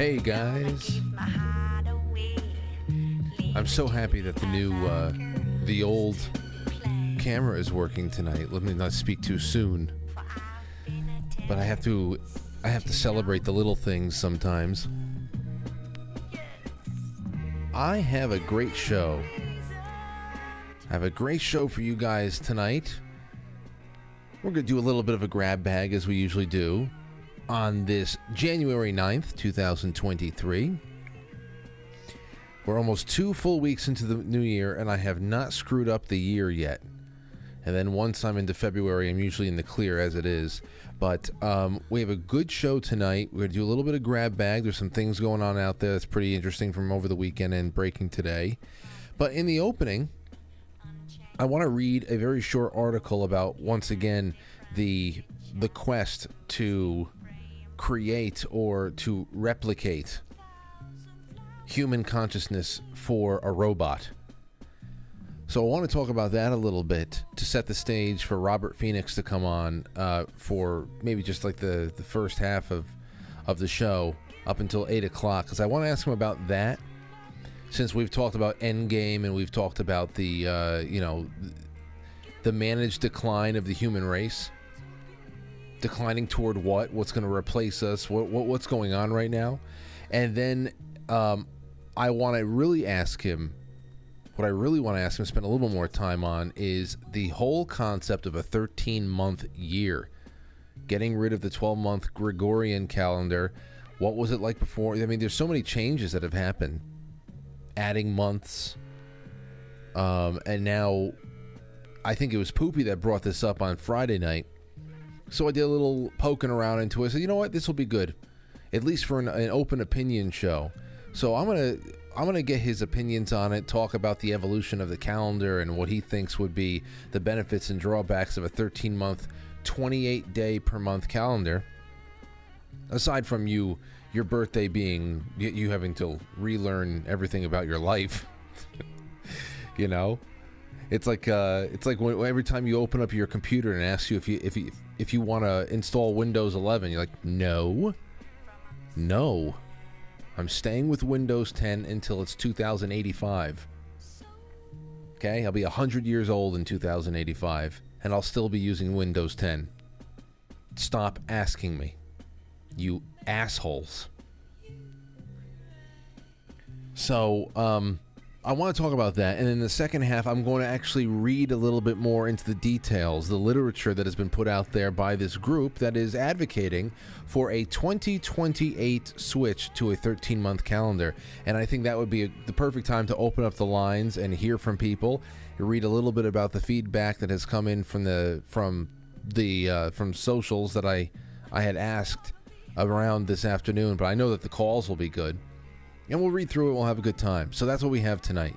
Hey guys. I'm so happy that the new, uh, the old camera is working tonight. Let me not speak too soon. But I have to, I have to celebrate the little things sometimes. I have a great show. I have a great show for you guys tonight. We're going to do a little bit of a grab bag as we usually do on this January 9th, 2023. We're almost two full weeks into the new year, and I have not screwed up the year yet. And then once I'm into February, I'm usually in the clear as it is. But um, we have a good show tonight. We're going to do a little bit of grab bag. There's some things going on out there that's pretty interesting from over the weekend and breaking today. But in the opening, I want to read a very short article about once again the the quest to create or to replicate human consciousness for a robot. So I want to talk about that a little bit to set the stage for Robert Phoenix to come on uh, for maybe just like the, the first half of of the show up until eight o'clock because I want to ask him about that since we've talked about Endgame and we've talked about the uh, you know the managed decline of the human race declining toward what? What's going to replace us? What, what, what's going on right now? And then um, I want to really ask him. What I really want to ask him, spend a little more time on, is the whole concept of a 13 month year. Getting rid of the 12 month Gregorian calendar. What was it like before? I mean, there's so many changes that have happened. Adding months. Um, and now, I think it was Poopy that brought this up on Friday night so I did a little poking around into it. Said, you know what, this will be good, at least for an, an open opinion show. So I'm gonna I'm gonna get his opinions on it, talk about the evolution of the calendar and what he thinks would be the benefits and drawbacks of a 13 month, 28 day per month calendar. Aside from you, your birthday being you having to relearn everything about your life, you know. It's like uh, it's like when, every time you open up your computer and asks you if you if you if you want to install Windows 11, you're like, no, no, I'm staying with Windows 10 until it's 2085. Okay, I'll be 100 years old in 2085, and I'll still be using Windows 10. Stop asking me, you assholes. So, um, I want to talk about that. And in the second half, I'm going to actually read a little bit more into the details, the literature that has been put out there by this group that is advocating for a 2028 switch to a 13 month calendar. And I think that would be a, the perfect time to open up the lines and hear from people, read a little bit about the feedback that has come in from the from the uh, from socials that I I had asked around this afternoon, but I know that the calls will be good and we'll read through it. We'll have a good time. So that's what we have tonight.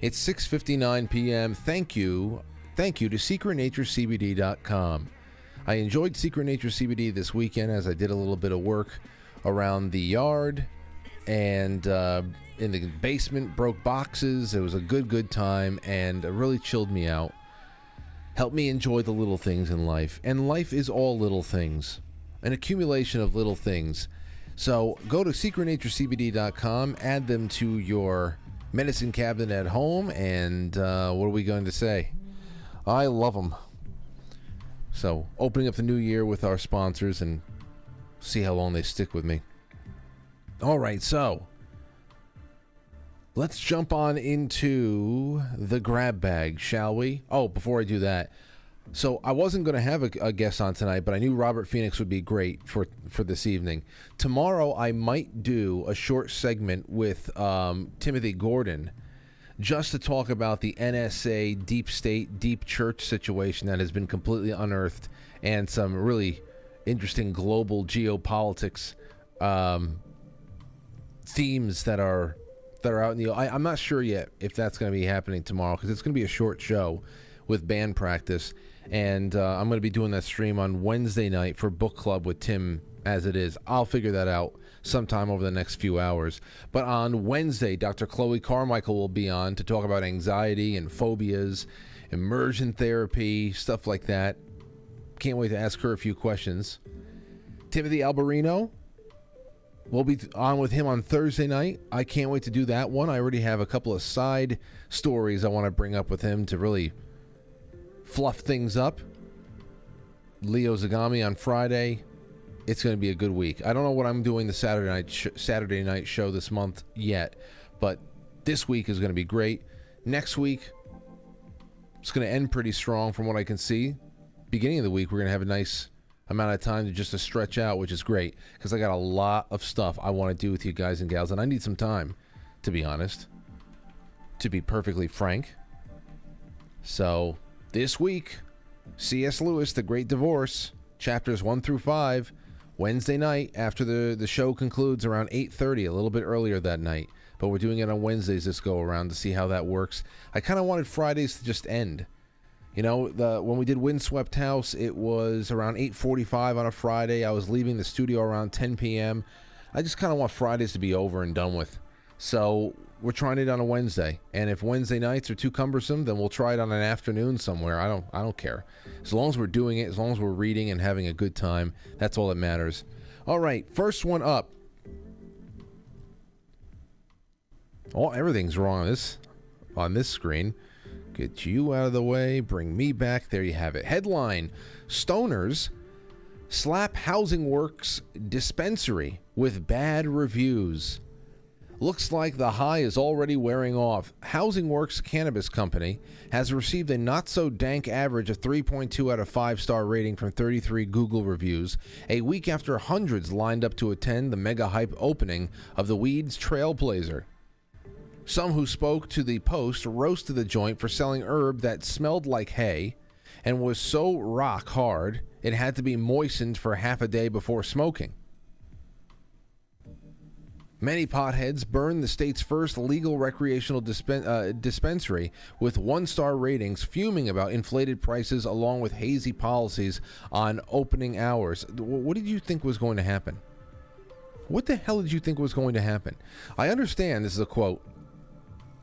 It's 6:59 p.m. Thank you, thank you to SecretNatureCBD.com. I enjoyed Secret Nature CBD this weekend as I did a little bit of work around the yard and uh, in the basement, broke boxes. It was a good, good time and it really chilled me out. Helped me enjoy the little things in life. And life is all little things, an accumulation of little things so go to secretnaturecbd.com, add them to your medicine cabinet at home, and uh, what are we going to say? I love them. So opening up the new year with our sponsors and see how long they stick with me. All right, so let's jump on into the grab bag, shall we? Oh, before I do that, so I wasn't going to have a, a, guest on tonight, but I knew Robert Phoenix would be great for for this evening. Tomorrow I might do a short segment with um, Timothy Gordon, just to talk about the NSA deep state, deep church situation that has been completely unearthed, and some really interesting global geopolitics um, themes that are that are out in the. I, I'm not sure yet if that's going to be happening tomorrow because it's going to be a short show with band practice and uh, I'm going to be doing that stream on Wednesday night for book club with Tim as it is. I'll figure that out sometime over the next few hours. But on Wednesday, Dr. Chloe Carmichael will be on to talk about anxiety and phobias, immersion therapy, stuff like that. Can't wait to ask her a few questions. Timothy Alberino, We'll be on with him on Thursday night. I can't wait to do that one. I already have a couple of side stories I want to bring up with him to really fluff things up. Leo Zagami on Friday. It's going to be a good week. I don't know what I'm doing the Saturday night sh- Saturday night show this month yet, but this week is going to be great. Next week, it's going to end pretty strong from what I can see. Beginning of the week, we're going to have a nice amount of time to just to stretch out, which is great because I got a lot of stuff I want to do with you guys and gals, and I need some time, to be honest, to be perfectly frank. So this week, C.S. Lewis, The Great Divorce, chapters one through five, Wednesday night after the the show concludes around 8:30, a little bit earlier that night. But we're doing it on Wednesdays this go around to see how that works. I kind of wanted Fridays to just end. You know, the when we did Windswept House, it was around 8:45 on a Friday. I was leaving the studio around 10 p.m. I just kind of want Fridays to be over and done with. So we're trying it on a Wednesday, and if Wednesday nights are too cumbersome, then we'll try it on an afternoon somewhere. I don't, I don't care. As long as we're doing it, as long as we're reading and having a good time, that's all that matters. All right, first one up. Oh, everything's wrong on this on this screen. Get you out of the way, bring me back. There you have it. Headline Stoners slap Housing Works dispensary with bad reviews. Looks like the high is already wearing off. Housing Works Cannabis Company has received a not so dank average of 3.2 out of 5 star rating from 33 Google reviews, a week after hundreds lined up to attend the mega hype opening of the Weed's Trailblazer. Some who spoke to the Post roasted the joint for selling herb that smelled like hay and was so rock hard it had to be moistened for half a day before smoking. Many potheads burned the state's first legal recreational dispen- uh, dispensary with one star ratings, fuming about inflated prices along with hazy policies on opening hours. What did you think was going to happen? What the hell did you think was going to happen? I understand this is a quote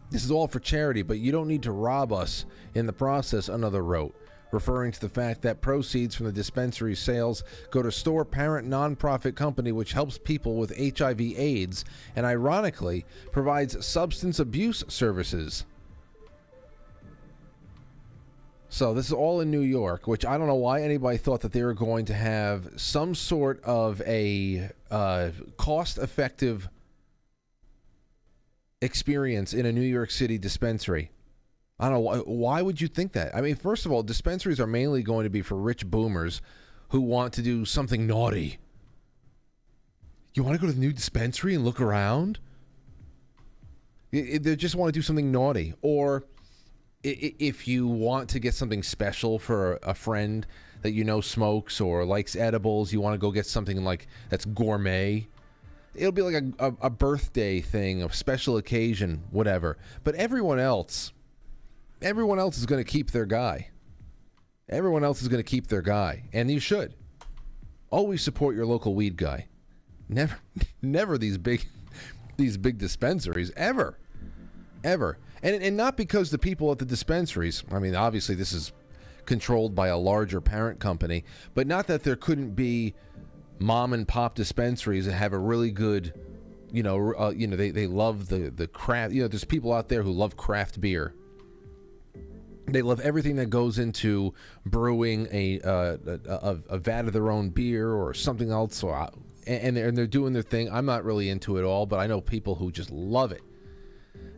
this is all for charity, but you don't need to rob us in the process, another wrote, referring to the fact that proceeds from the dispensary sales go to store parent nonprofit company which helps people with HIV AIDS and ironically provides substance abuse services. So this is all in New York, which I don't know why anybody thought that they were going to have some sort of a uh, cost-effective experience in a New York City dispensary. I don't know why, would you think that? I mean, first of all, dispensaries are mainly going to be for rich boomers who want to do something naughty. You want to go to the new dispensary and look around? They just want to do something naughty. Or if you want to get something special for a friend that you know smokes or likes edibles, you want to go get something like that's gourmet it'll be like a, a, a birthday thing, a special occasion, whatever. But everyone else, everyone else is going to keep their guy. Everyone else is going to keep their guy, and you should. Always support your local weed guy. Never, never these big, these big dispensaries ever, ever, and and not because the people at the dispensaries. I mean, obviously this is controlled by a larger parent company, but not that there couldn't be mom and pop dispensaries that have a really good you know uh, you know they, they love the the craft you know there's people out there who love craft beer they love everything that goes into brewing a, uh, a, a, vat of their own beer or something else or, and, they're, and they're doing their thing. I'm not really into it all but i know people who just love it.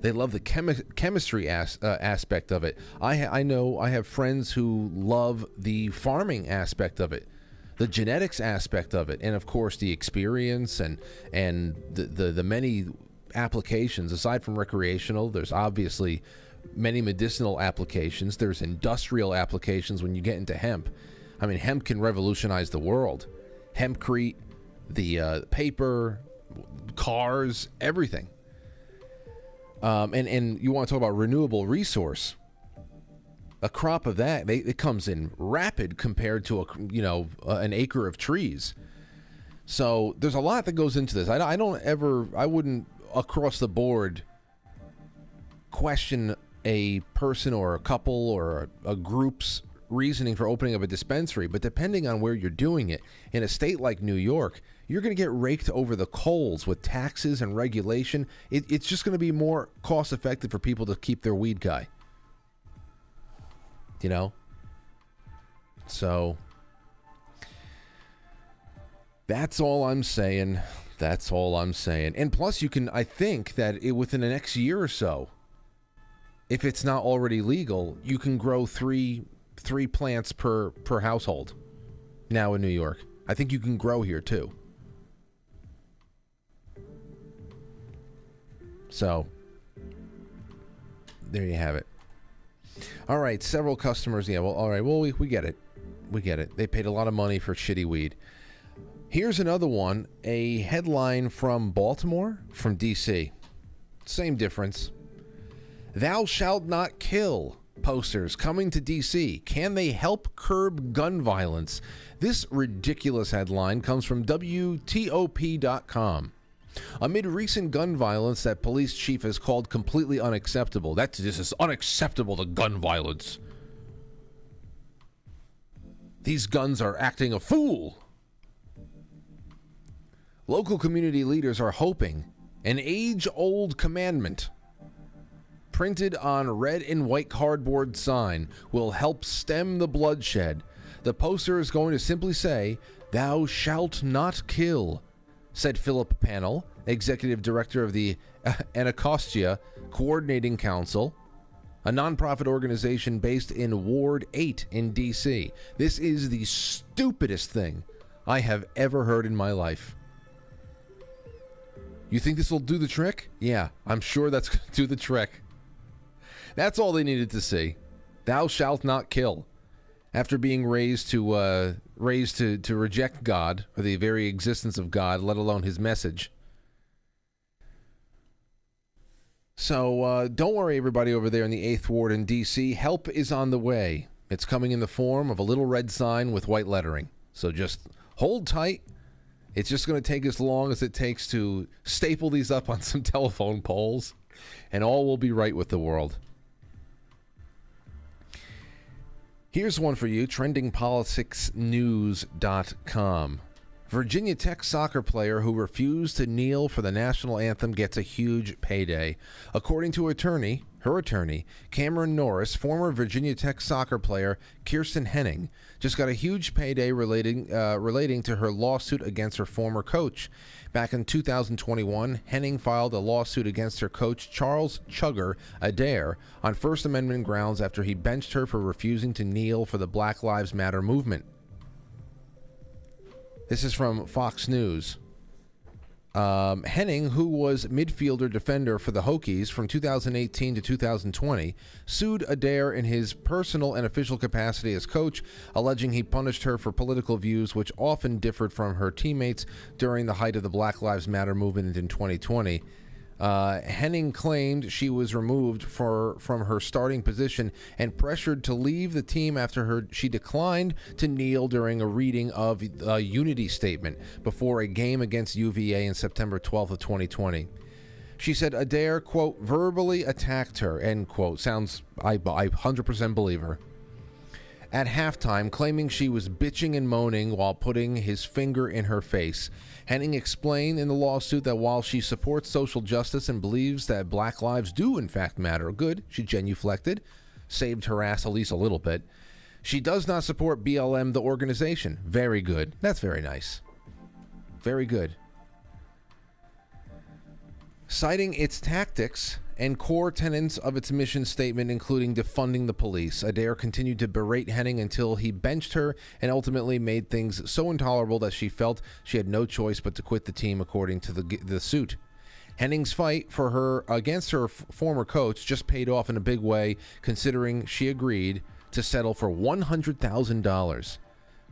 They love the chemi- chemistry as, uh, aspect of it. I, ha- I know i have friends who love the farming aspect of it the genetics aspect of it, and of course the experience and and the, the, the many applications. Aside from recreational. There's obviously many medicinal applications. There's industrial applications when you get into hemp. I mean, hemp can revolutionize the world. Hempcrete, the uh, paper, cars, everything. Um, and and you want to talk about renewable resource? a crop of that they, it comes in rapid compared to a you know uh, an acre of trees so there's a lot that goes into this I, I don't ever i wouldn't across the board question a person or a couple or a, group's reasoning for opening up a dispensary, but depending on where you're doing it, in a state like New York, you're going to get raked over the coals with taxes and regulation. It, it's just going to be more cost effective for people to keep their weed guy. You know? So, that's all I'm saying. That's all I'm saying. And plus, you can, I think that it, within the next year or so, if it's not already legal, you can grow three three plants per per household now in New York. I think you can grow here too. So there you have it. All right, several customers. Yeah, well, all right. Well, we, we get it. We get it. They paid a lot of money for shitty weed. Here's another one a headline from Baltimore, from D.C. Same difference. Thou shalt not kill posters coming to DC. Can they help curb gun violence? This ridiculous headline comes from WTOP.com. Amid recent gun violence that police chief has called completely unacceptable. That's this is unacceptable to gun violence. These guns are acting a fool. Local community leaders are hoping an age old commandment printed on red and white cardboard sign will help stem the bloodshed. The poster is going to simply say, Thou shalt not kill, said Philip Pannell, executive director of the Anacostia Coordinating Council, a nonprofit organization based in Ward 8 in D.C. This is the stupidest thing I have ever heard in my life. You think this will do the trick? Yeah, I'm sure that's going to do the trick. That's all they needed to see. Thou shalt not kill. After being raised to uh, raised to, to reject God or the very existence of God, let alone His message. So uh, don't worry, everybody over there in the Eighth Ward in D.C. Help is on the way. It's coming in the form of a little red sign with white lettering. So just hold tight. It's just going to take as long as it takes to staple these up on some telephone poles, and all will be right with the world. Here's one for you trendingpoliticsnews.com. Virginia Tech soccer player who refused to kneel for the national anthem gets a huge payday. According to attorney, her attorney, Cameron Norris, former Virginia Tech soccer player Kirsten Henning, just got a huge payday relating uh, relating to her lawsuit against her former coach. Back in 2021, Henning filed a lawsuit against her coach, Charles Chugger Adair, on First Amendment grounds after he benched her for refusing to kneel for the Black Lives Matter movement. This is from Fox News. Um, Henning, who was midfielder defender for the Hokies from 2018 to 2020, sued Adair in his personal and official capacity as coach, alleging he punished her for political views which often differed from her teammates during the height of the Black Lives Matter movement in 2020. Uh, Henning claimed she was removed for, from her starting position and pressured to leave the team after her she declined to kneel during a reading of a unity statement before a game against UVA in September 12th of 2020. She said Adair, quote, verbally attacked her, end quote. Sounds, I, I 100% believe her at halftime, claiming she was bitching and moaning while putting his finger in her face. Henning explained in the lawsuit that while she supports social justice and believes that black lives do in fact matter, good, she genuflected, saved her ass at least a little bit. She does not support BLM, the organization. Very good. That's very nice. Very good. Citing its tactics and core tenets of its mission statement, including defunding the police. Adair continued to berate Henning until he benched her and ultimately made things so intolerable that she felt she had no choice but to quit the team, according to the, the suit. Henning's fight for her against her f- former coach just paid off in a big way, considering she agreed to settle for $100,000.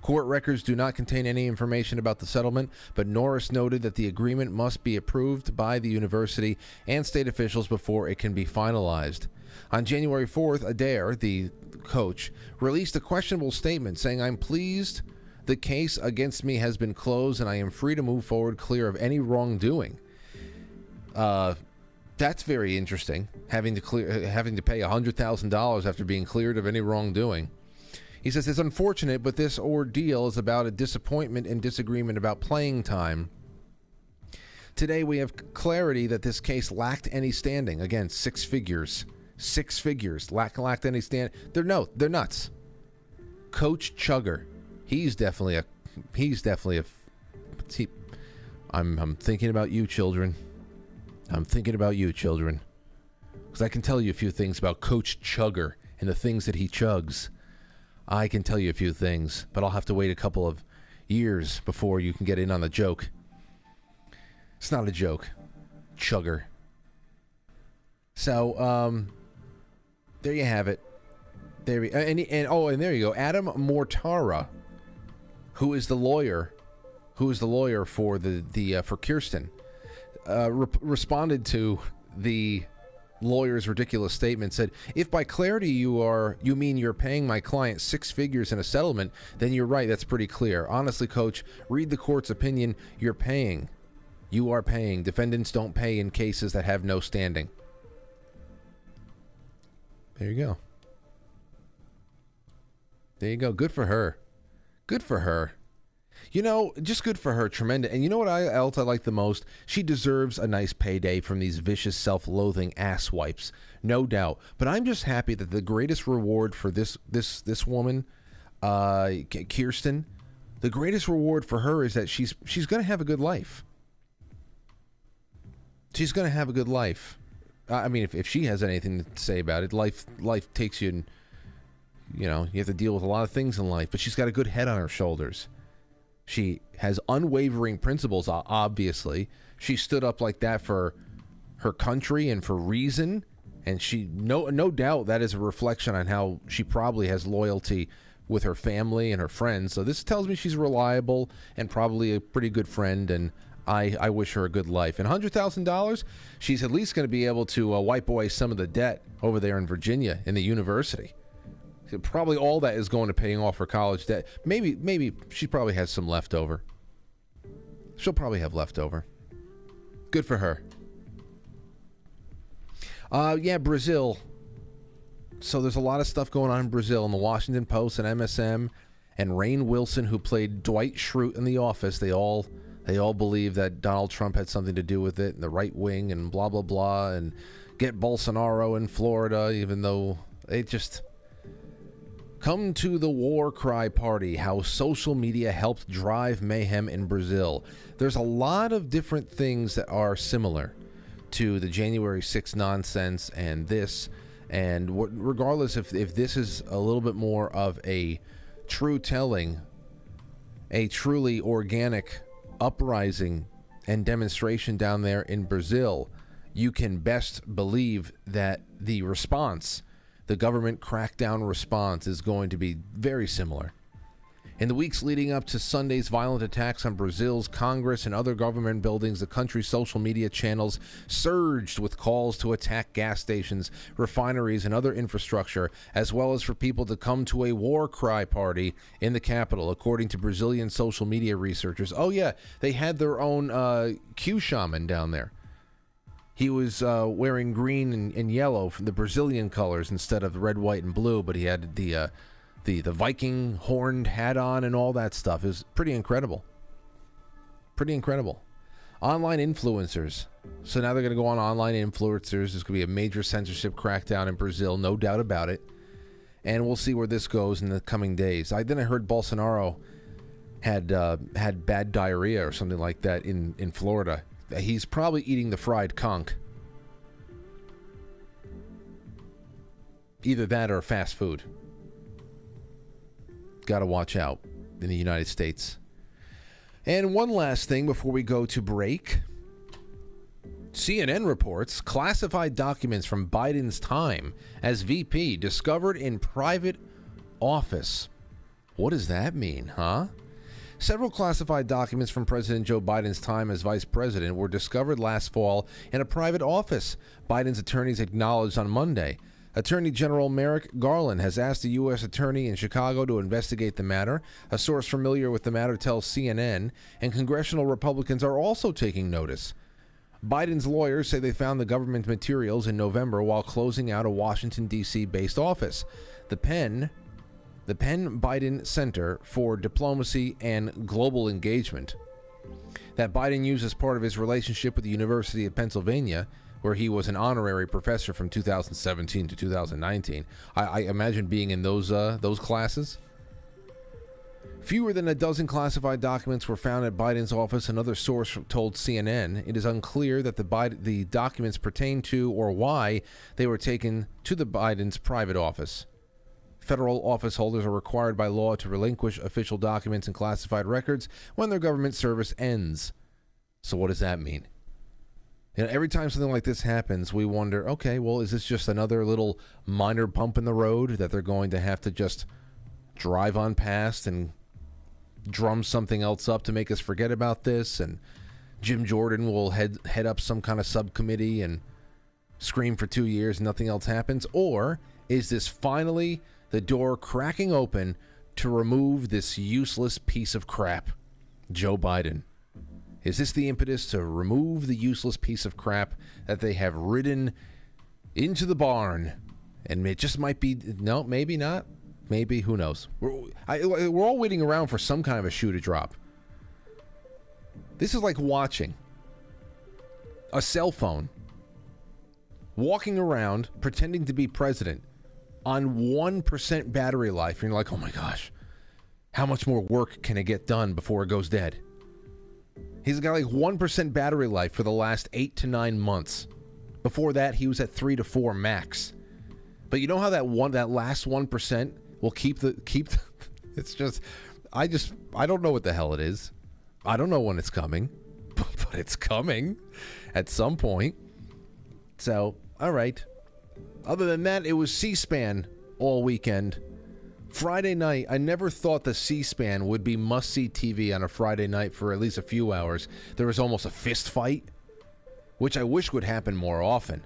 Court records do not contain any information about the settlement, but Norris noted that the agreement must be approved by the university and state officials before it can be finalized. On January 4th, Adair, the coach, released a questionable statement saying, I'm pleased the case against me has been closed and I am free to move forward clear of any wrongdoing. Uh, that's very interesting. Having to clear, having to pay hundred thousand dollars after being cleared of any wrongdoing. He says it's unfortunate, but this ordeal is about a disappointment and disagreement about playing time. Today we have clarity that this case lacked any standing. Again, six figures, six figures lack lacked any stand. They're no, they're nuts. Coach Chugger, he's definitely a, he's definitely a. He, I'm I'm thinking about you, children. I'm thinking about you, children, because I can tell you a few things about Coach Chugger and the things that he chugs. I can tell you a few things, but I'll have to wait a couple of years before you can get in on the joke. It's not a joke. Chugger. So, um, there you have it. There we, and, and oh, and there you go. Adam Mortara, who is the lawyer, who is the lawyer for the the uh, for Kirsten, uh, re- responded to the lawyer's ridiculous statement said if by clarity you are you mean you're paying my client six figures in a settlement then you're right that's pretty clear. Honestly coach read the court's opinion. You're paying. You are paying. Defendants don't pay in cases that have no standing. There you go. There you go. Good for her. Good for her you know, just good for her. Tremendous. And you know what I else I like the most? She deserves a nice payday from these vicious, self-loathing ass wipes, no doubt. But I'm just happy that the greatest reward for this this this woman, uh, Kirsten, the greatest reward for her is that she's she's going to have a good life. She's going to have a good life. I mean, if, if she has anything to say about it, life life takes you, and you know, you have to deal with a lot of things in life. But she's got a good head on her shoulders she has unwavering principles, obviously. She stood up like that for her country and for reason. And she, no, no doubt, that is a reflection on how she probably has loyalty with her family and her friends. So this tells me she's reliable and probably a pretty good friend. And I, I wish her a good life. And $100,000, she's at least going to be able to uh, wipe away some of the debt over there in Virginia in the university. Probably all that is going to paying off her college debt. Maybe, maybe she probably has some leftover. She'll probably have leftover. Good for her. Uh, yeah, Brazil. So there's a lot of stuff going on in Brazil in the Washington Post and MSM and Rainn Wilson, who played Dwight Schrute in The Office. They all they all believe that Donald Trump had something to do with it, and the right wing, and blah blah blah, and get Bolsonaro in Florida, even though it just Come to the war cry party how social media helped drive mayhem in Brazil. There's a lot of different things that are similar to the January 6 nonsense and this. And regardless if, if this is a little bit more of a true telling, a truly organic uprising and demonstration down there in Brazil, you can best believe that the response the government crackdown response is going to be very similar. In the weeks leading up to Sunday's violent attacks on Brazil's Congress and other government buildings, the country's social media channels surged with calls to attack gas stations, refineries, and other infrastructure, as well as for people to come to a war cry party in the capital, according to Brazilian social media researchers. Oh, yeah, they had their own uh, Q shaman down there. He was uh, wearing green and, and, yellow from the Brazilian colors instead of red, white, and blue, but he had the uh, the the Viking horned hat on and all that stuff. Was pretty incredible. Pretty incredible. Online influencers. So now they're going to go on online influencers. There's going to be a major censorship crackdown in Brazil, no doubt about it. And we'll see where this goes in the coming days. I then I heard Bolsonaro had uh, had bad diarrhea or something like that in in Florida he's probably eating the fried conch. Either that or fast food. Got to watch out in the United States. And one last thing before we go to break. CNN reports classified documents from Biden's time as VP discovered in private office. What does that mean, huh? Several classified documents from President Joe Biden's time as vice president were discovered last fall in a private office, Biden's attorneys acknowledged on Monday. Attorney General Merrick Garland has asked the U.S. Attorney in Chicago to investigate the matter. A source familiar with the matter tells CNN, and congressional Republicans are also taking notice. Biden's lawyers say they found the government materials in November while closing out a Washington, D.C. based office. The pen the Penn Biden Center for Diplomacy and Global Engagement that Biden used as part of his relationship with the University of Pennsylvania, where he was an honorary professor from 2017 to 2019. I, I imagine being in those uh, those classes. Fewer than a dozen classified documents were found at Biden's office. Another source told CNN it is unclear that the, Biden, the documents pertain to or why they were taken to the Biden's private office. Federal office holders are required by law to relinquish official documents and classified records when their government service ends. So, what does that mean? You know, every time something like this happens, we wonder okay, well, is this just another little minor bump in the road that they're going to have to just drive on past and drum something else up to make us forget about this, and Jim Jordan will head head up some kind of subcommittee and scream for two years and nothing else happens? Or is this finally the door cracking open to remove this useless piece of crap, Joe Biden? Is this the impetus to remove the useless piece of crap that they have ridden into the barn? And it just might be, no, maybe not. Maybe who knows? We're, I, we're all waiting around for some kind of a shoe to drop. This is like watching a cell phone walking around pretending to be president on 1% battery life. You're like, oh my gosh, how much more work can it get done before it goes dead? He's got like 1% battery life for the last eight to nine months. Before that, he was at three to four max. But you know how that one, that last 1% will keep the keep. The, it's just, I just I don't know what the hell it is. I don't know when it's coming, but it's coming at some point. So all right. Other than that, it was C-SPAN all weekend. Friday night, I never thought the C-SPAN would be must-see TV on a Friday night for at least a few hours. There was almost a fist fight, which I wish would happen more often.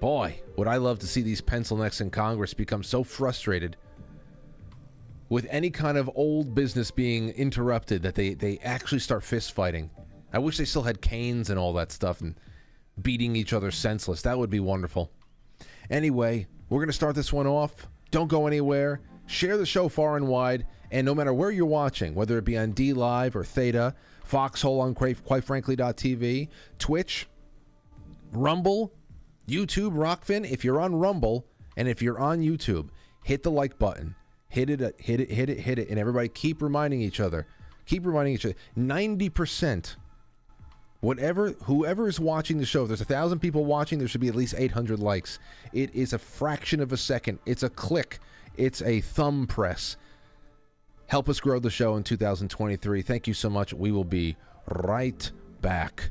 Boy, would I love to see these pencil necks in Congress become so frustrated with any kind of old business being interrupted that they, they actually start fist fighting. I wish they still had canes and all that stuff and beating each other senseless. That would be wonderful. Anyway, we're going to start this one off. Don't go anywhere. Share the show far and wide. And no matter where you're watching, whether it be on D Live or Theta, Foxhole on quitefrankly.tv, Twitch, Rumble, YouTube, Rokfin, if you're on Rumble and if you're on YouTube, hit the like button hit it, hit it, hit it, hit it, and everybody keep reminding each other, keep reminding each other. Ninety percent, whatever, whoever is watching the show, if there's a thousand people watching, there should be at least eight hundred likes. It is a fraction of a second. It's a click. It's a thumb press. Help us grow the show in 2023. Thank you so much. We will be right back.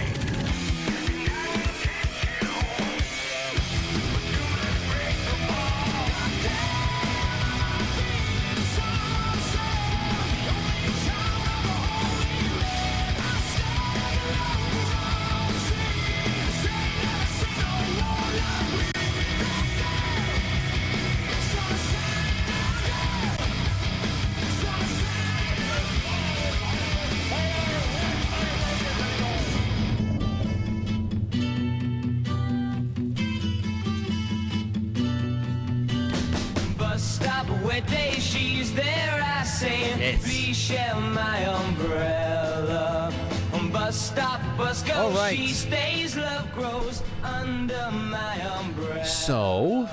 Right. she stays, love grows under my umbrella. So,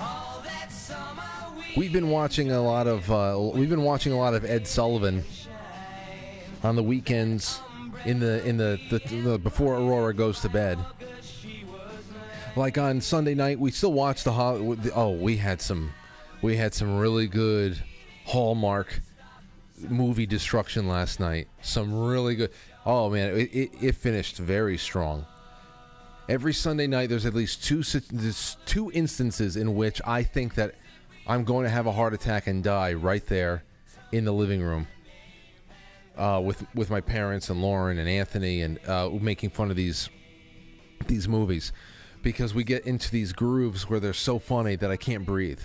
All that summer we we've been watching a lot of uh, we've been watching a lot of Ed Sullivan on the weekends in the in the, the, the before Aurora goes to bed. Like on Sunday night, we still watch the Oh, we had some we had some really good Hallmark movie destruction last night. Some really good. Oh man, it, it, it finished very strong. Every Sunday night, there's at least two two instances in which I think that I'm going to have a heart attack and die right there in the living room uh, with with my parents and Lauren and Anthony and uh, making fun of these these movies because we get into these grooves where they're so funny that I can't breathe.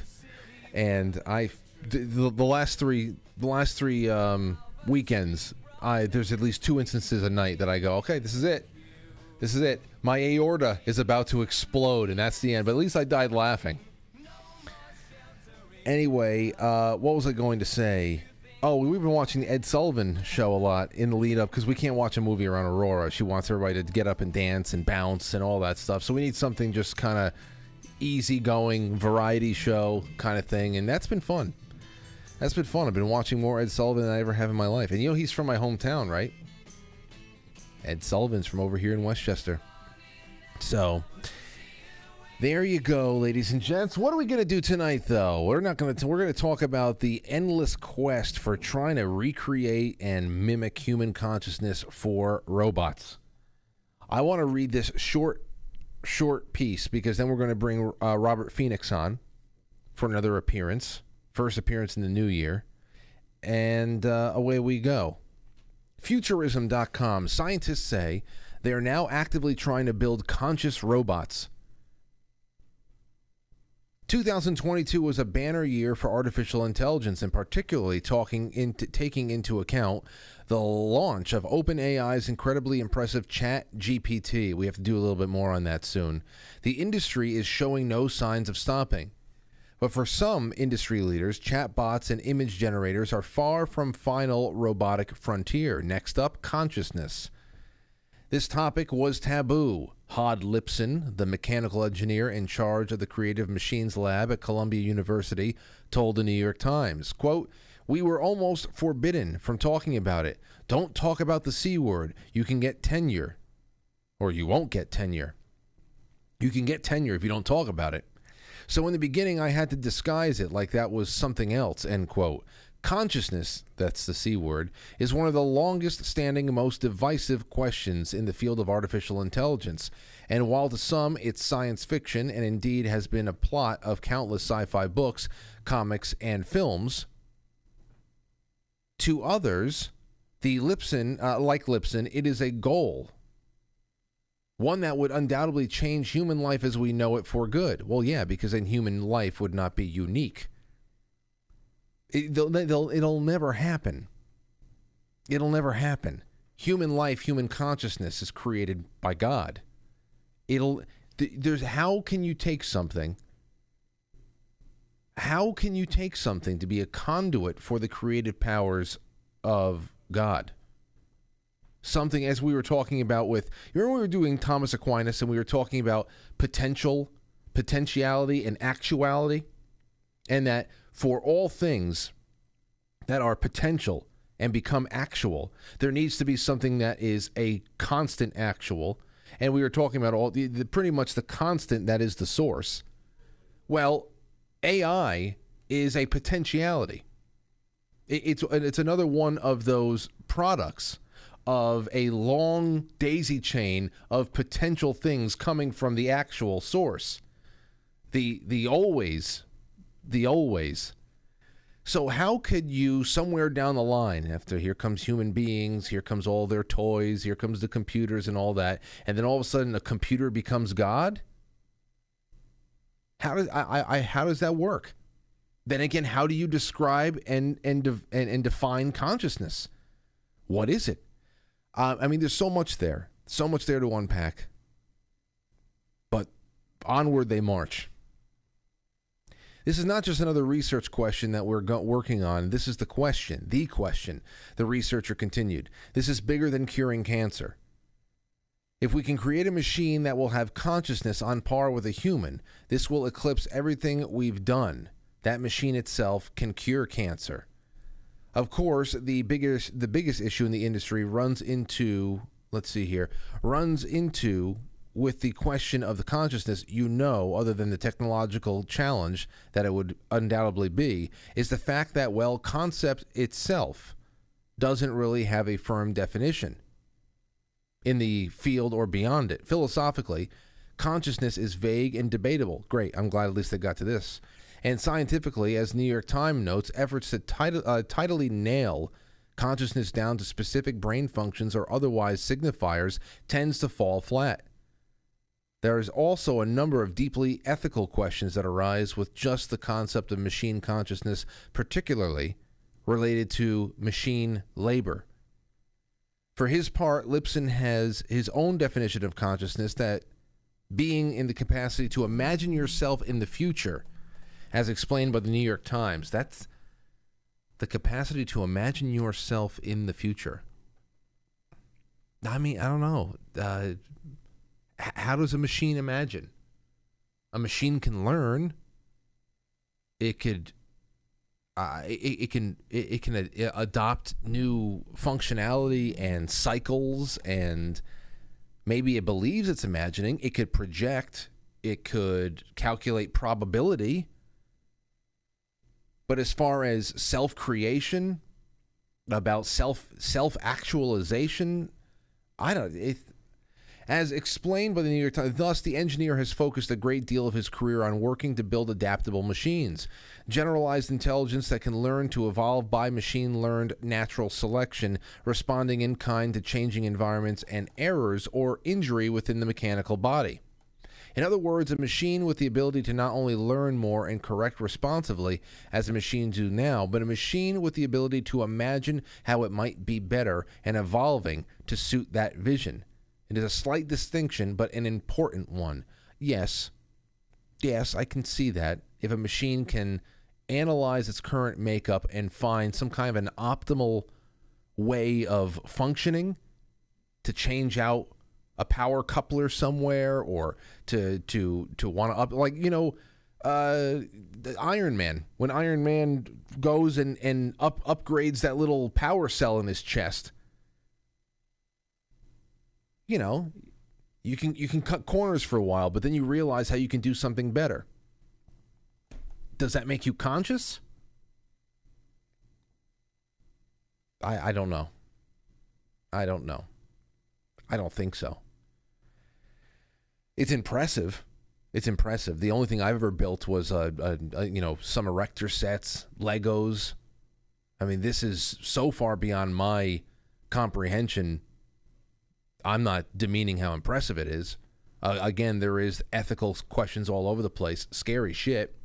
And I, the, the last three, the last three um, weekends, I there's at least two instances a night that I go, okay, this is it, this is it. My aorta is about to explode, and that's the end. But at least I died laughing. Anyway, uh, what was I going to say? Oh, we've been watching the Ed Sullivan show a lot in the lead up because we can't watch a movie around Aurora. She wants everybody to get up and dance and bounce and all that stuff. So we need something just kind of easygoing variety show kind of thing, and that's been fun. That's been fun. I've been watching more Ed Sullivan than I ever have in my life. And you know, he's from my hometown, right? Ed Sullivan's from over here in Westchester. So there you go, ladies and gents. What are we going to do tonight, though? We're not going to. We're going to talk about the endless quest for trying to recreate and mimic human consciousness for robots. I want to read this short, short piece because then we're going to bring uh, Robert Phoenix on for another appearance, first appearance in the new year, and uh, away we go. Futurism.com. Scientists say they are now actively trying to build conscious robots 2022 was a banner year for artificial intelligence, and particularly talking into, taking into account the launch of OpenAI's incredibly impressive Chat GPT. We have to do a little bit more on that soon. The industry is showing no signs of stopping. But for some industry leaders, chatbots and image generators are far from final robotic frontier. Next up, consciousness. This topic was taboo. Hod Lipson, the mechanical engineer in charge of the Creative Machines Lab at Columbia University, told the New York Times, quote, "We were almost forbidden from talking about it. Don't talk about the C word. You can get tenure or you won't get tenure. You can get tenure if you don't talk about it." So in the beginning I had to disguise it like that was something else, end quote. Consciousness, that's the C word, is one of the longest standing, most divisive questions in the field of artificial intelligence. And while to some it's science fiction and indeed has been a plot of countless sci fi books, comics, and films, to others, the Lipson, uh, like Lipson, it is a goal. One that would undoubtedly change human life as we know it for good. Well, yeah, because then human life would not be unique. It, they'll, they'll, it'll never happen. It'll never happen. Human life, human consciousness is created by God. It'll there's how can you take something how can you take something to be a conduit for the creative powers of God? Something as we were talking about with you remember we were doing Thomas Aquinas and we were talking about potential, potentiality and actuality and that for all things that are potential and become actual, there needs to be something that is a constant actual. And we were talking about all the, the pretty much the constant that is the source. Well, AI is a potentiality. It, it's it's another one of those products of a long daisy chain of potential things coming from the actual source. The the always the always. So how could you somewhere down the line after here comes human beings, here comes all their toys, here comes the computers and all that, and then all of a sudden a computer becomes God? How does I, I how does that work? Then again, how do you describe and and and, and define consciousness? What is it? Uh, I mean, there's so much there, so much there to unpack. But onward they march. This is not just another research question that we're go- working on. This is the question, the question. The researcher continued. This is bigger than curing cancer. If we can create a machine that will have consciousness on par with a human, this will eclipse everything we've done. That machine itself can cure cancer. Of course, the biggest the biggest issue in the industry runs into let's see here runs into with the question of the consciousness, you know, other than the technological challenge that it would undoubtedly be, is the fact that, well, concept itself, doesn't really have a firm definition in the field or beyond it. Philosophically, consciousness is vague and debatable. Great, I'm glad at least they got to this. And scientifically, as New York Times notes, efforts to tit- uh, nail consciousness down to specific brain functions or otherwise signifiers tends to fall flat. There is also a number of deeply ethical questions that arise with just the concept of machine consciousness, particularly related to machine labor. For his part, Lipson has his own definition of consciousness that being in the capacity to imagine yourself in the future, as explained by the New York Times. That's the capacity to imagine yourself in the future. I mean, I don't know. Uh, how does a machine imagine? A machine can learn. It could. Uh, it, it can it, it can uh, adopt new functionality and cycles and maybe it believes it's imagining it could project it could calculate probability but as far as self creation about self self actualization i don't it, as explained by the New York Times, thus the engineer has focused a great deal of his career on working to build adaptable machines. Generalized intelligence that can learn to evolve by machine learned natural selection, responding in kind to changing environments and errors or injury within the mechanical body. In other words, a machine with the ability to not only learn more and correct responsively, as a machine do now, but a machine with the ability to imagine how it might be better and evolving to suit that vision. It is a slight distinction, but an important one. Yes, yes, I can see that. If a machine can analyze its current makeup and find some kind of an optimal way of functioning to change out a power coupler somewhere or to to to want to up like you know uh Iron Man when Iron Man goes and and up upgrades that little power cell in his chest you know, you can you can cut corners for a while, but then you realize how you can do something better. Does that make you conscious? I I don't know. I don't know. I don't think so. It's impressive. It's impressive. The only thing I've ever built was a, a, a you know some erector sets, Legos. I mean, this is so far beyond my comprehension I'm not demeaning how impressive it is. Uh, again, there is ethical questions all over the place. Scary shit.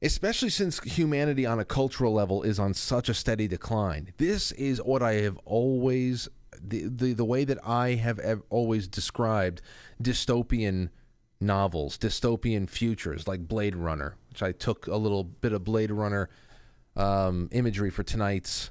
Especially since humanity on a cultural level is on such a steady decline. This is what I have always the the, the way that I have ev- always described dystopian novels, dystopian futures like Blade Runner, which I took a little bit of Blade Runner um, imagery for tonight's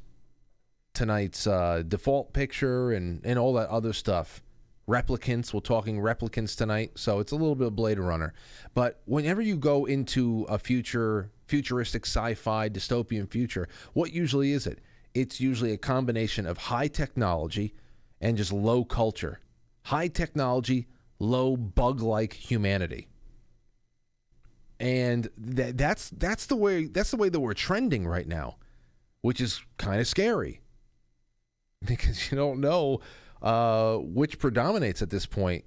tonight's uh, default picture and, and all that other stuff. Replicants, we're talking replicants tonight, so it's a little bit of Blade Runner. But whenever you go into a future, futuristic sci-fi dystopian future, what usually is it? It's usually a combination of high technology and just low culture. High technology, low bug-like humanity. And that, that's that's the way that's the way that we're trending right now, which is kind of scary because you don't know uh, which predominates at this point.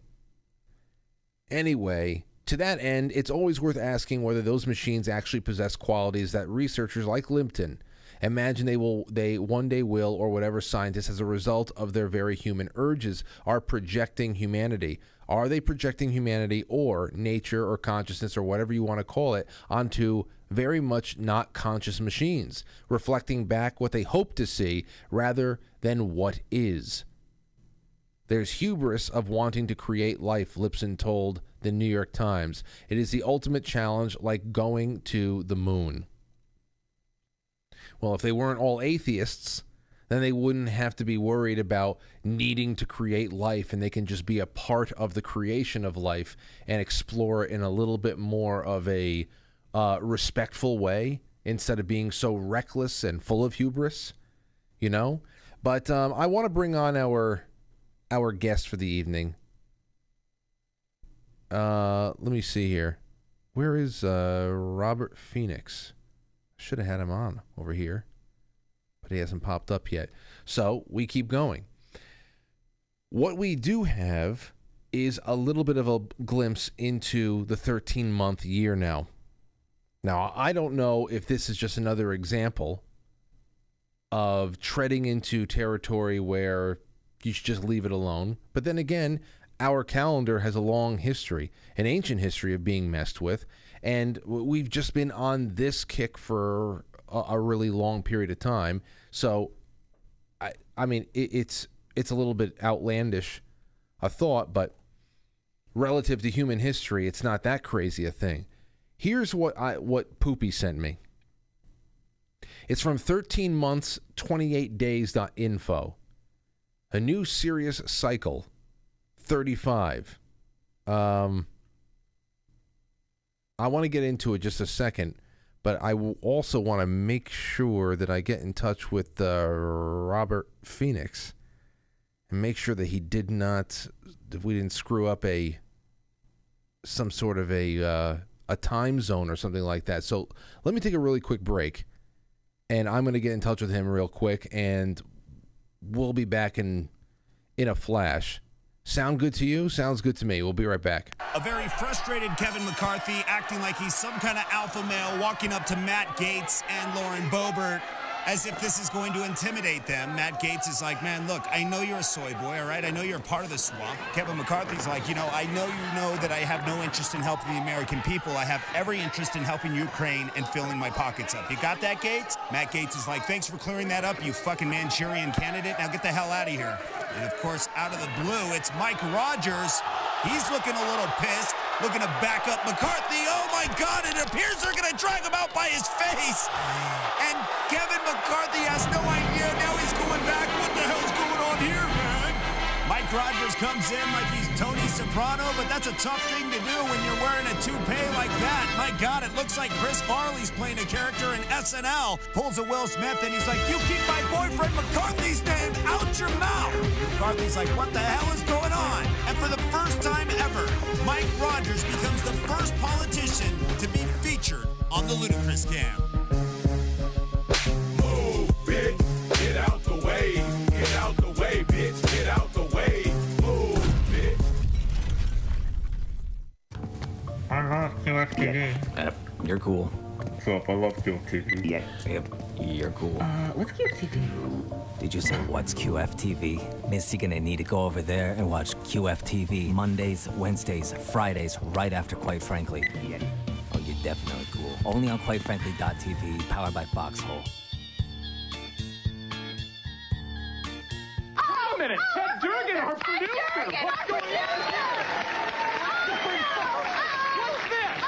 Anyway, to that end, it's always worth asking whether those machines actually possess qualities that researchers like Lipson imagine they will they one day will or whatever scientists as a result of their very human urges are projecting humanity are they projecting humanity or nature or consciousness or whatever you want to call it onto very much not conscious machines reflecting back what they hope to see rather than what is there's hubris of wanting to create life, Lipson told the New York Times. It is the ultimate challenge, like going to the moon. Well, if they weren't all atheists, then they wouldn't have to be worried about needing to create life and they can just be a part of the creation of life and explore in a little bit more of a uh, respectful way instead of being so reckless and full of hubris, you know? But um, I want to bring on our our guest for the evening. Uh, let me see here. Where is uh, Robert Phoenix? Should have had him on over here, but he hasn't popped up yet. So we keep going. What we do have is a little bit of a glimpse into the 13 month year now. Now, I don't know if this is just another example of treading into territory where you should just leave it alone. But then again, our calendar has a long history, an ancient history of being messed with. And we've just been on this kick for a, a really long period of time. So, I, I mean, it, it's it's a little bit outlandish, a thought, but relative to human history, it's not that crazy a thing. Here's what I what Poopy sent me. It's from 13 months 28 days.info. A new serious cycle 35. Um I want to get into it just a second, but I also want to make sure that I get in touch with uh, Robert Phoenix and make sure that he did not, if we didn't screw up a some sort of a uh, a time zone or something like that. So let me take a really quick break, and I'm going to get in touch with him real quick, and we'll be back in in a flash. Sound good to you? Sounds good to me. We'll be right back. A very frustrated Kevin McCarthy acting like he's some kind of alpha male walking up to Matt Gaetz and Lauren Boebert as if this is going to intimidate them. Matt Gaetz is like, man, look, I know you're a soy boy, all right? I know you're a part of the swamp. Kevin McCarthy's like, you know, I know you know that I have no interest in helping the American people. I have every interest in helping Ukraine and filling my pockets up. You got that, Gates? Matt Gaetz is like, thanks for clearing that up, you fucking Manchurian candidate. Now get the hell out of here. And of course, out of the blue, it's Mike Rogers. He's looking a little pissed, looking to back up McCarthy. Oh my God, it appears they're going to drag him out by his face. And Kevin McCarthy has no idea. Mike Rogers comes in like he's Tony Soprano, but that's a tough thing to do when you're wearing a toupee like that. My God, it looks like Chris Farley's playing a character in SNL. Pulls a Will Smith and he's like, You keep my boyfriend McCarthy's name out your mouth. McCarthy's like, What the hell is going on? And for the first time ever, Mike Rogers becomes the first politician to be featured on the Ludicrous Cam. I love QFTV. Yep, you're cool. What's up? I love QFTV. Yep, yep, you're cool. Uh, what's QFTV? Did you say what's QFTV? Miss, you're gonna need to go over there and watch QFTV Mondays, Wednesdays, Fridays, right after Quite Frankly. Yep. Oh, you're definitely cool. Only on QuiteFrankly.tv, powered by Foxhole. Wait a minute, Ted Durgan, our producer. What's going on here? What's this?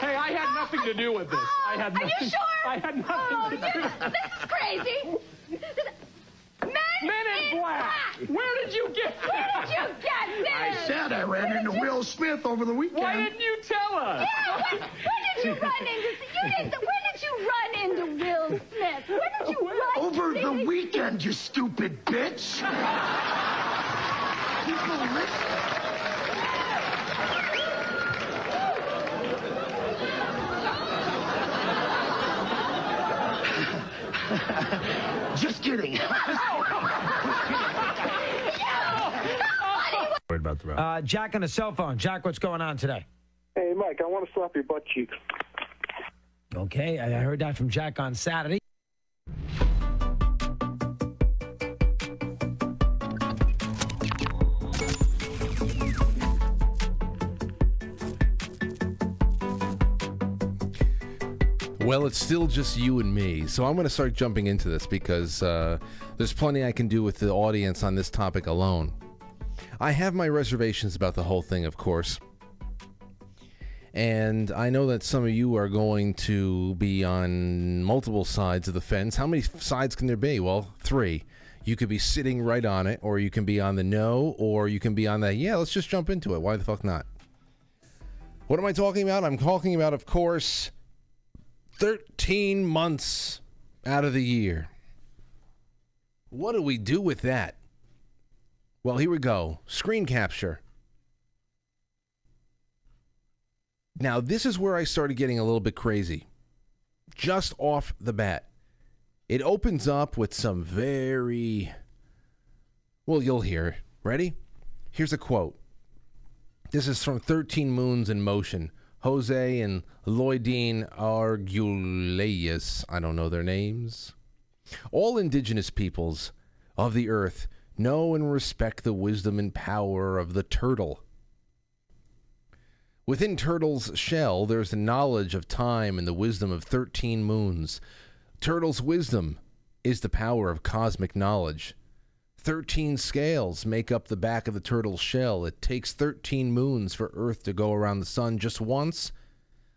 Hey, I had nothing to do with this. I had Are nothing. you sure? I had nothing Oh, to do you- do. this This is crazy. Men, Men in black. Where did you get Where did you get this? I said I ran into Will Smith over the weekend. Why didn't you tell us? Yeah, when, when did you run into? You didn't. When did you run into Will Smith? When did you run? Over the see- weekend, you stupid bitch. People listen. Kidding. Worried about the route. Uh, Jack on the cell phone. Jack, what's going on today? Hey, Mike, I want to slap your butt cheeks. Okay, I I heard that from Jack on Saturday. Well, it's still just you and me, so I'm going to start jumping into this because uh, there's plenty I can do with the audience on this topic alone. I have my reservations about the whole thing, of course. And I know that some of you are going to be on multiple sides of the fence. How many sides can there be? Well, three. You could be sitting right on it, or you can be on the no, or you can be on the yeah, let's just jump into it. Why the fuck not? What am I talking about? I'm talking about, of course, 13 months out of the year. What do we do with that? Well, here we go. Screen capture. Now, this is where I started getting a little bit crazy. Just off the bat. It opens up with some very. Well, you'll hear. Ready? Here's a quote. This is from 13 Moons in Motion. Jose and Lloydine Arguelles. I don't know their names. All indigenous peoples of the earth know and respect the wisdom and power of the turtle. Within Turtle's shell, there's the knowledge of time and the wisdom of 13 moons. Turtle's wisdom is the power of cosmic knowledge. 13 scales make up the back of the turtle's shell. It takes 13 moons for Earth to go around the sun just once.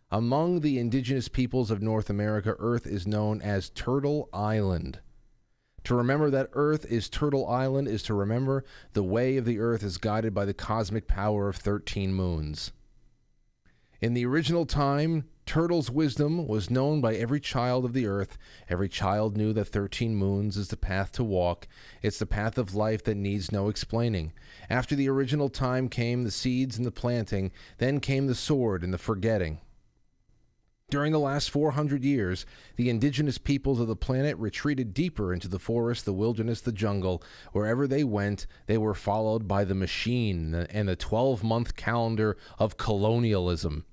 Among the indigenous peoples of North America, Earth is known as Turtle Island. To remember that Earth is Turtle Island is to remember the way of the Earth is guided by the cosmic power of 13 moons. In the original time, Turtle's wisdom was known by every child of the earth. Every child knew that 13 moons is the path to walk. It's the path of life that needs no explaining. After the original time came the seeds and the planting, then came the sword and the forgetting. During the last 400 years, the indigenous peoples of the planet retreated deeper into the forest, the wilderness, the jungle. Wherever they went, they were followed by the machine and the 12 month calendar of colonialism.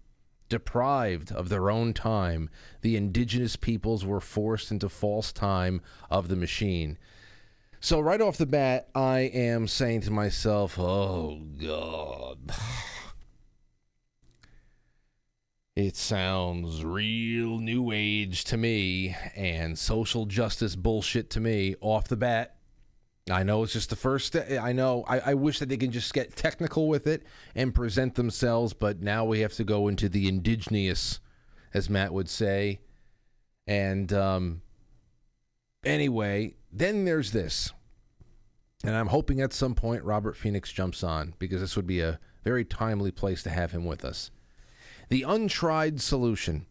Deprived of their own time, the indigenous peoples were forced into false time of the machine. So, right off the bat, I am saying to myself, oh, God. It sounds real new age to me and social justice bullshit to me off the bat. I know it's just the first step. I know. I, I wish that they can just get technical with it and present themselves, but now we have to go into the indigenous, as Matt would say. And um, anyway, then there's this. And I'm hoping at some point Robert Phoenix jumps on because this would be a very timely place to have him with us. The untried solution.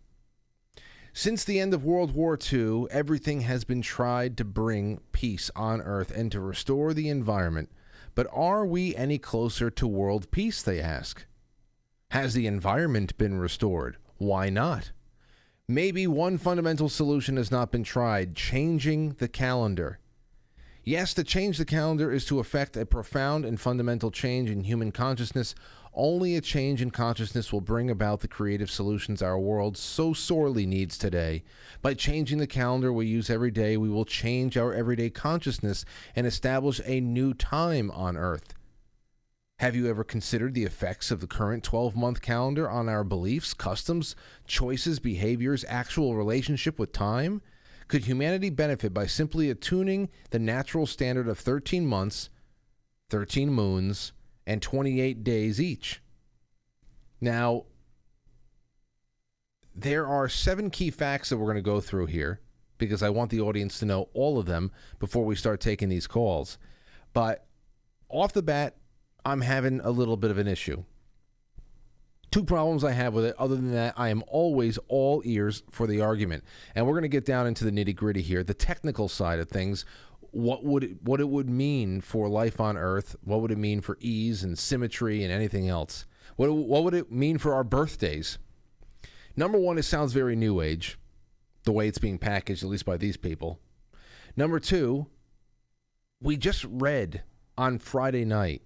Since the end of World War II, everything has been tried to bring peace on Earth and to restore the environment. But are we any closer to world peace, they ask? Has the environment been restored? Why not? Maybe one fundamental solution has not been tried changing the calendar. Yes, to change the calendar is to effect a profound and fundamental change in human consciousness. Only a change in consciousness will bring about the creative solutions our world so sorely needs today. By changing the calendar we use every day, we will change our everyday consciousness and establish a new time on Earth. Have you ever considered the effects of the current 12 month calendar on our beliefs, customs, choices, behaviors, actual relationship with time? Could humanity benefit by simply attuning the natural standard of 13 months, 13 moons, and 28 days each? Now, there are seven key facts that we're going to go through here because I want the audience to know all of them before we start taking these calls. But off the bat, I'm having a little bit of an issue. Two problems I have with it. Other than that, I am always all ears for the argument. And we're going to get down into the nitty gritty here, the technical side of things. What would it, what it would mean for life on Earth? What would it mean for ease and symmetry and anything else? What what would it mean for our birthdays? Number one, it sounds very new age, the way it's being packaged, at least by these people. Number two, we just read on Friday night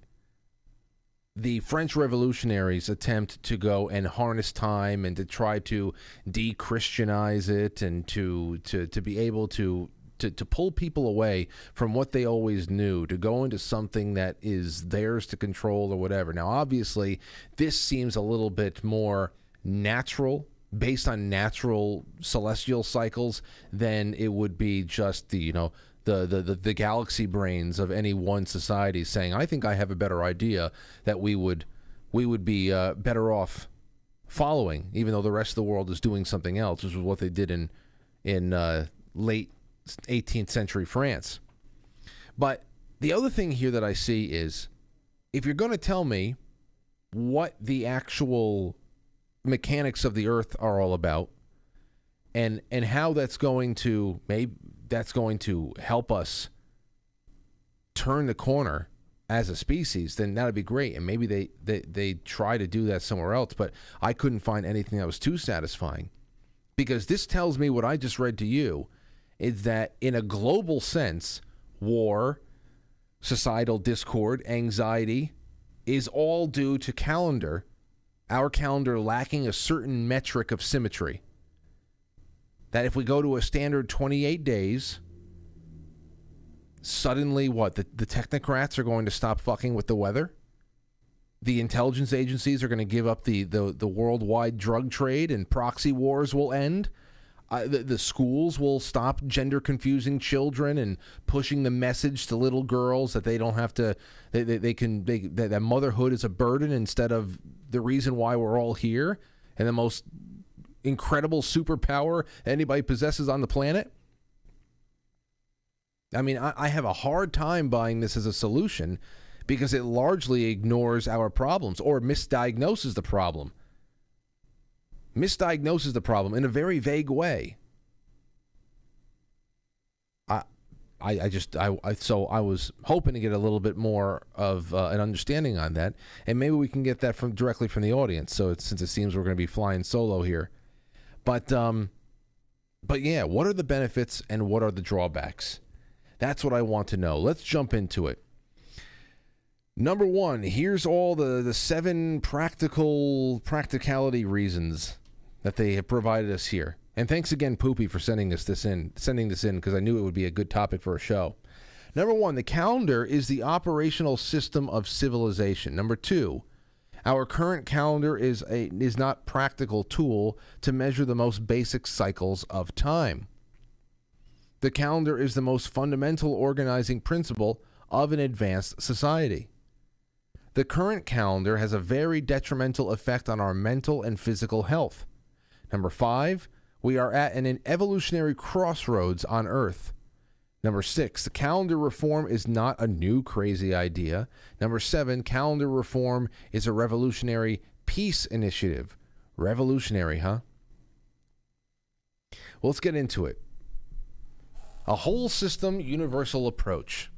the French revolutionaries attempt to go and harness time and to try to de-Christianize it and to to to be able to to, to pull people away from what they always knew to go into something that is theirs to control or whatever. Now, obviously, this seems a little bit more natural based on natural celestial cycles than it would be just the you know the, the, the, the galaxy brains of any one society saying, I think I have a better idea that we would we would be uh, better off following, even though the rest of the world is doing something else, which was what they did in in uh, late 18th century France. But the other thing here that I see is if you're going to tell me what the actual mechanics of the earth are all about and and how that's going to maybe that's going to help us turn the corner as a species, then that'd be great. And maybe they, they, they try to do that somewhere else, but I couldn't find anything that was too satisfying. Because this tells me what I just read to you is that in a global sense, war, societal discord, anxiety is all due to calendar, our calendar lacking a certain metric of symmetry. That if we go to a standard 28 days, suddenly what? The, the technocrats are going to stop fucking with the weather? The intelligence agencies are going to give up the, the, the worldwide drug trade and proxy wars will end? The, the schools will stop gender confusing children and pushing the message to little girls that they don't have to they, they, they can they, that, that motherhood is a burden instead of the reason why we're all here and the most incredible superpower anybody possesses on the planet. I mean I, I have a hard time buying this as a solution because it largely ignores our problems or misdiagnoses the problem misdiagnoses the problem in a very vague way. I, I, I just, I, I, so I was hoping to get a little bit more of uh, an understanding on that, and maybe we can get that from directly from the audience. So since it seems we're going to be flying solo here, but, um, but yeah, what are the benefits and what are the drawbacks? That's what I want to know. Let's jump into it. Number one, here's all the, the seven practical practicality reasons that they have provided us here. And thanks again, Poopy, for sending us this in, sending this in because I knew it would be a good topic for a show. Number one, the calendar is the operational system of civilization. Number two, our current calendar is a is not practical tool to measure the most basic cycles of time. The calendar is the most fundamental organizing principle of an advanced society. The current calendar has a very detrimental effect on our mental and physical health. Number five, we are at an evolutionary crossroads on Earth. Number six, the calendar reform is not a new crazy idea. Number seven, calendar reform is a revolutionary peace initiative. Revolutionary, huh? Well, let's get into it. A whole system universal approach.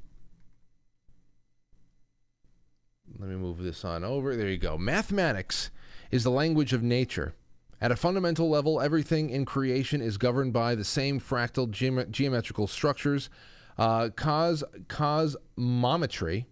Let me move this on over. There you go. Mathematics is the language of nature. At a fundamental level, everything in creation is governed by the same fractal geom- geometrical structures. Uh, cos- cosmometry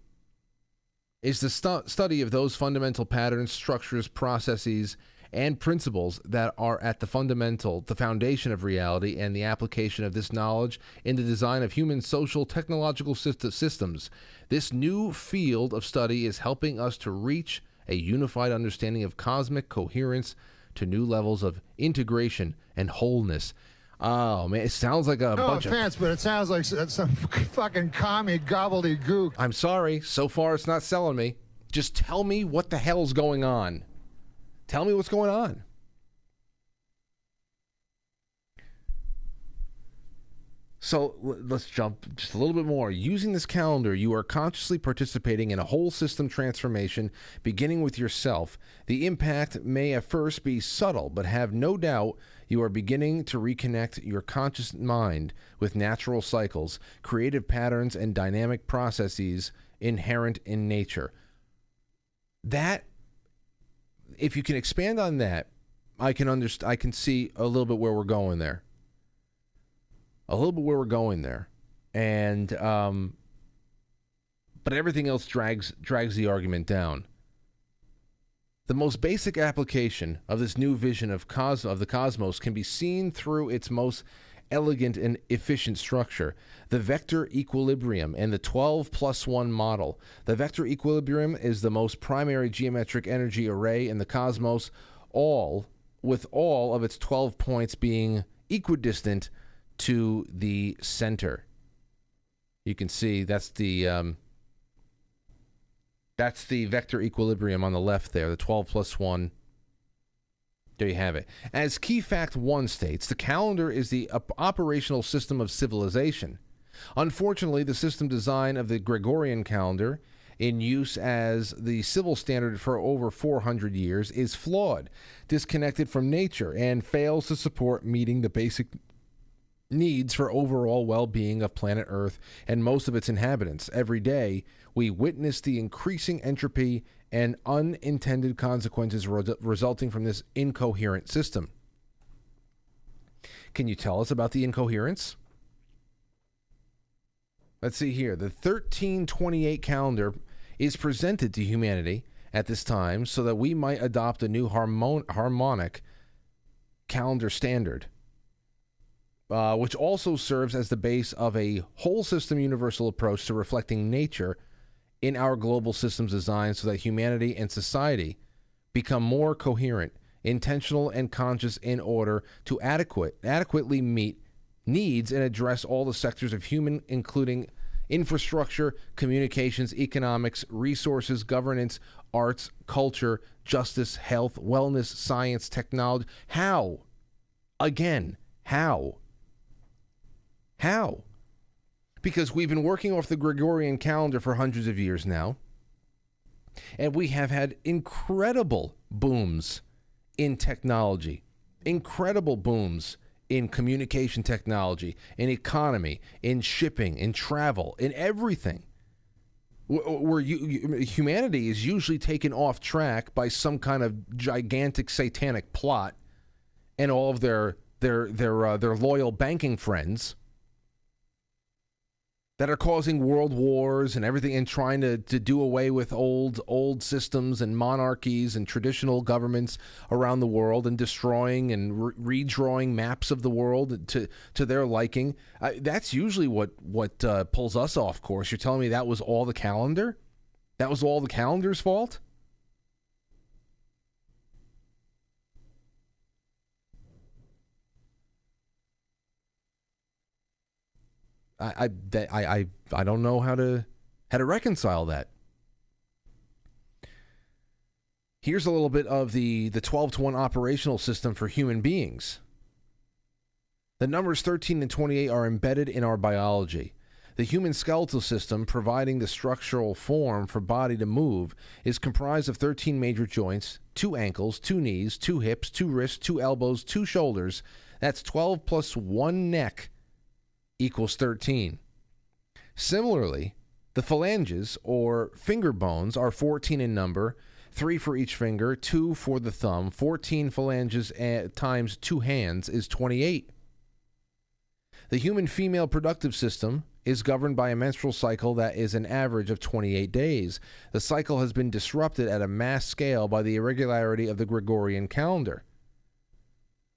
is the stu- study of those fundamental patterns, structures, processes, and principles that are at the fundamental, the foundation of reality, and the application of this knowledge in the design of human social technological syst- systems. This new field of study is helping us to reach a unified understanding of cosmic coherence to new levels of integration and wholeness. Oh man, it sounds like a No bunch offense, of. but it sounds like some fucking commie gobbledygook. I'm sorry. So far, it's not selling me. Just tell me what the hell's going on. Tell me what's going on. So let's jump just a little bit more. Using this calendar, you are consciously participating in a whole system transformation, beginning with yourself. The impact may at first be subtle, but have no doubt you are beginning to reconnect your conscious mind with natural cycles, creative patterns, and dynamic processes inherent in nature. That, if you can expand on that, I can underst- I can see a little bit where we're going there a little bit where we're going there, and um, but everything else drags drags the argument down. The most basic application of this new vision of cos of the cosmos can be seen through its most elegant and efficient structure, the vector equilibrium and the 12 plus 1 model. The vector equilibrium is the most primary geometric energy array in the cosmos, all with all of its 12 points being equidistant to the center. You can see that's the um, that's the vector equilibrium on the left there, the 12 plus 1. There you have it. As key fact 1 states, the calendar is the op- operational system of civilization. Unfortunately, the system design of the Gregorian calendar in use as the civil standard for over 400 years is flawed, disconnected from nature, and fails to support meeting the basic needs for overall well being of planet Earth and most of its inhabitants. Every day, we witness the increasing entropy and unintended consequences re- resulting from this incoherent system. Can you tell us about the incoherence? Let's see here. The 1328 calendar is presented to humanity at this time so that we might adopt a new harmon- harmonic calendar standard, uh, which also serves as the base of a whole system universal approach to reflecting nature in our global systems design so that humanity and society become more coherent, intentional, and conscious in order to adequate adequately meet needs and address all the sectors of human, including infrastructure, communications, economics, resources, governance, arts, culture, justice, health, wellness, science, technology. How? Again, how? How? Because we've been working off the Gregorian calendar for hundreds of years now, and we have had incredible booms in technology, incredible booms in communication technology, in economy, in shipping, in travel, in everything. Where you, humanity is usually taken off track by some kind of gigantic satanic plot, and all of their their their uh, their loyal banking friends that are causing world wars and everything and trying to, to do away with old old systems and monarchies and traditional governments around the world and destroying and re- redrawing maps of the world to to their liking. Uh, that's usually what what uh, pulls us off course. You're telling me that was all the calendar? That was all the calendar's fault I I I I don't know how to how to reconcile that. Here's a little bit of the the 12 to 1 operational system for human beings. The numbers 13 and 28 are embedded in our biology. The human skeletal system, providing the structural form for body to move, is comprised of 13 major joints, two ankles, two knees, two hips, two wrists, two elbows, two shoulders. That's 12 plus one neck equals 13. Similarly, the phalanges or finger bones are 14 in number, three for each finger, two for the thumb. 14 phalanges eh, times two hands is 28. The human female productive system is governed by a menstrual cycle that is an average of 28 days. The cycle has been disrupted at a mass scale by the irregularity of the Gregorian calendar.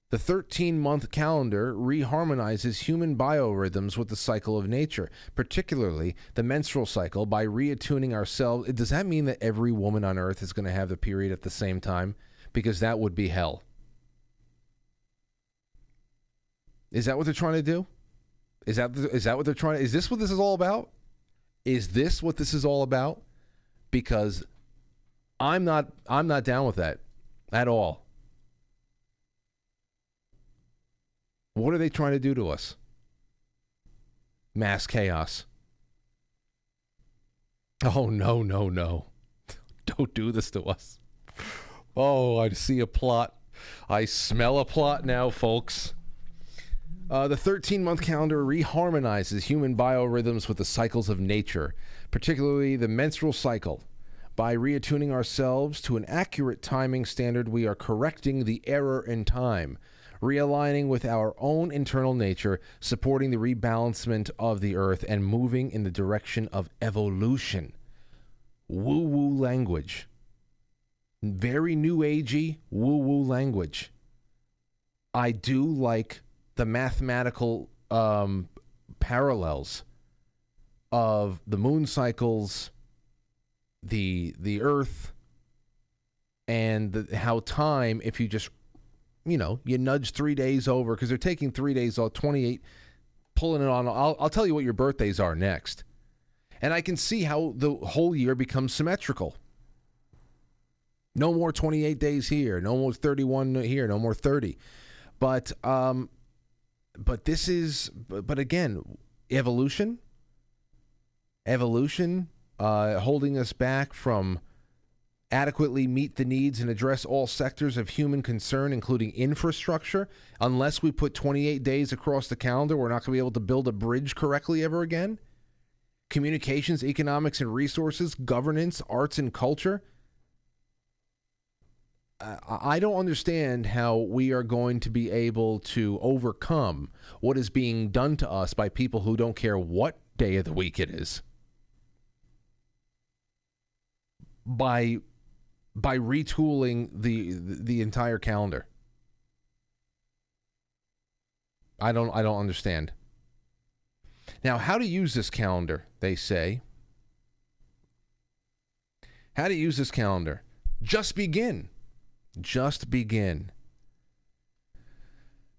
The 13 month calendar reharmonizes human biorhythms with the cycle of nature, particularly the menstrual cycle, by reattuning ourselves. Does that mean that every woman on earth is going to have the period at the same time? Because that would be hell. Is that what they're trying to do? Is that is that what they're trying Is this what this is all about? Is this what this is all about? Because I'm not I'm not down with that at all. What are they trying to do to us? Mass chaos. Oh, no, no, no. Don't do this to us. Oh, I see a plot. I smell a plot now, folks. Uh, the 13 month calendar reharmonizes human biorhythms with the cycles of nature, particularly the menstrual cycle. By reattuning ourselves to an accurate timing standard, we are correcting the error in time realigning with our own internal nature, supporting the rebalancement of the earth, and moving in the direction of evolution. Woo woo language. Very new agey woo woo language. I do like the mathematical um, parallels of the moon cycles, the the Earth, and the, how time, if you just you know, you nudge three days over because they're taking three days off, 28, pulling it on. I'll, I'll tell you what your birthdays are next. And I can see how the whole year becomes symmetrical. No more 28 days here, no more 31 here, no more 30. But um but this is but again, evolution evolution uh holding us back from adequately meet the needs and address all sectors of human concern, including infrastructure. Unless we put 28 days across the calendar, we're not going to be able to build a bridge correctly ever again. Communications, economics and resources, governance, arts and culture. I don't understand how we are going to be able to overcome what is being done to us by people who don't care what day of the week it is. By by retooling the the entire calendar. I don't I don't understand. Now, how to use this calendar, they say. How to use this calendar. Just begin. Just begin.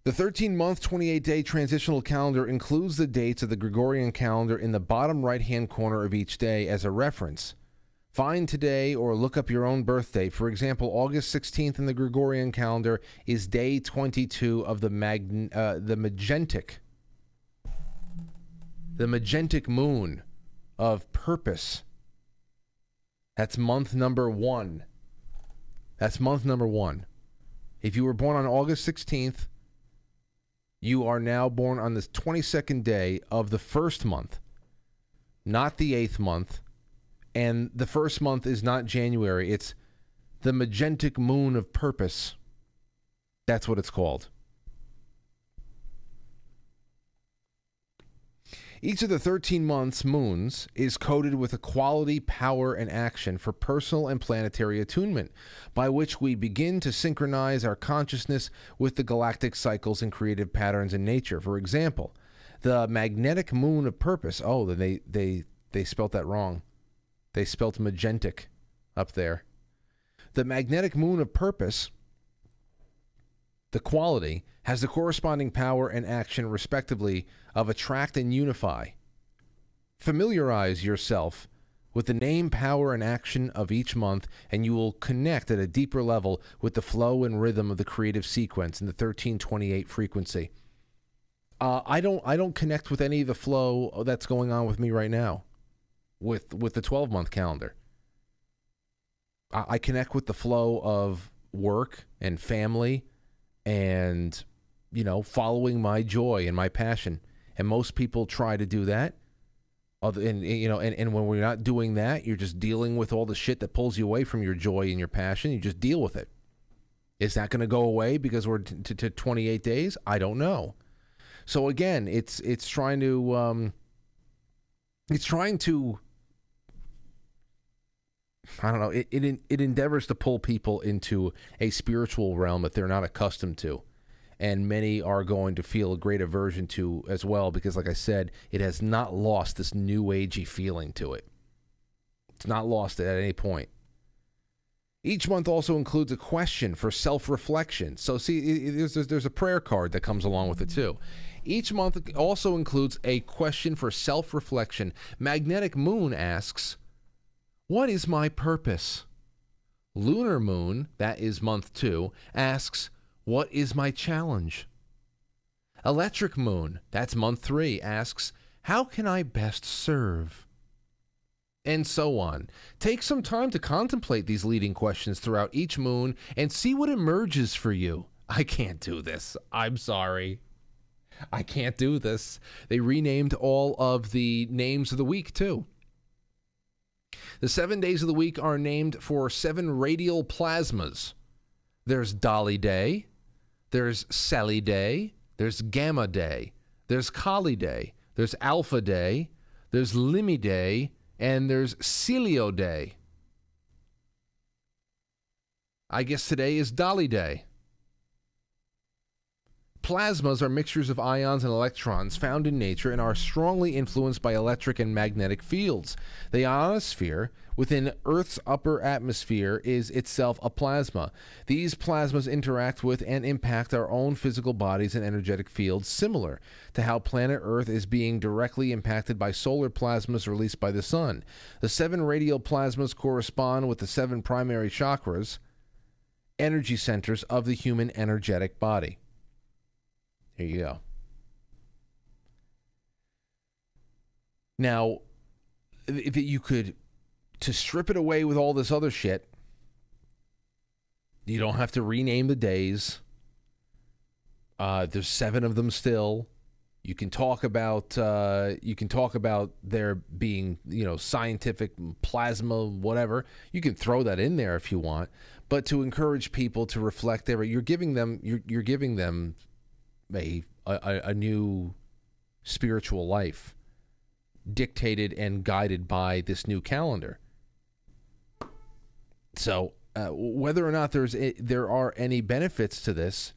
The 13 month, 28 day transitional calendar includes the dates of the Gregorian calendar in the bottom right hand corner of each day as a reference. Find today or look up your own birthday. For example, August 16th in the Gregorian calendar is day 22 of the mag- uh, the magentic the magentic moon of purpose. That's month number 1. That's month number 1. If you were born on August 16th, you are now born on the 22nd day of the first month, not the eighth month. And the first month is not January, it's the magentic moon of purpose. That's what it's called. Each of the 13 months' moons is coded with a quality, power, and action for personal and planetary attunement, by which we begin to synchronize our consciousness with the galactic cycles and creative patterns in nature. For example, the magnetic moon of purpose. Oh, they they they spelt that wrong. They spelt magentic up there. The magnetic moon of purpose, the quality, has the corresponding power and action, respectively, of attract and unify. Familiarize yourself with the name, power, and action of each month, and you will connect at a deeper level with the flow and rhythm of the creative sequence in the 1328 frequency. Uh, I don't I don't connect with any of the flow that's going on with me right now, with with the 12 month calendar. I, I connect with the flow of work and family, and you know following my joy and my passion. And most people try to do that. Other and you know and, and when we're not doing that you're just dealing with all the shit that pulls you away from your joy and your passion. You just deal with it. Is that going to go away because we're t- t- to 28 days? I don't know. So again it's it's trying to um it's trying to i don't know it, it it endeavors to pull people into a spiritual realm that they're not accustomed to and many are going to feel a great aversion to as well because, like I said, it has not lost this new agey feeling to it. It's not lost at any point. Each month also includes a question for self reflection. So, see, there's, there's a prayer card that comes along with it too. Each month also includes a question for self reflection. Magnetic Moon asks, What is my purpose? Lunar Moon, that is month two, asks, what is my challenge? Electric Moon, that's month three, asks, How can I best serve? And so on. Take some time to contemplate these leading questions throughout each moon and see what emerges for you. I can't do this. I'm sorry. I can't do this. They renamed all of the names of the week, too. The seven days of the week are named for seven radial plasmas. There's Dali Day, there's Seli Day, there's Gamma Day, there's Kali Day, there's Alpha Day, there's Limi Day, and there's Silio Day. I guess today is Dali Day. Plasmas are mixtures of ions and electrons found in nature and are strongly influenced by electric and magnetic fields. The ionosphere within Earth's upper atmosphere is itself a plasma. These plasmas interact with and impact our own physical bodies and energetic fields, similar to how planet Earth is being directly impacted by solar plasmas released by the sun. The seven radial plasmas correspond with the seven primary chakras, energy centers of the human energetic body. Here you go. Now, if you could to strip it away with all this other shit, you don't have to rename the days. Uh, there's seven of them still. You can talk about uh, you can talk about there being you know scientific plasma whatever. You can throw that in there if you want, but to encourage people to reflect there, you're giving them you're you're giving them a a, a new spiritual life dictated and guided by this new calendar. So, uh, whether or not there's a, there are any benefits to this,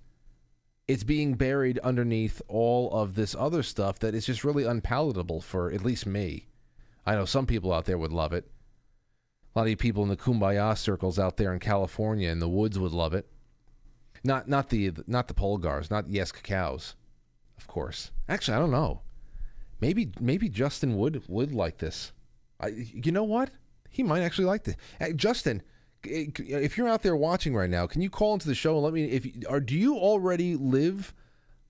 it's being buried underneath all of this other stuff that is just really unpalatable for at least me. I know some people out there would love it. A lot of people in the kumbaya circles out there in California in the woods would love it. Not not the not the Polgars, not yes cows, of course. Actually, I don't know. Maybe maybe Justin would would like this. I, you know what? He might actually like this. Hey, Justin, if you're out there watching right now, can you call into the show and let me if or do you already live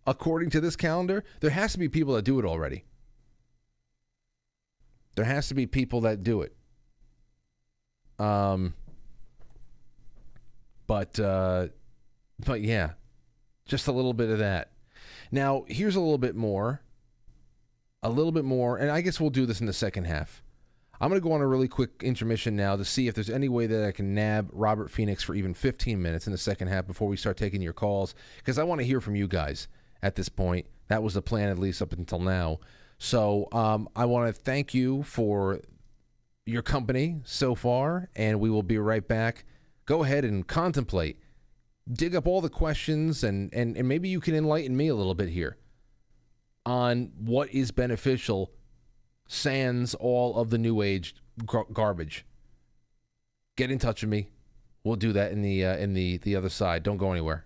according to this calendar? There has to be people that do it already. There has to be people that do it. Um but uh but yeah, just a little bit of that. Now, here's a little bit more. A little bit more, and I guess we'll do this in the second half. I'm going to go on a really quick intermission now to see if there's any way that I can nab Robert Phoenix for even 15 minutes in the second half before we start taking your calls, because I want to hear from you guys at this point. That was the plan, at least up until now. So um, I want to thank you for your company so far, and we will be right back. Go ahead and contemplate dig up all the questions and, and, and maybe you can enlighten me a little bit here on what is beneficial sans all of the new age gar- garbage. Get in touch with me. We'll do that in the uh, in the the other side. Don't go anywhere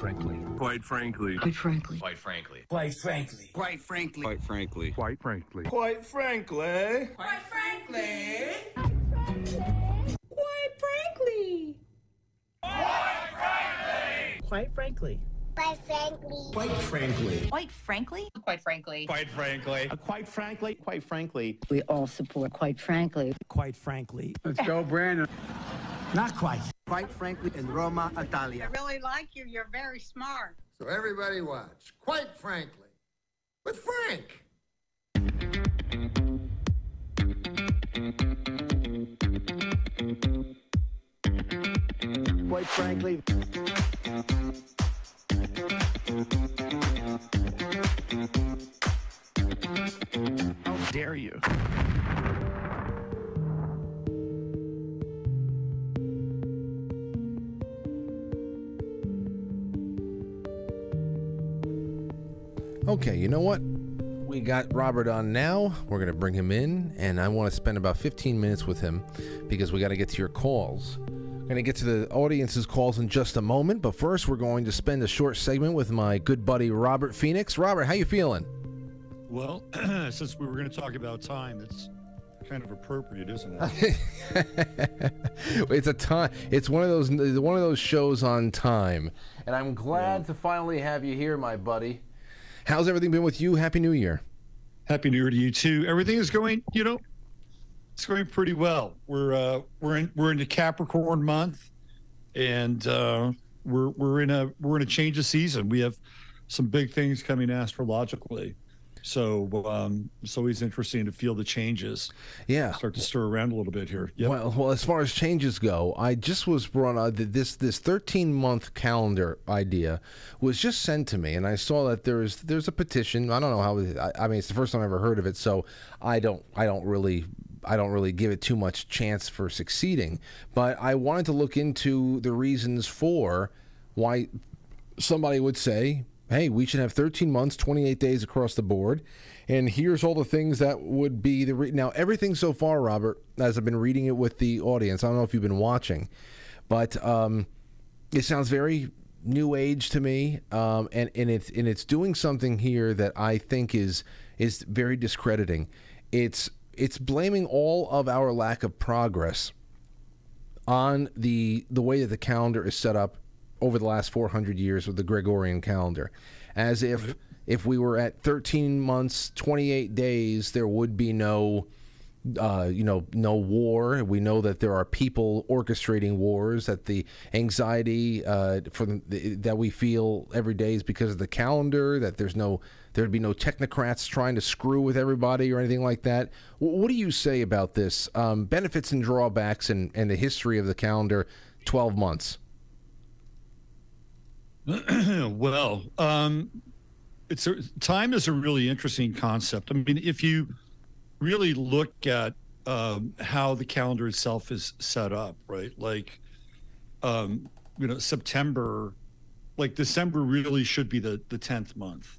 Quite frankly. Quite frankly. Quite frankly. Quite frankly. Quite frankly. Quite frankly. Quite frankly. Quite frankly. Quite frankly. Quite frankly. Quite frankly. Quite frankly. Quite frankly. Quite frankly. Quite frankly. Quite frankly. Quite frankly. quite frankly. Quite frankly. We all support, quite frankly. Quite frankly. Let's go, Brandon. Not quite. Quite frankly, in Roma, Italia. I really like you. You're very smart. So everybody watch. Quite frankly, with Frank. Quite frankly. How dare you? Okay, you know what? We got Robert on now. We're going to bring him in, and I want to spend about 15 minutes with him because we got to get to your calls. We're going to get to the audience's calls in just a moment, but first we're going to spend a short segment with my good buddy Robert Phoenix. Robert, how you feeling? Well, since we were going to talk about time, it's kind of appropriate, isn't it? it's a time. It's one of those one of those shows on time, and I'm glad to finally have you here, my buddy. How's everything been with you? Happy New Year. Happy New Year to you too. Everything is going, you know, it's going pretty well. We're uh, we're in we're into Capricorn month, and uh, we're we're in a we're in a change of season. We have some big things coming astrologically. So um, it's always interesting to feel the changes. Yeah, start to stir around a little bit here. Yep. Well, well, as far as changes go, I just was brought on this this 13 month calendar idea was just sent to me, and I saw that there's there's a petition. I don't know how. I, I mean, it's the first time I ever heard of it, so I don't I don't really I don't really give it too much chance for succeeding. But I wanted to look into the reasons for why somebody would say, hey, we should have 13 months, 28 days across the board. And here's all the things that would be the. Re- now, everything so far, Robert, as I've been reading it with the audience, I don't know if you've been watching, but um, it sounds very new age to me. Um, and, and, it's, and it's doing something here that I think is, is very discrediting. It's, it's blaming all of our lack of progress on the the way that the calendar is set up over the last 400 years with the Gregorian calendar, as if if we were at 13 months, 28 days, there would be no. Uh, you know, no war. We know that there are people orchestrating wars. That the anxiety uh, for the, that we feel every day is because of the calendar. That there's no, there'd be no technocrats trying to screw with everybody or anything like that. Wh- What do you say about this um, benefits and drawbacks and, and the history of the calendar? Twelve months. well, um, it's a, time is a really interesting concept. I mean, if you really look at um, how the calendar itself is set up, right? Like, um, you know, September, like December really should be the the tenth month,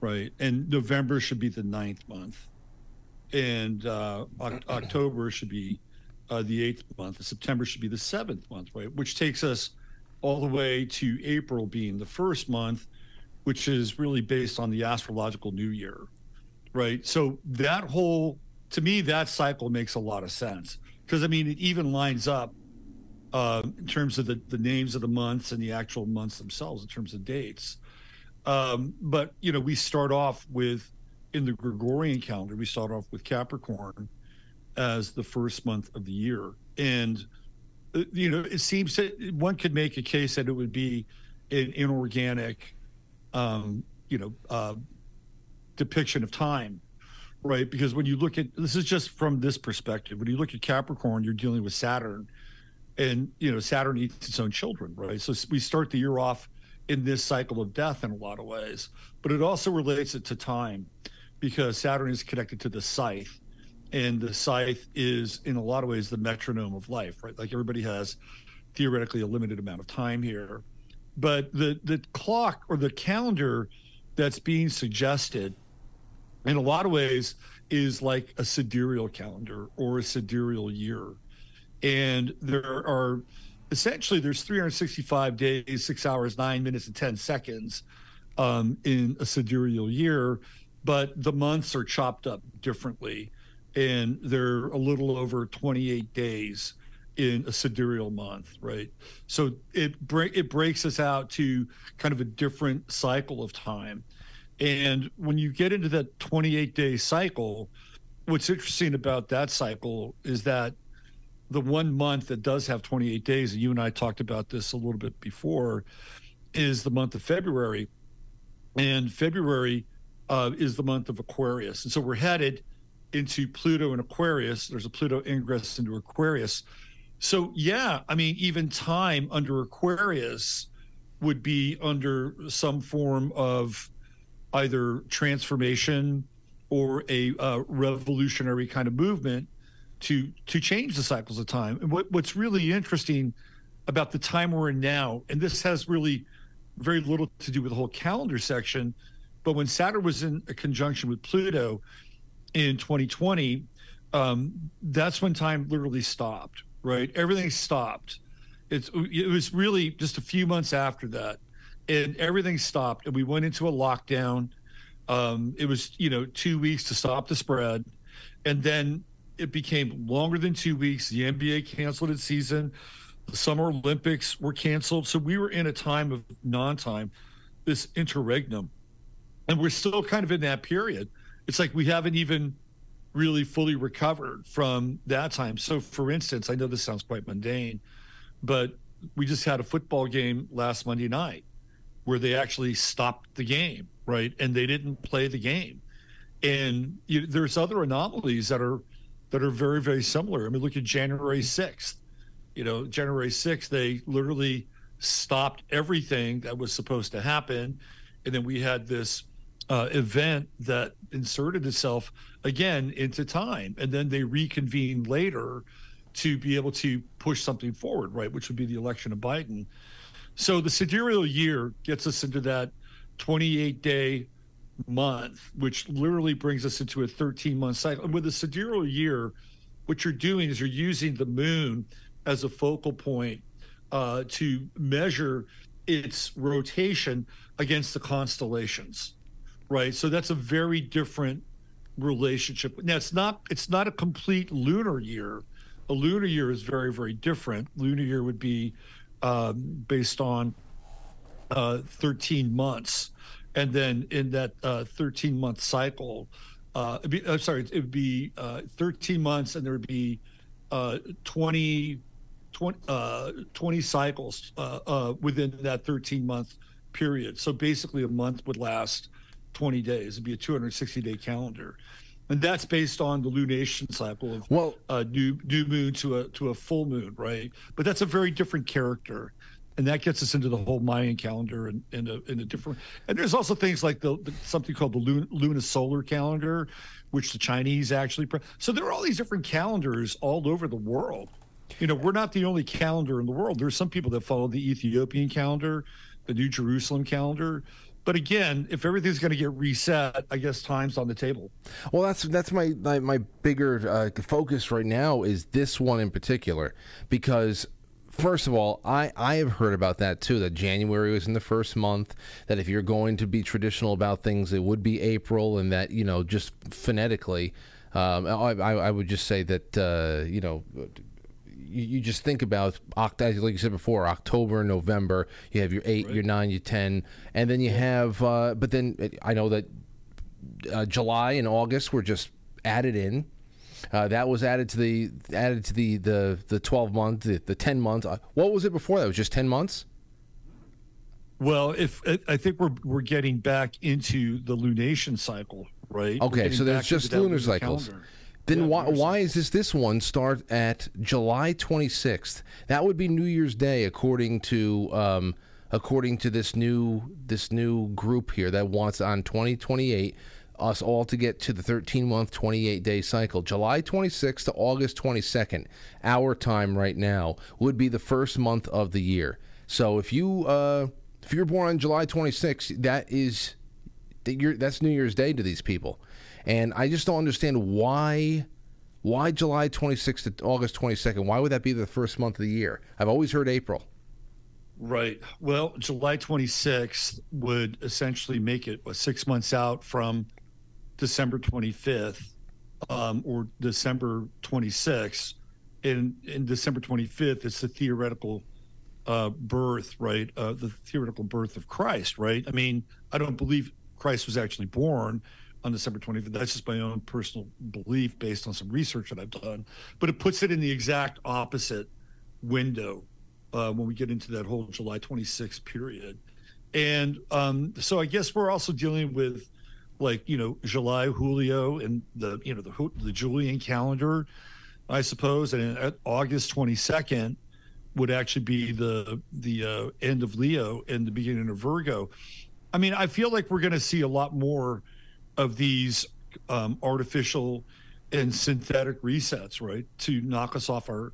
right? And November should be the ninth month, and uh, Oc- October should be uh, the eighth month. September should be the seventh month, right? Which takes us all the way to April being the first month, which is really based on the astrological new year, right? So that whole, to me, that cycle makes a lot of sense because I mean, it even lines up uh, in terms of the, the names of the months and the actual months themselves in terms of dates. Um, but, you know, we start off with, in the Gregorian calendar, we start off with Capricorn as the first month of the year. And, you know, it seems that one could make a case that it would be an inorganic, um, you know, uh, depiction of time, right? Because when you look at this is just from this perspective. When you look at Capricorn, you're dealing with Saturn, and you know Saturn eats its own children, right? So we start the year off in this cycle of death in a lot of ways, but it also relates it to time because Saturn is connected to the scythe, and the scythe is in a lot of ways the metronome of life, right? Like everybody has theoretically a limited amount of time here, but the the clock or the calendar that's being suggested in a lot of ways is like a sidereal calendar or a sidereal year. And there are essentially there's 365 days six hours nine minutes and 10 seconds um, in a sidereal year but the months are chopped up differently and they're a little over 28 days in a sidereal month right so it it breaks us out to kind of a different cycle of time and when you get into that 28 day cycle, what's interesting about that cycle is that the one month that does have 28 days, and you and I talked about this a little bit before, is the month of February. And February uh, is the month of Aquarius. And so we're headed into Pluto and Aquarius. There's a Pluto ingress into Aquarius. So, yeah, I mean, even time under Aquarius would be under some form of either transformation or a uh, revolutionary kind of movement to to change the cycles of time. And what, what's really interesting about the time we're in now, and this has really very little to do with the whole calendar section, but when Saturn was in a conjunction with Pluto in 2020, um, that's when time literally stopped. Right, everything stopped. It's it was really just a few months after that and everything stopped and we went into a lockdown. Um, it was you know two weeks to stop the spread and then it became longer than two weeks. The nba canceled its season. The summer olympics were canceled. So we were in a time of non-time this interregnum and we're still kind of in that period it's like we haven't even really fully recovered from that time so for instance i know this sounds quite mundane but we just had a football game last monday night where they actually stopped the game, right? And they didn't play the game. And you, there's other anomalies that are that are very very similar. I mean, look at January 6th. You know, January 6th, they literally stopped everything that was supposed to happen, and then we had this uh, event that inserted itself again into time, and then they reconvened later to be able to push something forward, right? Which would be the election of Biden. So the sidereal year gets us into that 28 day month, which literally brings us into a 13 month cycle. And with the sidereal year, what you're doing is you're using the moon as a focal point uh, to measure its rotation against the constellations, right? So that's a very different relationship. Now it's not it's not a complete lunar year. A lunar year is very very different. Lunar year would be um, based on uh, 13 months, and then in that uh, 13 month cycle, uh, be, I'm sorry, it would be uh, 13 months, and there would be uh, 20, 20, uh, 20 cycles within that 13 month period. So basically, a month would last 20 days. It'd be a 260 day calendar. And that's based on the lunation cycle of well, uh, new new moon to a to a full moon, right? But that's a very different character, and that gets us into the whole Mayan calendar and in a in a different. And there's also things like the, the something called the Lun, lunisolar calendar, which the Chinese actually. Pre- so there are all these different calendars all over the world. You know, we're not the only calendar in the world. There's some people that follow the Ethiopian calendar, the New Jerusalem calendar. But again, if everything's going to get reset, I guess time's on the table. Well, that's that's my my, my bigger uh, focus right now is this one in particular because first of all, I, I have heard about that too. That January was in the first month. That if you're going to be traditional about things, it would be April, and that you know just phonetically, um, I, I would just say that uh, you know. You, you just think about like you said before, October, November. You have your eight, your nine, your ten, and then you have. Uh, but then I know that uh, July and August were just added in. Uh, that was added to the added to the the the twelve month, the, the ten months. Uh, what was it before that? It was just ten months. Well, if I- think we're we're getting back into the lunation cycle, right? Okay, so there's just lunar cycles. calendar. Then why why is this this one start at July 26th? That would be New Year's Day according to um, according to this new this new group here that wants on 2028 us all to get to the 13 month 28 day cycle. July 26th to August 22nd, our time right now would be the first month of the year. So if you uh, if you're born on July 26th, that is that you're, that's New Year's Day to these people, and I just don't understand why why July 26th to August 22nd. Why would that be the first month of the year? I've always heard April. Right. Well, July 26th would essentially make it what, six months out from December 25th um, or December 26th. In in December 25th, it's the theoretical uh, birth, right? Uh, the theoretical birth of Christ, right? I mean, I don't believe Christ was actually born on December 25th. That's just my own personal belief based on some research that I've done. But it puts it in the exact opposite window uh, when we get into that whole July 26th period. And um, so I guess we're also dealing with like, you know, July Julio and the, you know, the, the Julian calendar, I suppose. And August 22nd would actually be the, the uh, end of Leo and the beginning of Virgo. I mean, I feel like we're going to see a lot more of these um, artificial and synthetic resets, right, to knock us off our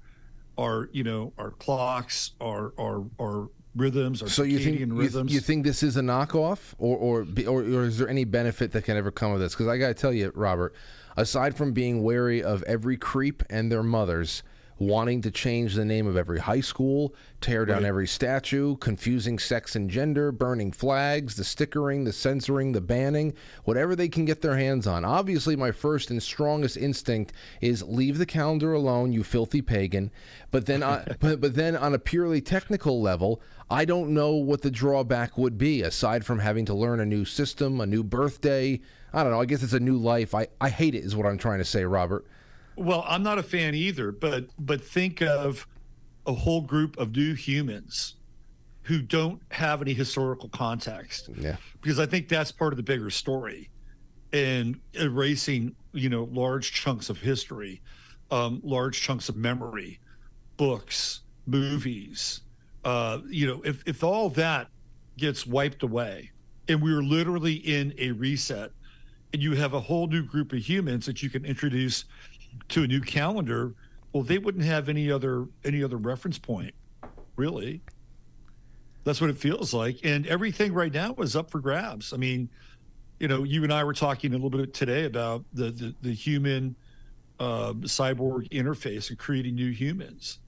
our you know our clocks, our our our rhythms, our So you think circadian you, rhythms. you think this is a knockoff, or or be- or, or is there any benefit that can ever come of this? Because I got to tell you, Robert, aside from being wary of every creep and their mothers wanting to change the name of every high school, tear down Right. every statue, confusing sex and gender, burning flags, the stickering, the censoring, the banning, whatever they can get their hands on. Obviously, my first and strongest instinct is leave the calendar alone, you filthy pagan. But then, I, but but then on a purely technical level, I don't know what the drawback would be aside from having to learn a new system, a new birthday. I don't know. I guess it's a new life. I, I hate it, is what I'm trying to say, Robert. Well, I'm not a fan either, but but think of a whole group of new humans who don't have any historical context. Yeah. Because I think that's part of the bigger story and erasing, you know, large chunks of history, um, large chunks of memory, books, movies. Uh, you know, if if all that gets wiped away, and we're literally in a reset. And you have a whole new group of humans that you can introduce to a new calendar. Well, they wouldn't have any other any other reference point, really. That's what it feels like. And everything right now is up for grabs. I mean, you know, you and I were talking a little bit today about the the, the human uh, cyborg interface and creating new humans.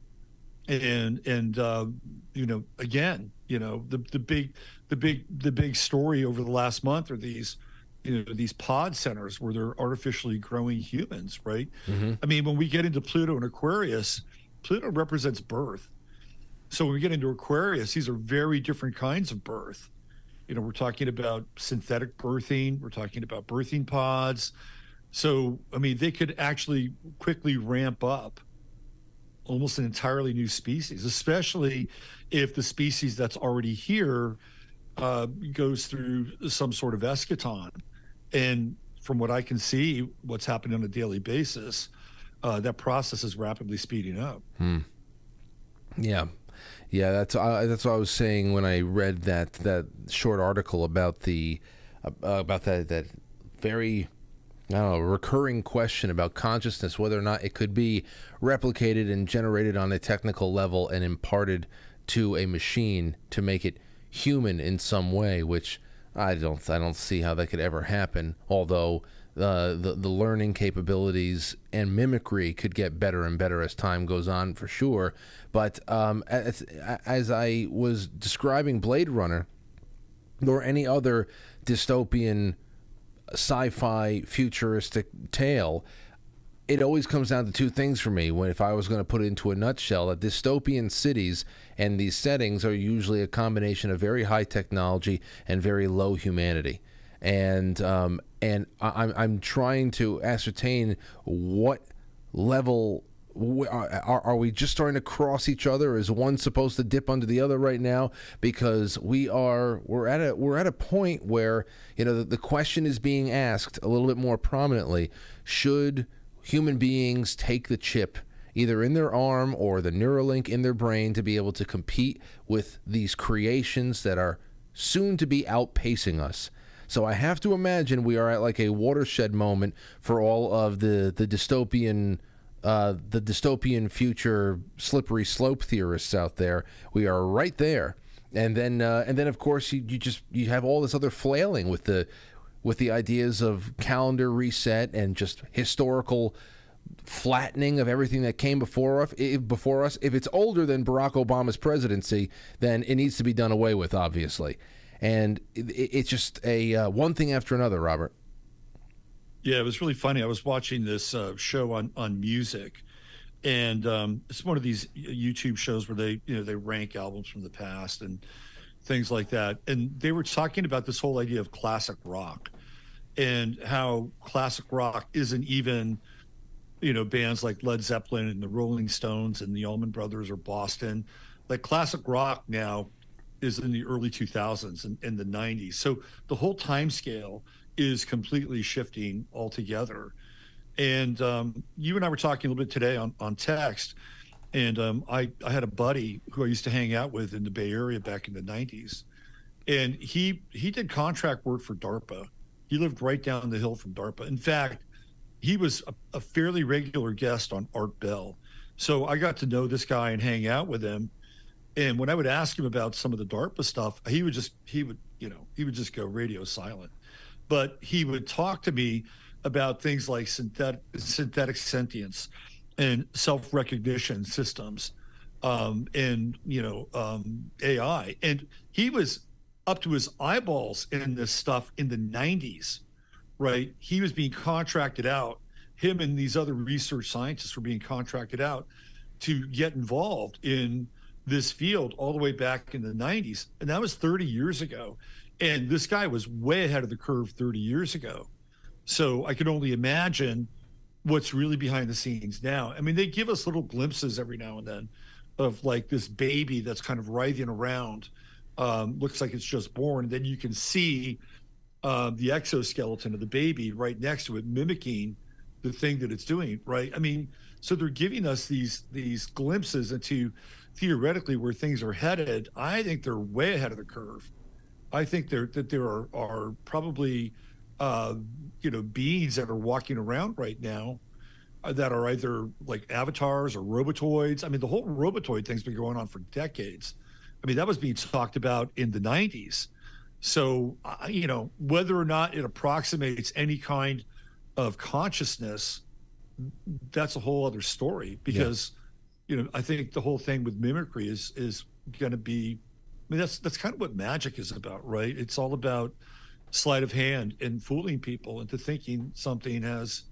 And and uh, you know, again, you know, the the big the big the big story over the last month are these you know these pod centers where they're artificially growing humans, right? I mean, when we get into Pluto and Aquarius, Pluto represents birth. So when we get into Aquarius, these are very different kinds of birth. You know, we're talking about synthetic birthing, we're talking about birthing pods. So, I mean, they could actually quickly ramp up almost an entirely new species, especially if the species that's already here uh, goes through some sort of eschaton. And from what I can see, what's happening on a daily basis, uh, that process is rapidly speeding up. Hmm. Yeah, yeah. That's uh, that's what I was saying when I read that that short article about the uh, about that that very recurring question about consciousness, whether or not it could be replicated and generated on a technical level and imparted to a machine to make it human in some way, which I don't I don't see how that could ever happen. Although uh, the the learning capabilities and mimicry could get better and better as time goes on, for sure. But um, as, as I was describing Blade Runner, or any other dystopian sci-fi futuristic tale, it always comes down to two things for me. When if I was going to put it into a nutshell, that dystopian cities and these settings are usually a combination of very high technology and very low humanity. And um, and I'm I'm trying to ascertain what level are, are are we just starting to cross each other? Is one supposed to dip under the other right now? Because we are we're at a we're at a point where you know the, the question is being asked a little bit more prominently: Should human beings take the chip either in their arm or the Neuralink in their brain to be able to compete with these creations that are soon to be outpacing us? So I have to imagine we are at like a watershed moment for all of the the dystopian uh, the dystopian future slippery slope theorists out there. We are right there, and then uh, and then of course you, you just you have all this other flailing with the with the ideas of calendar reset and just historical flattening of everything that came before us. If, before us, if it's older than Barack Obama's presidency, then it needs to be done away with, obviously. And it, it's just a uh, one thing after another, Robert. Yeah, it was really funny. I was watching this uh, show on on music, and um, it's one of these YouTube shows where they you know they rank albums from the past and things like that. And they were talking about this whole idea of classic rock and how classic rock isn't even you know bands like Led Zeppelin and the Rolling Stones and the Allman Brothers or Boston. Like classic rock now is in the early 2000s and in the 90s. So the whole time scale is completely shifting altogether. And um, you and I were talking a little bit today on, on text. And um, I, I had a buddy who I used to hang out with in the Bay Area back in the 90s. And he he did contract work for DARPA. He lived right down the hill from DARPA. In fact, he was a, a fairly regular guest on Art Bell. So I got to know this guy and hang out with him. And when I would ask him about some of the DARPA stuff, he would just he would you know he would just go radio silent. But he would talk to me about things like synthetic synthetic sentience and self recognition systems, um, and you know um, AI. And he was up to his eyeballs in this stuff in the 90s, right? He was being contracted out. Him and these other research scientists were being contracted out to get involved in this field all the way back in the 90s. And that was 30 years ago. And this guy was way ahead of the curve 30 years ago. So I can only imagine what's really behind the scenes now. I mean, they give us little glimpses every now and then of like this baby that's kind of writhing around, um, looks like it's just born. Then you can see the exoskeleton of the baby right next to it, mimicking the thing that it's doing. Right. I mean, so they're giving us these these glimpses into theoretically where things are headed. I think they're way ahead of the curve. I think there that there are are probably uh, you know beings that are walking around right now uh, that are either like avatars or robotoids. I mean, the whole robotoid thing's been going on for decades. I mean, that was being talked about in the 90s. So, uh, you know, whether or not it approximates any kind of consciousness, that's a whole other story because, you know, I think the whole thing with mimicry is is going to be I mean, that's that's kind of what magic is about, right? It's all about sleight of hand and fooling people into thinking something has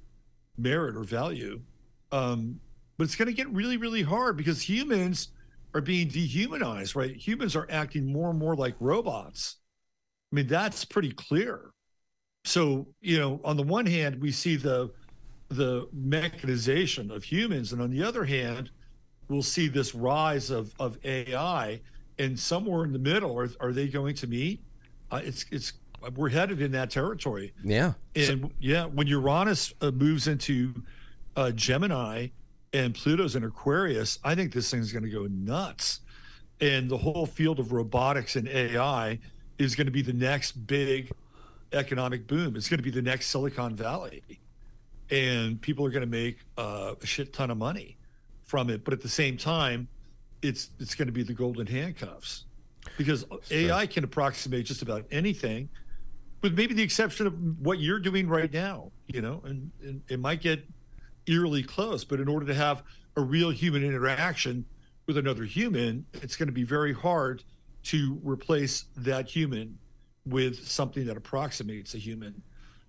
merit or value. Um, but it's going to get really, really hard because humans are being dehumanized, right? Humans are acting more and more like robots. I mean, that's pretty clear. So, you know, on the one hand, we see the the mechanization of humans, and on the other hand, we'll see this rise of of AI. And somewhere in the middle, are, are they going to meet? Uh, it's it's we're headed in that territory. Yeah. And yeah, when Uranus uh, moves into uh, Gemini and Pluto's in Aquarius, I think this thing's going to go nuts. And the whole field of robotics and AI is going to be the next big economic boom. It's going to be the next Silicon Valley. And people are going to make uh, a shit ton of money from it. But at the same time, it's it's going to be the golden handcuffs because AI can approximate just about anything with maybe the exception of what you're doing right now, you know, and, and it might get eerily close. But in order to have a real human interaction with another human, it's going to be very hard to replace that human with something that approximates a human.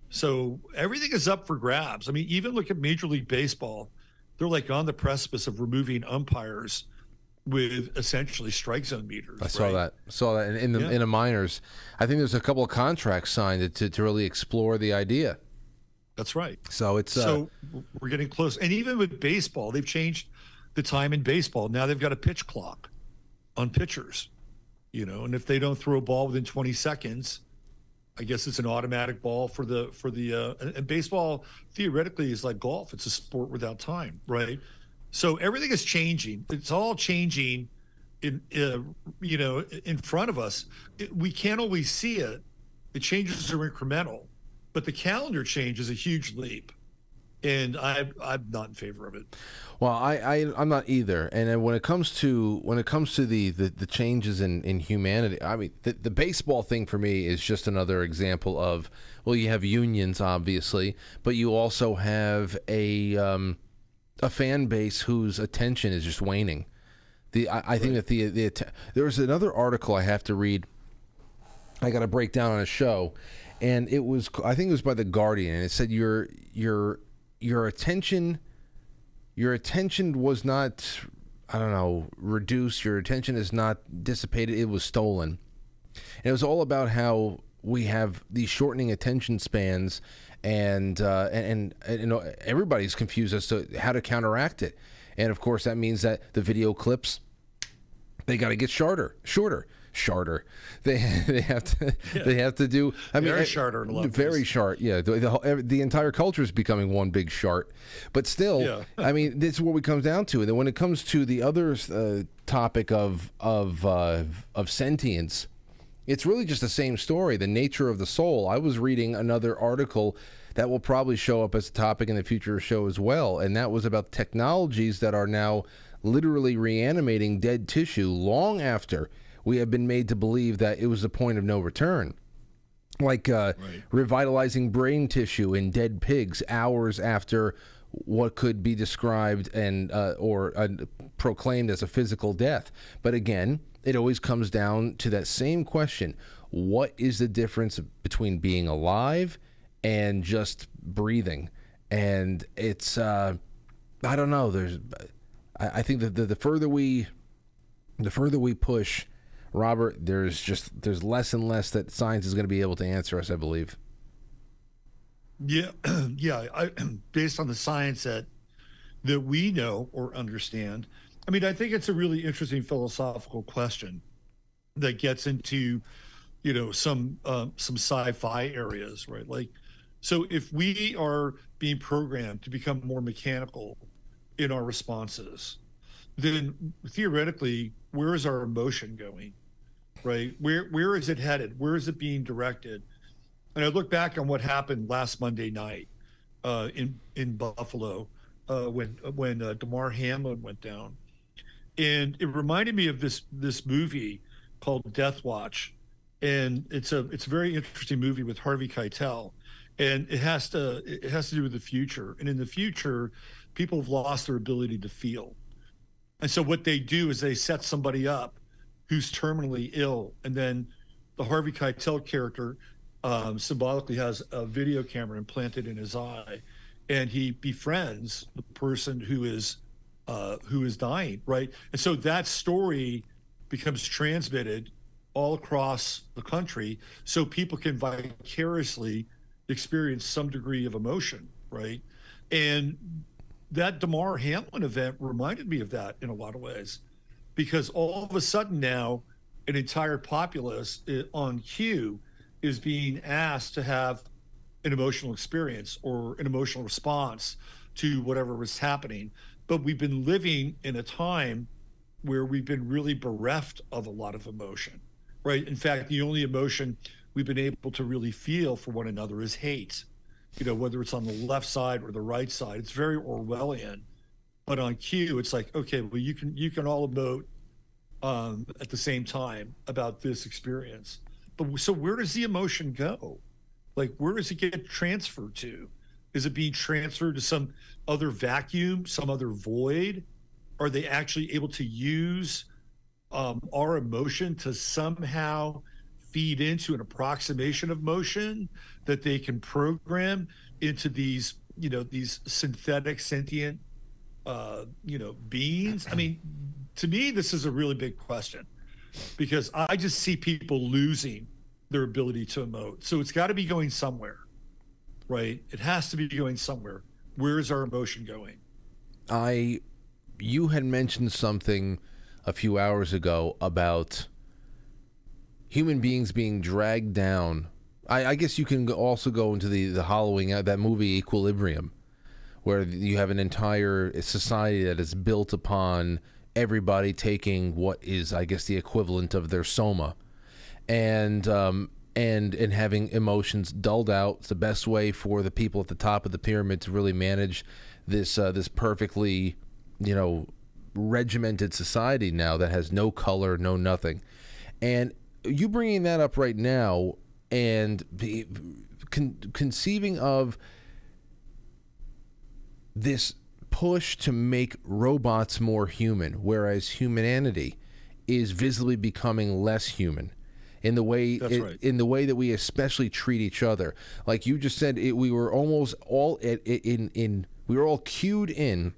So everything is up for grabs. I mean, even look at Major League Baseball. They're like on the precipice of removing umpires with essentially strike zone meters. I saw right? that. Saw that in, in the Yeah. in the minors. I think there's a couple of contracts signed to to really explore the idea. That's right. So it's uh, so we're getting close. And even with baseball, they've changed the time in baseball. Now they've got a pitch clock on pitchers, you know, and if they don't throw a ball within 20 seconds, I guess it's an automatic ball for the for the uh, and, and baseball theoretically is like golf. It's a sport without time, right? So everything is changing. It's all changing in uh, you know in front of us. It, we can't always see it. The changes are incremental, but the calendar change is a huge leap, and I I'm not in favor of it. Well, I, I I'm not either. And when it comes to when it comes to the the, the changes in, in humanity, I mean the, the baseball thing for me is just another example of well, you have unions obviously, but you also have a um, a fan base whose attention is just waning. The I, I think that the the there was another article I have to read. I got to break down on a show, and it was I think it was by the Guardian, it said your your your attention your attention was not I don't know reduced. Your attention is not dissipated. It was stolen. And it was all about how we have these shortening attention spans, and uh, and, and you know everybody's confused as to how to counteract it. And of course, that means that the video clips they got to get shorter, shorter, shorter. They they have to they have to do. I mean, Very eh, shorter in a lot of very short. Yeah, the, the, the entire culture is becoming one big short. But still, Yeah. I mean, this is what we comes down to. And then when it comes to the other uh, topic of of uh, of sentience, it's really just the same story. The nature of the soul. I was reading another article that will probably show up as a topic in the future show as well, and that was about technologies that are now literally reanimating dead tissue long after we have been made to believe that it was the point of no return like uh, revitalizing brain tissue in dead pigs hours after what could be described and uh, or uh, proclaimed as a physical death. But again, it always comes down to that same question: What is the difference between being alive and just breathing? And it's uh, I don't know. There's I, I think that the, the further we the further we push Robert, there's just there's less and less that science is going to be able to answer us. I believe. Yeah, yeah. I, based on the science that that we know or understand, I mean, I think it's a really interesting philosophical question that gets into, you know, some um, some sci-fi areas, right? Like, so if we are being programmed to become more mechanical in our responses, then theoretically, where is our emotion going? right? Where where is it headed? Where is it being directed? And I look back on what happened last Monday night uh, in in Buffalo uh, when when uh, Damar Hamlin went down, and it reminded me of this this movie called Death Watch, and it's a it's a very interesting movie with Harvey Keitel, and it has to it has to do with the future, and in the future, people have lost their ability to feel, and so what they do is they set somebody up who's terminally ill, and then the Harvey Keitel character um, symbolically has a video camera implanted in his eye, and he befriends the person who is uh, who is dying, right? And so that story becomes transmitted all across the country, so people can vicariously experience some degree of emotion, right? And that Damar Hamlin event reminded me of that in a lot of ways, because all of a sudden now, an entire populace eh, on cue is being asked to have an emotional experience or an emotional response to whatever was happening. But we've been living in a time where we've been really bereft of a lot of emotion, right? In fact, the only emotion we've been able to really feel for one another is hate, you know, whether it's on the left side or the right side. It's very Orwellian. But on cue, it's like, okay, well, you can you can all emote um, at the same time about this experience. But so where does the emotion go? Like where does it get transferred to? Is it being transferred to some other vacuum, some other void? Are they actually able to use um, our emotion to somehow feed into an approximation of motion that they can program into these, you know, these synthetic sentient, uh, you know, beings? I mean, to me, this is a really big question because I just see people losing their ability to emote. So it's got to be going somewhere, right? It has to be going somewhere. Where is our emotion going? I, you had mentioned something a few hours ago about human beings being dragged down. I, I guess you can also go into the the hollowing out that movie Equilibrium, where you have an entire society that is built upon everybody taking what is, I guess, the equivalent of their soma, and um, and and having emotions dulled out. It's the best way for the people at the top of the pyramid to really manage this uh, this perfectly, you know, regimented society now that has no color, no nothing, and you bringing that up right now and con- conceiving of this push to make robots more human, whereas humanity is visibly becoming less human in the way it- right. in the way that we especially treat each other. Like you just said, it, we were almost all at, in in we were all cued in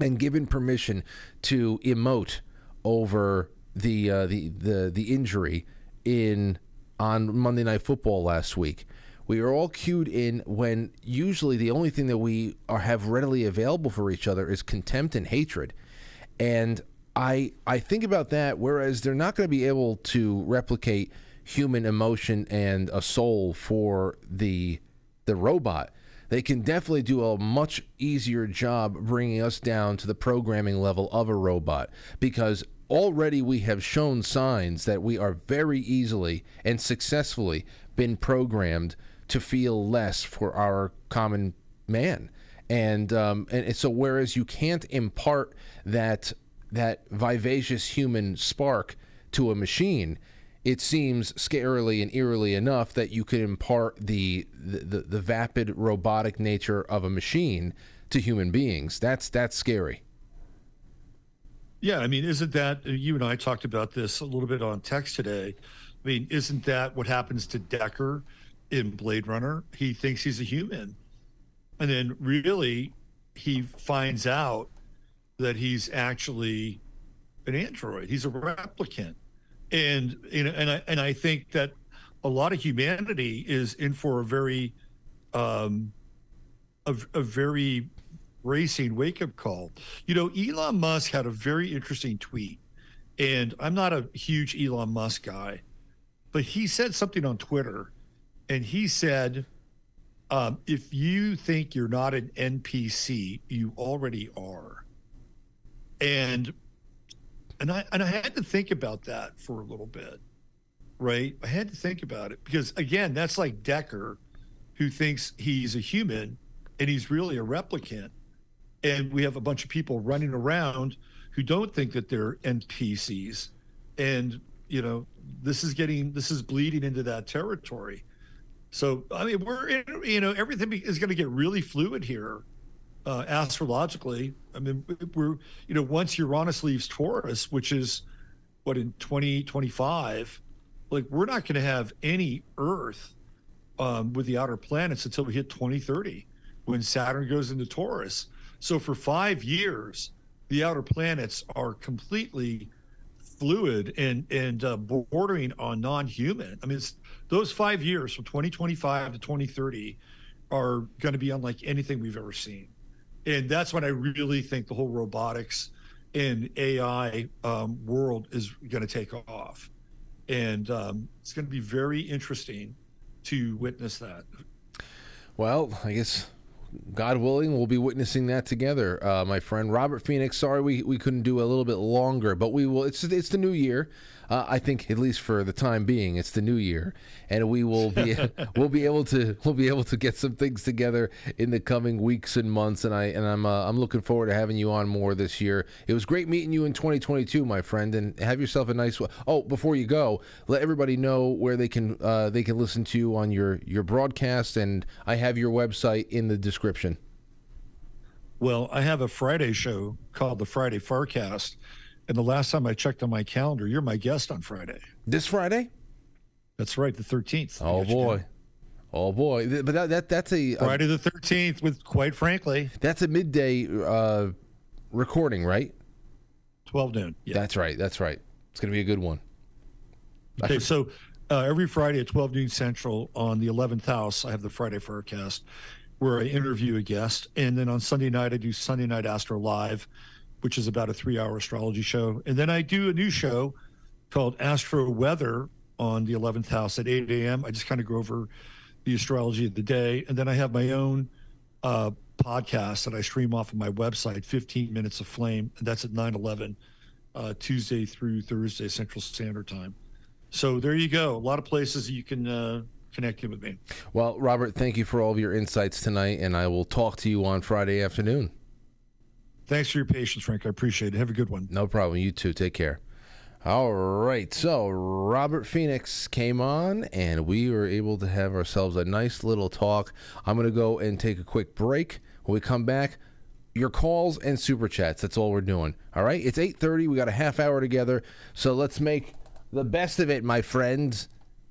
and given permission to emote over the uh, the the the injury in on Monday Night Football last week. We are all cued in when usually the only thing that we are have readily available for each other is contempt and hatred. And I I think about that whereas they're not going to be able to replicate human emotion and a soul for the the robot. They can definitely do a much easier job bringing us down to the programming level of a robot because already we have shown signs that we are very easily and successfully been programmed to feel less for our common man. And um, and, so whereas you can't impart that that vivacious human spark to a machine it seems scarily and eerily enough that you could impart the, the the, the vapid robotic nature of a machine to human beings. That's that's scary Yeah, I mean, isn't that you and I talked about this a little bit on text today? I mean, isn't that what happens to Deckard in Blade Runner? He thinks he's a human, and then really, he finds out that he's actually an android. He's a replicant, and you know, and I and I think that a lot of humanity is in for a very, um, a, a very racing wake up call. You know, Elon Musk had a very interesting tweet, and I'm not a huge Elon Musk guy, but he said something on Twitter, and he said, um, "If you think you're not an NPC, you already are." And and I and I had to think about that for a little bit right? I had to think about it because again, that's like Deckard, who thinks he's a human and he's really a replicant, and we have a bunch of people running around who don't think that they're NPCs, and you know this is getting this is bleeding into that territory. So I mean, we're in, you know everything is going to get really fluid here, uh, astrologically. I mean, we're you know once Uranus leaves Taurus, which is what in 2025, like we're not going to have any Earth um, with the outer planets until we hit 2030, when Saturn goes into Taurus. So for five years, the outer planets are completely fluid and and uh, bordering on non-human. I mean, those five years from 2025 to 2030 are going to be unlike anything we've ever seen, and that's when I really think the whole robotics and AI um, world is going to take off, and um, it's going to be very interesting to witness that. Well, I guess God willing, we'll be witnessing that together, uh, my friend Robert Phoenix. Sorry we, we couldn't do a little bit longer, but we will. It's it's the new year. Uh, I think at least for the time being, it's the new year, and we will be we'll be able to we'll be able to get some things together in the coming weeks and months. And I and I'm uh, I'm looking forward to having you on more this year. It was great meeting you in 2022, my friend, and have yourself a nice. Oh, before you go, let everybody know where they can uh, they can listen to you on your your broadcast, and I have your website in the description. Well, I have a Friday show called the Friday Forecast. And the last time I checked on my calendar, you're my guest on Friday. This Friday? That's right, the 13th. Oh boy. Oh boy. But that, that that's a, Friday the 13th with quite frankly, that's a midday uh, recording, right? 12 noon. Yeah. That's right. That's right. It's going to be a good one. Okay, so uh, every Friday at 12 noon Central on the 11th house, I have the Friday Forecast where I interview a guest. And then on Sunday night, I do Sunday Night Astro Live, which is about a three hour astrology show. And then I do a new show called Astro Weather on the 11th house at 8 a.m. I just kind of go over the astrology of the day. And then I have my own uh, podcast that I stream off of my website, 15 Minutes of Flame. And that's at 9 11, uh, Tuesday through Thursday, Central Standard Time. So there you go. A lot of places you can uh, connect in with me. Well, Robert, thank you for all of your insights tonight, and I will talk to you on Friday afternoon. Thanks for your patience, Frank. I appreciate it. Have a good one. No problem. You too. Take care. All right. So Robert Phoenix came on, and we were able to have ourselves a nice little talk. I'm going to go and take a quick break. When we come back, your calls and super chats. That's all we're doing. All right. It's 8:30. We got a half hour together, so let's make the best of it, my friends.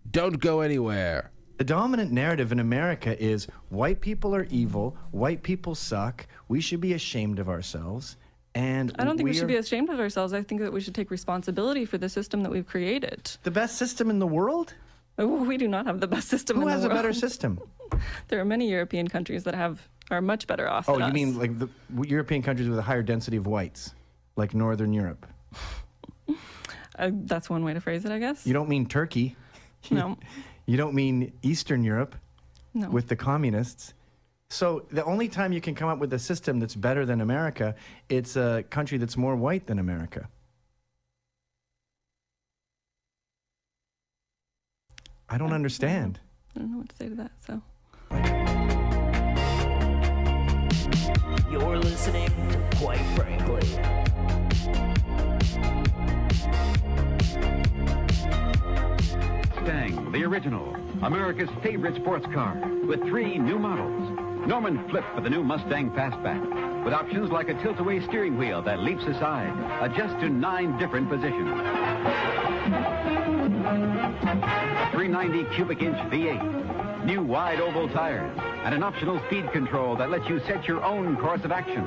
Don't go anywhere. The dominant narrative in America is white people are evil, white people suck, we should be ashamed of ourselves, and I don't think we, should be ashamed of ourselves. I think that we should take responsibility for the system that we've created. the best system in the world. Oh, we do not have the best system Who in the world. Who has a better system? There are many European countries that have are much better off. Oh, you us. mean like the European countries with a higher density of whites, like Northern Europe? Uh, that's one way to phrase it, I guess. You don't mean Turkey. No. You don't mean Eastern Europe No. with the communists. So the only time you can come up with a system that's better than America, it's a country that's more white than America. I don't understand. I don't know what to say to that. So. You're listening to Quite Frankly. Mustang, the original, America's favorite sports car, with three new models. Norman Flip for the new Mustang Fastback, with options like a tilt-away steering wheel that leaps aside, adjusts to nine different positions. 390 cubic inch V8, new wide oval tires, and an optional speed control that lets you set your own course of action.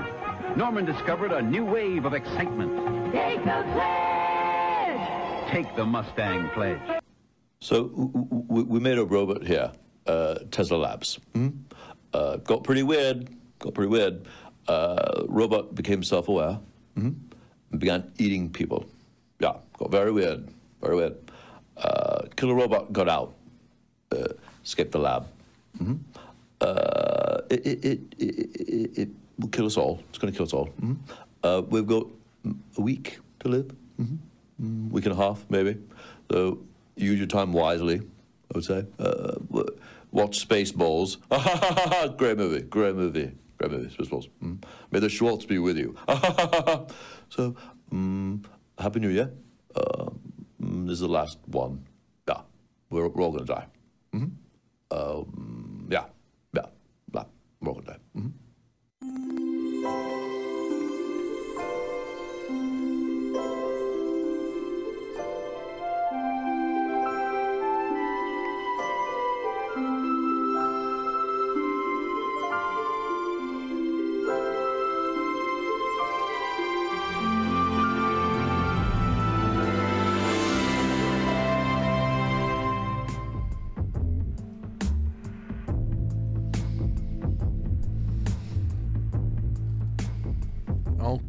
Norman discovered a new wave of excitement. Take the pledge! Take the Mustang pledge. So we made a robot here, uh, Tesla Labs. Hmm? Uh, got pretty weird. Got pretty weird. Uh, robot became self-aware. hmm And began eating people. Yeah, got very weird. Very weird. Uh, killer robot got out. Uh, escaped the lab. Uh, it, it, it, it, it, will kill us all. It's going to kill us all. hmm we've got mm, a week to live. hmm Mm, week and a half, maybe. So use your time wisely. I would say. Uh, watch Spaceballs. great movie. Great movie. Great movie. Spaceballs. Mm. May the Schwartz be with you. so, um, Happy New Year. Uh, mm, this is the last one. Yeah, we're, we're all gonna die. hmm Um, yeah, yeah, yeah, we're all gonna die.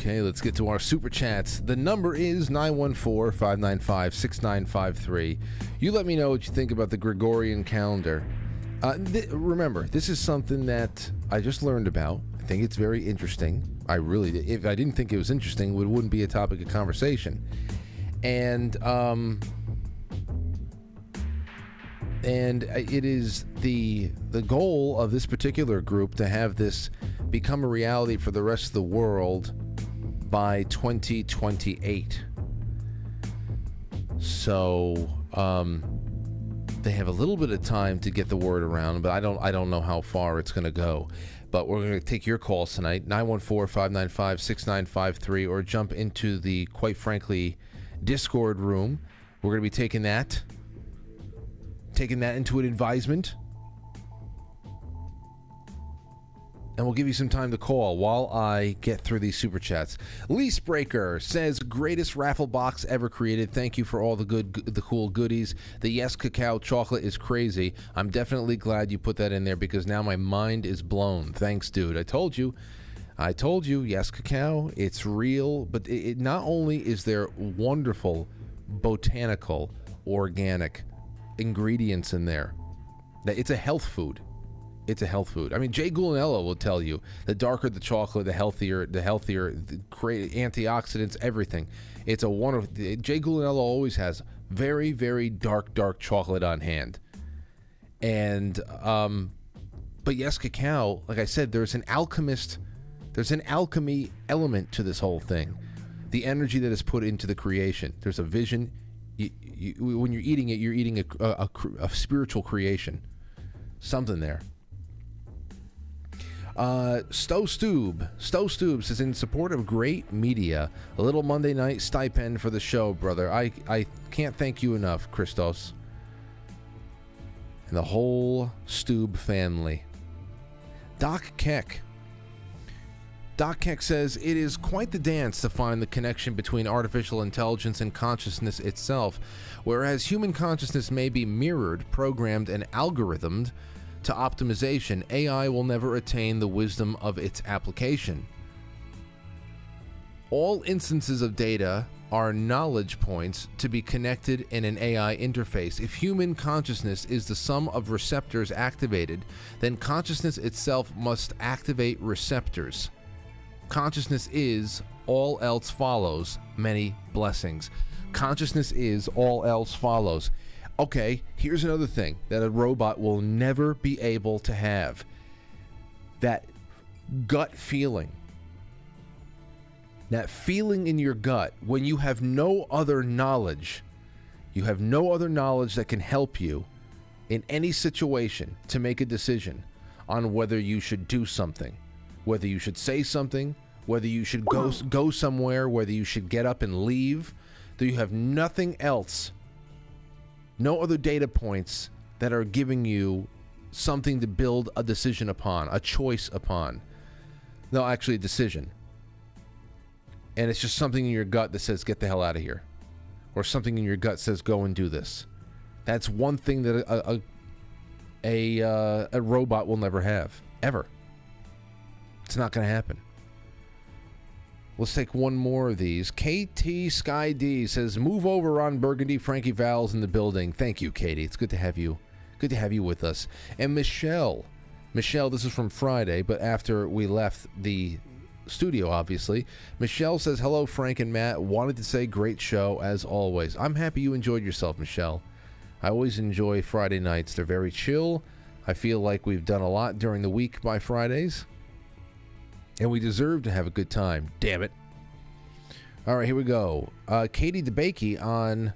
Okay, let's get to our super chats. The number is 914 595 6953. You let me know what you think about the Gregorian calendar. Uh, th- remember, this is something that I just learned about. I think it's very interesting. I really, if I didn't think it was interesting, it wouldn't be a topic of conversation. And, um, and it is the the goal of this particular group to have this become a reality for the rest of the world by 2028. So um, they have a little bit of time to get the word around, but I don't I don't know how far it's going to go. But we're going to take your calls tonight 914-595-6953 or jump into the quite frankly Discord room. We're going to be taking that taking that into an advisement. And we'll give you some time to call while I get through these super chats. Lease Breaker says, "Greatest raffle box ever created. Thank you for all the good, the cool goodies. The Yes Cacao chocolate is crazy. I'm definitely glad you put that in there because now my mind is blown. Thanks, dude. I told you, I told you. Yes Cacao, it's real. But it, it not only is there wonderful botanical, organic ingredients in there. That it's a health food. It's a health food. I mean, Jay Gulanello will tell you the darker the chocolate, the healthier, the healthier, the great antioxidants, everything. It's a wonderful. Jay Gulanello always has very, very dark, dark chocolate on hand. And, um, but yes, cacao, like I said, there's an alchemist, there's an alchemy element to this whole thing. The energy that is put into the creation. There's a vision. You, you, when you're eating it, you're eating a, a, a, a spiritual creation. Something there. Uh, Stowe Stube. Stowe Stube says, in support of great media, a little Monday night stipend for the show, brother. I, I can't thank you enough, Christos. And the whole Stube family. Doc Keck. Doc Keck says, it is quite the dance to find the connection between artificial intelligence and consciousness itself. Whereas human consciousness may be mirrored, programmed, and algorithmed, to optimization, AI will never attain the wisdom of its application. All instances of data are knowledge points to be connected in an AI interface. If human consciousness is the sum of receptors activated, then consciousness itself must activate receptors. Consciousness is, all else follows. Many blessings. Consciousness is, all else follows okay, here's another thing that a robot will never be able to have that gut feeling. That feeling in your gut when you have no other knowledge, you have no other knowledge that can help you in any situation to make a decision on whether you should do something, whether you should say something, whether you should go go somewhere, whether you should get up and leave. Do you have nothing else no other data points that are giving you something to build a decision upon, a choice upon. No, actually, a decision. And it's just something in your gut that says, get the hell out of here. Or something in your gut says, go and do this. That's one thing that a, a, a, uh, a robot will never have, ever. It's not going to happen. Let's take one more of these. KT Sky D says, "Move over Ron Burgundy, Frankie Val's in the building." Thank you, Katie. It's good to have you. Good to have you with us. And Michelle, Michelle, this is from Friday, but after we left the studio, obviously, Michelle says, "Hello, Frank and Matt. Wanted to say great show as always. I'm happy you enjoyed yourself, Michelle. I always enjoy Friday nights. They're very chill. I feel like we've done a lot during the week by Fridays, and we deserve to have a good time. Damn it. All right, here we go. Uh, Katie DeBakey on,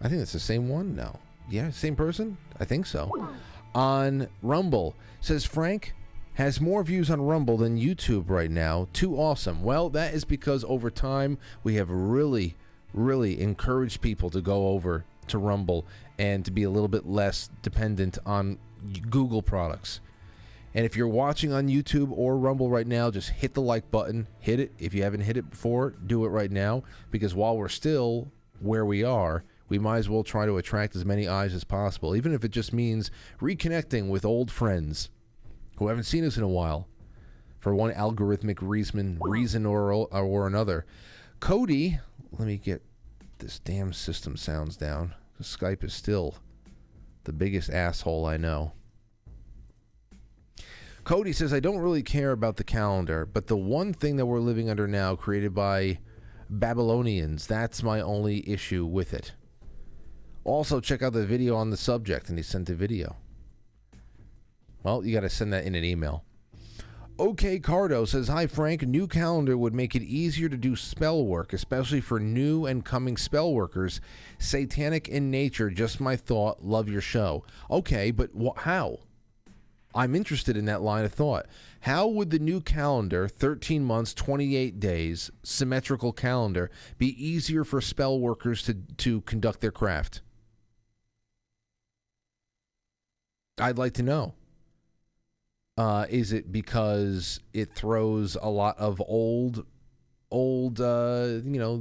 I think that's the same one. No. Yeah, same person? I think so. On Rumble says Frank has more views on Rumble than YouTube right now. Too awesome. Well, that is because over time we have really, really encouraged people to go over to Rumble and to be a little bit less dependent on Google products. And if you're watching on YouTube or Rumble right now, just hit the like button. Hit it. If you haven't hit it before, do it right now. Because while we're still where we are, we might as well try to attract as many eyes as possible, even if it just means reconnecting with old friends who haven't seen us in a while for one algorithmic reason, reason or, or another. Cody, let me get this damn system sounds down. Skype is still the biggest asshole I know. Cody says, I don't really care about the calendar, but the one thing that we're living under now, created by Babylonians, that's my only issue with it. Also, check out the video on the subject, and he sent a video. Well, you got to send that in an email. OK Cardo says, Hi, Frank. New calendar would make it easier to do spell work, especially for new and coming spell workers. Satanic in nature, just my thought. Love your show. Okay, but wh- how? I'm interested in that line of thought. How would the new calendar, 13 months, 28 days, symmetrical calendar, be easier for spell workers to, to conduct their craft? I'd like to know. Uh, is it because it throws a lot of old, old, uh, you know,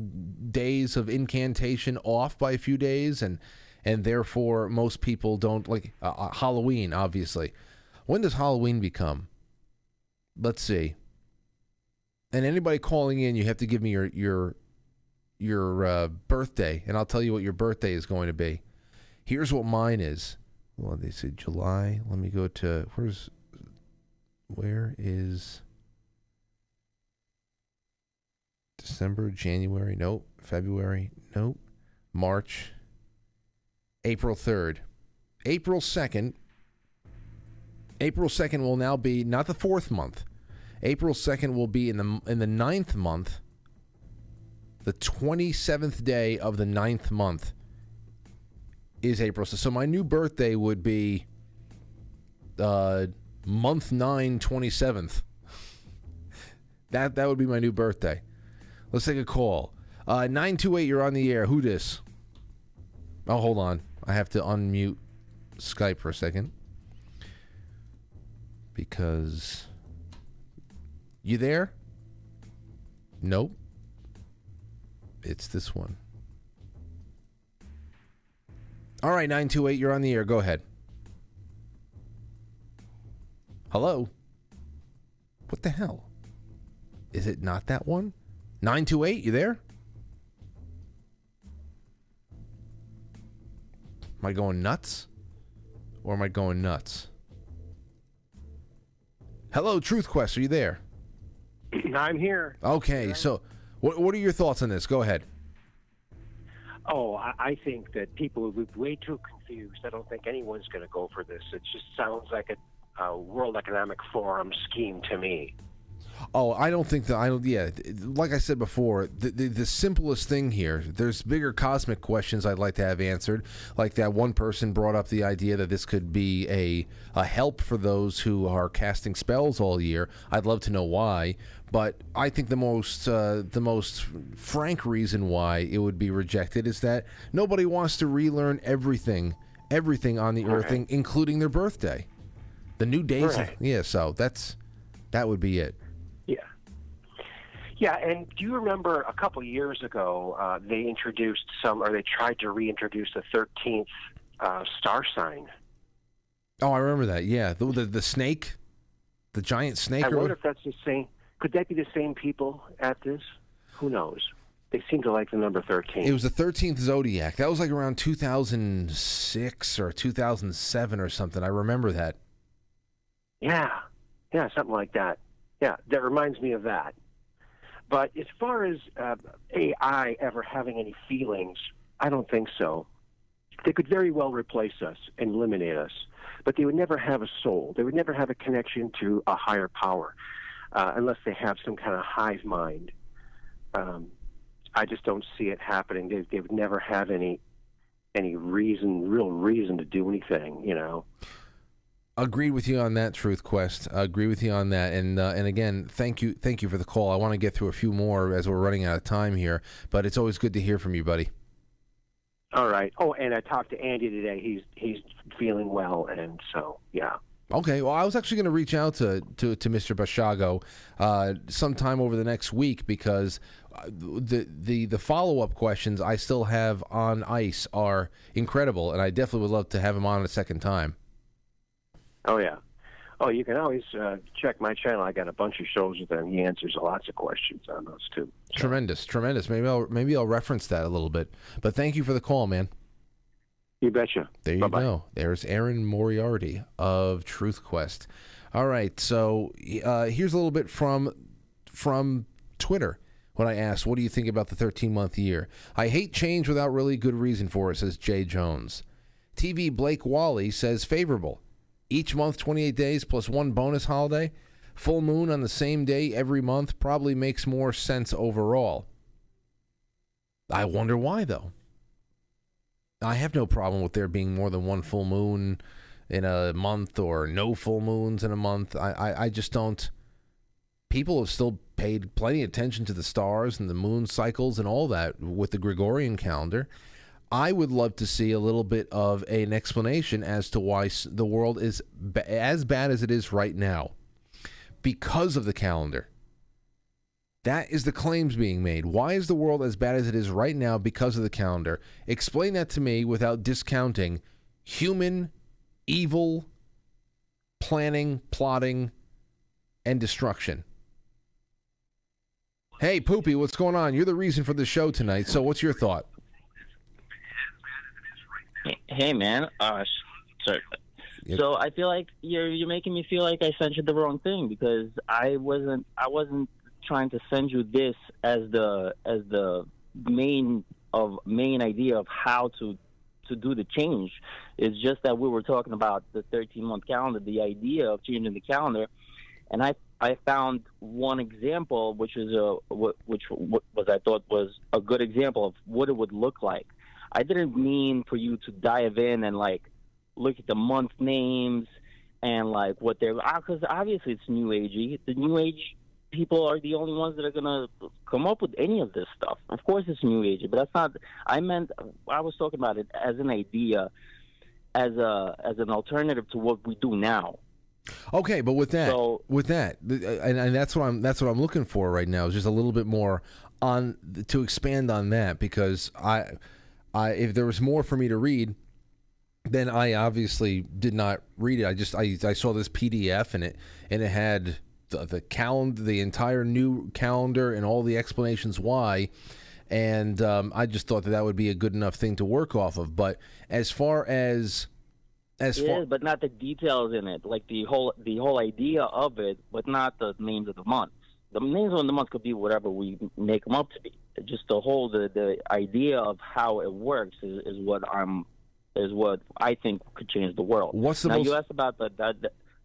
days of incantation off by a few days, and and therefore most people don't like uh, uh, Halloween. Obviously, when does Halloween become? Let's see. And anybody calling in, you have to give me your your your uh, birthday, and I'll tell you what your birthday is going to be. Here's what mine is. Well, they say July. Let me go to where's where is December, January? Nope. February? Nope. March. April 3rd. April 2nd. April 2nd will now be not the fourth month. April 2nd will be in the in the ninth month. The 27th day of the ninth month is April. So, so my new birthday would be uh, month 9, 27th. that that would be my new birthday. Let's take a call. Uh, 928, you're on the air. Who this? Oh, hold on. I have to unmute Skype for a second. Because. You there? Nope. It's this one. All right, 928, you're on the air. Go ahead. Hello? What the hell? Is it not that one? 928, you there? Am I going nuts? Or am I going nuts? Hello, Truth Quest, are you there? I'm here. Okay, so what, what are your thoughts on this? Go ahead. Oh, I, I think that people be way too confused. I don't think anyone's going to go for this. It just sounds like a, a World Economic Forum scheme to me. Oh, I don't think that I don't. Yeah, like I said before, the, the the simplest thing here. There's bigger cosmic questions I'd like to have answered. Like that one person brought up the idea that this could be a a help for those who are casting spells all year. I'd love to know why. But I think the most uh, the most frank reason why it would be rejected is that nobody wants to relearn everything, everything on the earth, in- including their birthday, the new days. Right. Yeah, so that's that would be it. Yeah. And do you remember a couple years ago uh, they introduced some, or they tried to reintroduce the 13th uh, star sign? Oh, I remember that. Yeah, the the, the snake, the giant snake. I wonder if that's the same. Could that be the same people at this? Who knows? They seem to like the number 13. It was the 13th zodiac. That was like around 2006 or 2007 or something. I remember that. Yeah, yeah, something like that. Yeah, that reminds me of that. But as far as uh, AI ever having any feelings, I don't think so. They could very well replace us and eliminate us, but they would never have a soul. They would never have a connection to a higher power uh, unless they have some kind of hive mind. Um, I just don't see it happening. They, they would never have any any reason, real reason to do anything. You know. Agreed with you on that, Truth Quest. I Agree with you on that, and uh, and again, thank you, thank you for the call. I want to get through a few more as we're running out of time here, but it's always good to hear from you, buddy. All right. Oh, and I talked to Andy today. He's he's feeling well, and so yeah. Okay, well, I was actually going to reach out to, to, to Mr. Bashago uh, sometime over the next week because uh, the the the follow up questions I still have on ice are incredible, and I definitely would love to have him on a second time. Oh yeah. Oh, you can always uh, check my channel. I got a bunch of shows with him. He answers lots of questions on those too. Tremendous, tremendous. Maybe I'll maybe I'll reference that a little bit. But thank you for the call, man. You betcha. There you Bye-bye. go. There's Aaron Moriarty of Truth Quest. All right, so uh, here's a little bit from from Twitter. When I asked, "What do you think about the 13 month year?" I hate change without really good reason for it," says Jay Jones. TV Blake Wally says favorable. Each month, 28 days plus one bonus holiday. Full moon on the same day every month probably makes more sense overall. I wonder why, though. I have no problem with there being more than one full moon in a month or no full moons in a month. I, I, I just don't. People have still paid plenty attention to the stars and the moon cycles and all that with the Gregorian calendar. I would love to see a little bit of an explanation as to why the world is as bad as it is right now because of the calendar. That is the claims being made. Why is the world as bad as it is right now because of the calendar? Explain that to me without discounting human evil planning, plotting, and destruction. Hey, Poopy, what's going on? You're the reason for the show tonight. So, what's your thought? Hey man, uh, sorry. So I feel like you're you're making me feel like I sent you the wrong thing because I wasn't I wasn't trying to send you this as the as the main of main idea of how to to do the change. It's just that we were talking about the 13 month calendar, the idea of changing the calendar, and I I found one example which is a wh- which was I thought was a good example of what it would look like. I didn't mean for you to dive in and like look at the month names and like what they're uh, because obviously it's new agey. The new age people are the only ones that are gonna come up with any of this stuff. Of course, it's new agey, but that's not. I meant I was talking about it as an idea, as a as an alternative to what we do now. Okay, but with that, with that, uh, and, and that's what I'm that's what I'm looking for right now is just a little bit more on to expand on that because I, I if there was more for me to read, then I obviously did not read it. I just I, I saw this PDF and it and it had the, the calendar, the entire new calendar, and all the explanations why. And um, I just thought that that would be a good enough thing to work off of. But as far as as It far is, but not the details in it, like the whole the whole idea of it, but not the names of the months. The names of the months could be whatever we make them up to be. Just the whole the, the idea of how it works is, is what I'm is what I think could change the world. What's the now most- you asked about the, that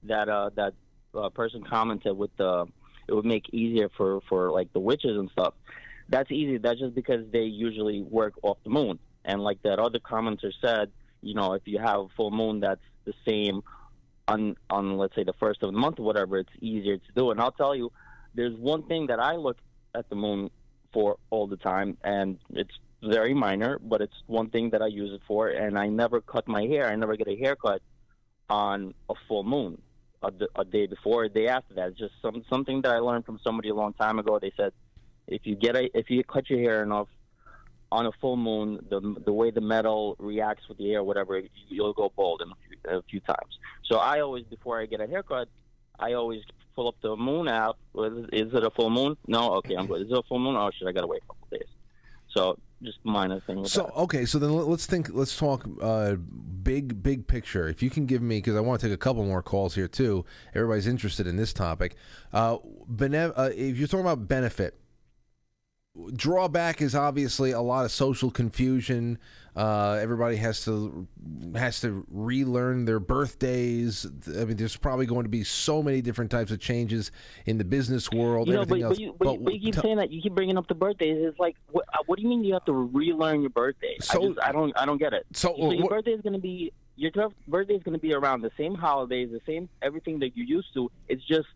that uh, that uh, person commented with the it would make easier for for like the witches and stuff. That's easy. That's just because they usually work off the moon. And like that other commenter said, you know, if you have a full moon that's the same on on let's say the first of the month or whatever, it's easier to do. And I'll tell you, there's one thing that I look at the moon for all the time, and it's very minor, but it's one thing that I use it for. And I never cut my hair. I never get a haircut on a full moon. a, a day before, a day after that. It's just some something that I learned from somebody a long time ago. They said if you get a if you cut your hair enough on a full moon, the the way the metal reacts with the air, whatever, you'll go bald in a few, a few times. So I always, before I get a haircut, I always pull up the moon app. Is it a full moon? No, okay, I'm good. Is it a full moon? Oh shit, I gotta wait a couple days. So just minor thing. So okay, so then let- let's think. Let's talk uh, big, big picture. If you can give me, because I want to take a couple more calls here too. Everybody's interested in this topic. Uh, bene- uh, if you're talking about benefit, drawback is obviously a lot of social confusion. Uh, everybody has to has to relearn their birthdays. I mean, there's probably going to be so many different types of changes in the business world. You know, everything but, else. but, you, but, you, but you keep t- saying that. You keep bringing up the birthdays. It's like, what, uh, what do you mean you have to relearn your birthday? So- I, just, I don't, I don't get it. So, your what- birthday is going to be your birthday is going to be around the same holidays, the same everything that you're used to. It's just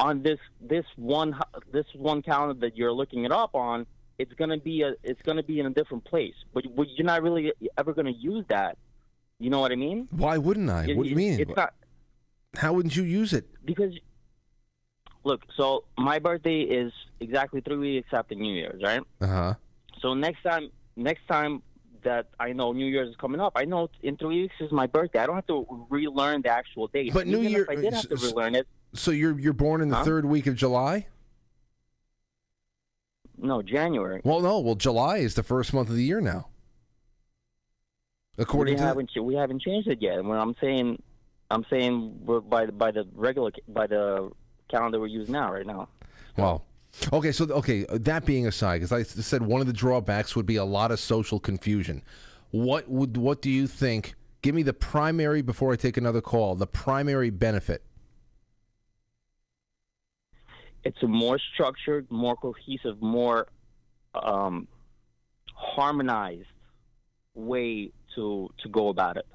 on this this one this one calendar that you're looking it up on. It's going to be a it's to be in a different place, but, you're not really ever going to use that. You know what I mean? Why wouldn't I? It- what do you mean? It's not How wouldn't you use it? because look. So my birthday is exactly three weeks after New Year's, right? Uh huh. So next time, next time that I know New Year's is coming up, I know in three weeks is my birthday. I don't have to relearn the actual date. But New Even Year- if I did have to relearn it, So you're you're born in the Huh? third week of July. No January. Well, no. Well, July is the first month of the year now. According we to haven't we haven't changed it yet. When I'm saying, I'm saying we're by the- by the regular by the calendar we're using now right now. Well, okay. So okay, that being aside, because I said one of the drawbacks would be a lot of social confusion. What would what do you think? Give me the primary before I take another call. The primary benefit. It's a more structured, more cohesive, more um, harmonized way to to go about it.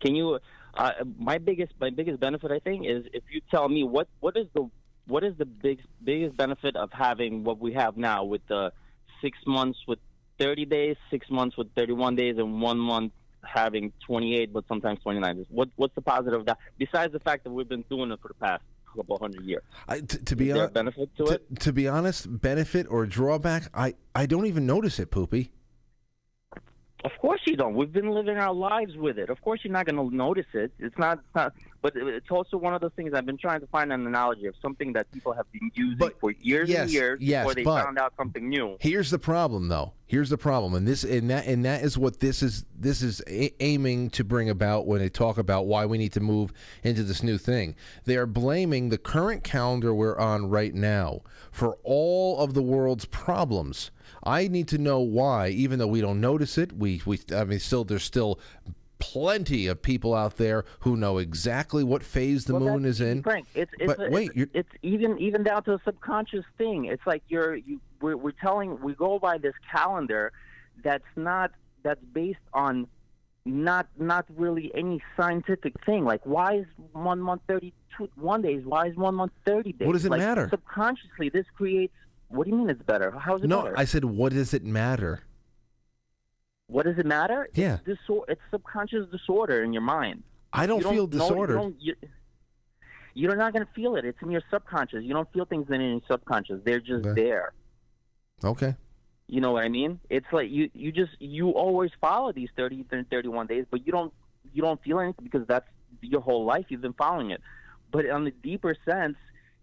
Can you? Uh, my biggest my biggest benefit, I think, is if you tell me what what is the what is the big biggest benefit of having what we have now with the six months with thirty days, six months with thirty one days, and one month having twenty eight, but sometimes twenty nine. What what's the positive of that? Besides the fact that we've been doing it for the past couple hundred years. I, t- to be Is there a honest, benefit to it? to be honest, benefit or drawback, I I don't even notice it, poopy. Of course you don't. We've been living our lives with it. Of course you're not going to notice it. It's not, it's not. But it's also one of those things. I've been trying to find an analogy of something that people have been using for years yes, and years yes, before they found out something new. Here's the problem, though. Here's the problem, and this and that and that is what this is. This is aiming to bring about when they talk about why we need to move into this new thing. They are blaming the current calendar we're on right now for all of the world's problems. I need to know why, even though we don't notice it. We we I mean, still there's still plenty of people out there who know exactly what phase the Well, moon is in. Frank, it's it's, but a- wait, it's, it's even even down to a subconscious thing. It's like you're you we're, we're telling we go by this calendar that's not that's based on not not really any scientific thing. Like why is one month thirty two one days? Why is one month thirty days? What does it Like, matter? Subconsciously, this creates. What do you mean it's better? How's it no, better? I said, what does it matter? What does it matter? Yeah. It's, disor- it's subconscious disorder in your mind. I don't You feel disordered. You don't, you, you're not going to feel it. It's in your subconscious. You don't feel things in your subconscious. They're just Okay. there. Okay. You know what I mean? It's like you you just you always follow these 30 and 31 days, but you don't you don't feel anything because that's your whole life you've been following it. But on the deeper sense,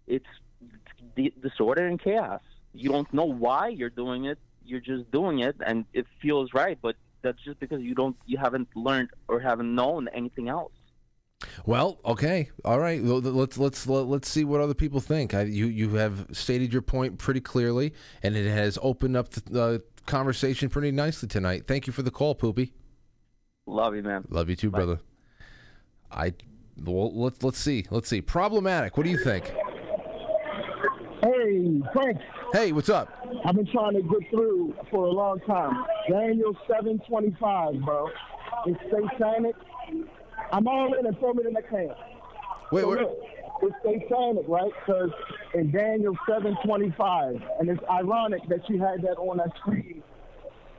it's di- disorder and chaos. You don't know why you're doing it. You're just doing it, and it feels right. But that's just because you don't you haven't learned or haven't known anything else. Well, okay, all right. Let's let's let- let's see what other people think. I, you you have stated your point pretty clearly, and it has opened up the uh, conversation pretty nicely tonight. Thank you for the call, Poopy. Love you, man. Love you too, brother. I well, let's let's see, let's see. Problematic. What do you think? Hey, Frank. Hey, what's up? I've been trying to get through for a long time. Daniel 725, bro. It's satanic. I'm all in and throw it in the can. Wait, so wait. look, it's satanic, right? Because in Daniel 725, and it's ironic that you had that on that screen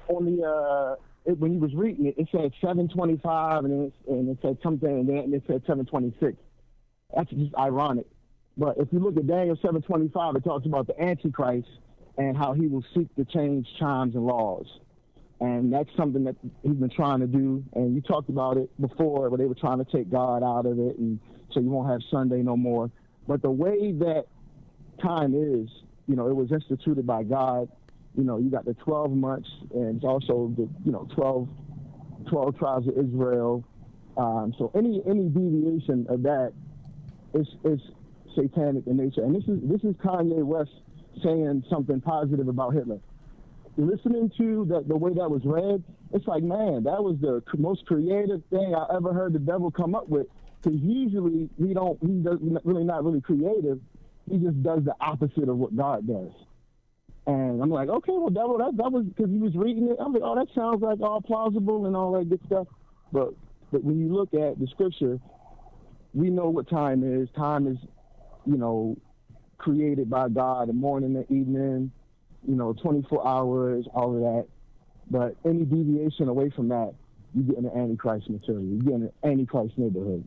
on the uh, it, when you was reading it, it said 725, and it, and it said something, and then it said 726. That's just ironic. But if you look at Daniel 725, it talks about the Antichrist and how he will seek to change times and laws. And that's something that he's been trying to do. And you talked about it before, where they were trying to take God out of it, and so you won't have Sunday no more. But the way that time is, you know, it was instituted by God. You know, you got the 12 months, and it's also the, you know, 12, 12 tribes of Israel. Um, so any any deviation of that is is satanic in nature. And this is this is Kanye West saying something positive about Hitler. Listening to the, the way that was read, it's like, man, that was the most creative thing I ever heard the devil come up with. Because usually he don't, he does really not really creative. He just does the opposite of what God does. And I'm like, okay, well, devil, that, that was because he was reading it. I'm like, oh, that sounds like all plausible and all that good stuff. But but when you look at the scripture, we know what time is. Time is, you know, created by God, the morning, the evening, you know, 24 hours, all of that. But any deviation away from that, you get the Antichrist material. You get the Antichrist neighborhood.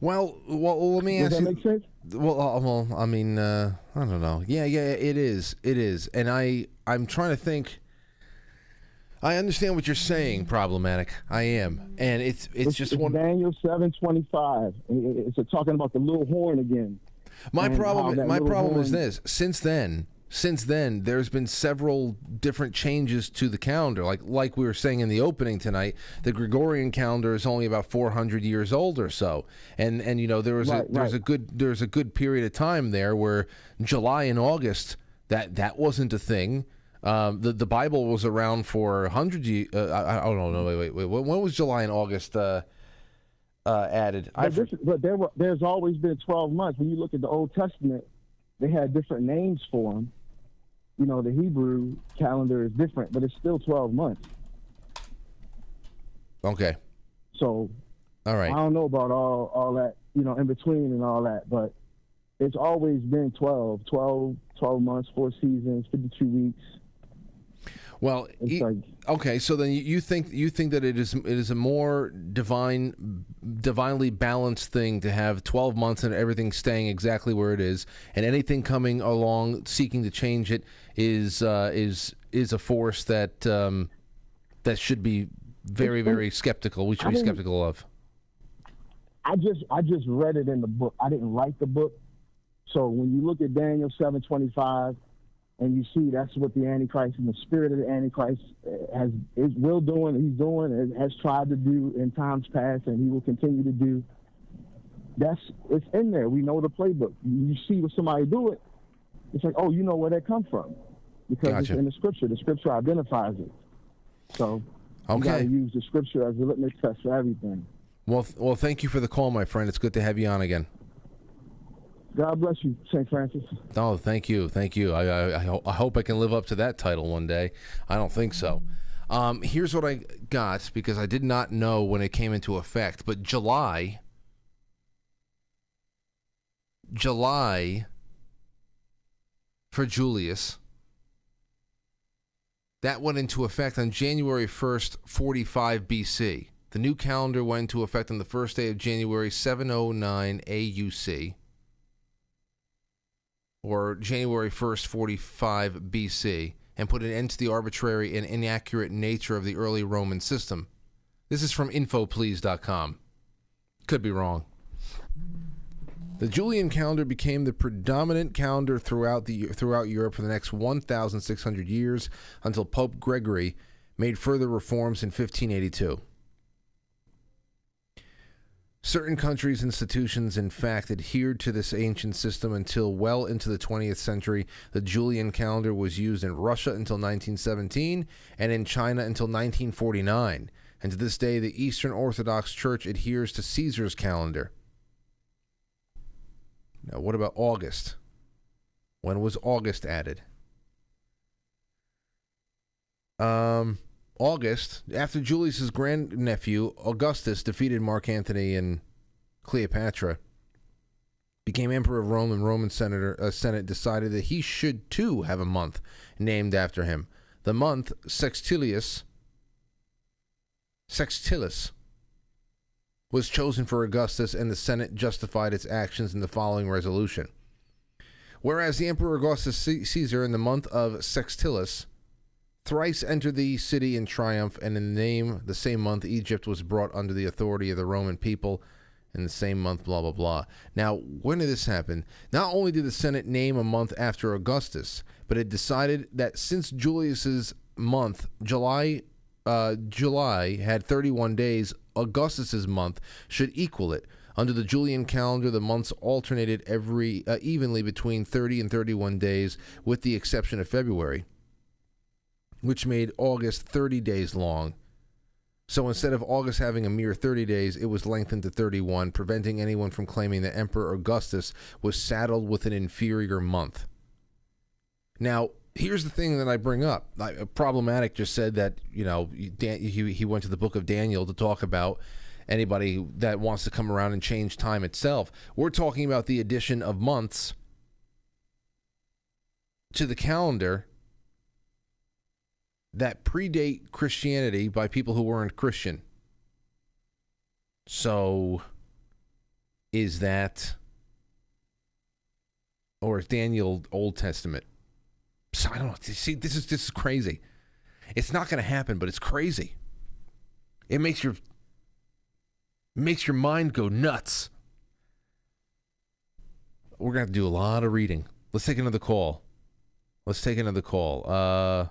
Well, well, let me Does ask that you. make sense? Well, uh, well, I mean, uh, I don't know. Yeah, yeah, it is. It is. And I, I'm trying to think. I understand what you're saying. Problematic. I am, and it's it's, just one. Daniel 7:25. and it- It's talking about the little horn again. My problem. that My problem is this. Since then, since then, there's been several different changes to the calendar. Like like we were saying in the opening tonight, the Gregorian calendar is only about 400 years old or so, and and you know there was a Right, there's right. a good there's a good period of time there where July and August that that wasn't a thing. Um, the the Bible was around for hundreds. Uh, I, I don't know. Wait, wait, wait. When, when was July and August uh, uh, added? I But, this, but there were, there's always been 12 months. When you look at the Old Testament, they had different names for them. You know, the Hebrew calendar is different, but it's still 12 months. okay. So All right. I don't know about all all that, you know, in between and all that, but it's always been 12, 12, 12 months, four seasons, 52 weeks. Well, e- okay. So then you- think you think that it is it is a more divine, divinely balanced thing to have twelve months and everything staying exactly where it is, and anything coming along seeking to change it is uh, is is a force that um, that should be very very skeptical. We should I be skeptical of. I just I just read it in the book. I didn't write the book. So when you look at Daniel 7:25 and you see that's what the Antichrist and the spirit of the Antichrist uh, has is will doing, he's doing, and has tried to do in times past, and he will continue to do. That's it's in there. We know the playbook. You see what somebody do it, it's like, oh, you know where that come from, because Gotcha. it's in the scripture. The scripture identifies it. So you got to use the scripture as a litmus test for everything. Well, th- well, thank you for the call, my friend. It's good to have you on again. God bless you, St. Francis. Oh, thank you, thank you. I, I, I ho- I hope I can live up to that title one day. I don't think so. Um, here's what I got because I did not know when it came into effect, but July, July for Julius, that went into effect on January 1st, 45 BC. The new calendar went into effect on the first day of January 709 AUC or January 1st, 45 BC, and put an end to the arbitrary and inaccurate nature of the early Roman system. This is from infoplease.com. Could be wrong. The Julian calendar became the predominant calendar throughout the throughout Europe for the next 1,600 years until Pope Gregory made further reforms in 1582. Certain countries' institutions, in fact, adhered to this ancient system until well into the 20th century. The Julian calendar was used in Russia until 1917 and in China until 1949. And to this day, the Eastern Orthodox Church adheres to Caesar's calendar. Now, what about August? When was August added? Um, August, after Julius's grandnephew Augustus defeated Mark Antony and Cleopatra, became emperor of Rome, and Roman senator uh, Senate decided that he should too have a month named after him. The month Sextilius Sextilis was chosen for Augustus, and the Senate justified its actions in the following resolution. Whereas the Emperor Augustus Caesar, in the month of Sextilis, thrice entered the city in triumph, and in the name the same month Egypt was brought under the authority of the Roman people. In the same month, blah blah blah. Now, when did this happen? Not only did the Senate name a month after Augustus, but it decided that since Julius's month, July, uh, July had 31 days, Augustus's month should equal it. Under the Julian calendar, the months alternated every uh, evenly between 30 and 31 days, with the exception of February, which made August 30 days long. So instead of August having a mere 30 days, it was lengthened to 31, preventing anyone from claiming that Emperor Augustus was saddled with an inferior month. Now, here's the thing that I bring up. I, problematic just said that you know Dan, he he went to the book of Daniel to talk about anybody that wants to come around and change time itself. We're talking about the addition of months to the calendar that predate Christianity by people who weren't Christian. So is that or is Daniel Old Testament? So I don't know. See, this is this is crazy. It's not going to happen, but it's crazy. It makes your makes your mind go nuts. We're gonna do a lot of reading. Let's take another call. Let's take another call. Uh,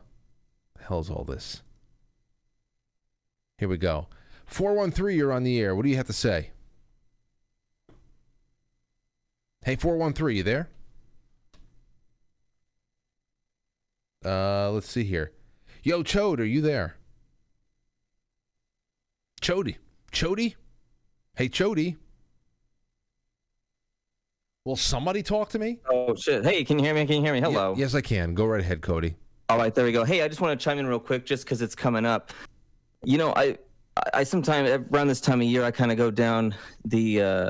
hell's all this? Here we go. Four one three. You're on the air. What do you have to say? Hey, four one three. You there? Uh, let's see here. Yo, Chode, are you there? Chody. Chody? Hey, Chody. Will somebody talk to me? Oh shit! Hey, can you hear me? Can you hear me? Hello. yes, I can. Go right ahead, Cody. All right, there we go. Hey, I just want to chime in real quick, just because it's coming up. You know, I, I sometimes around this time of year, I kind of go down the, uh,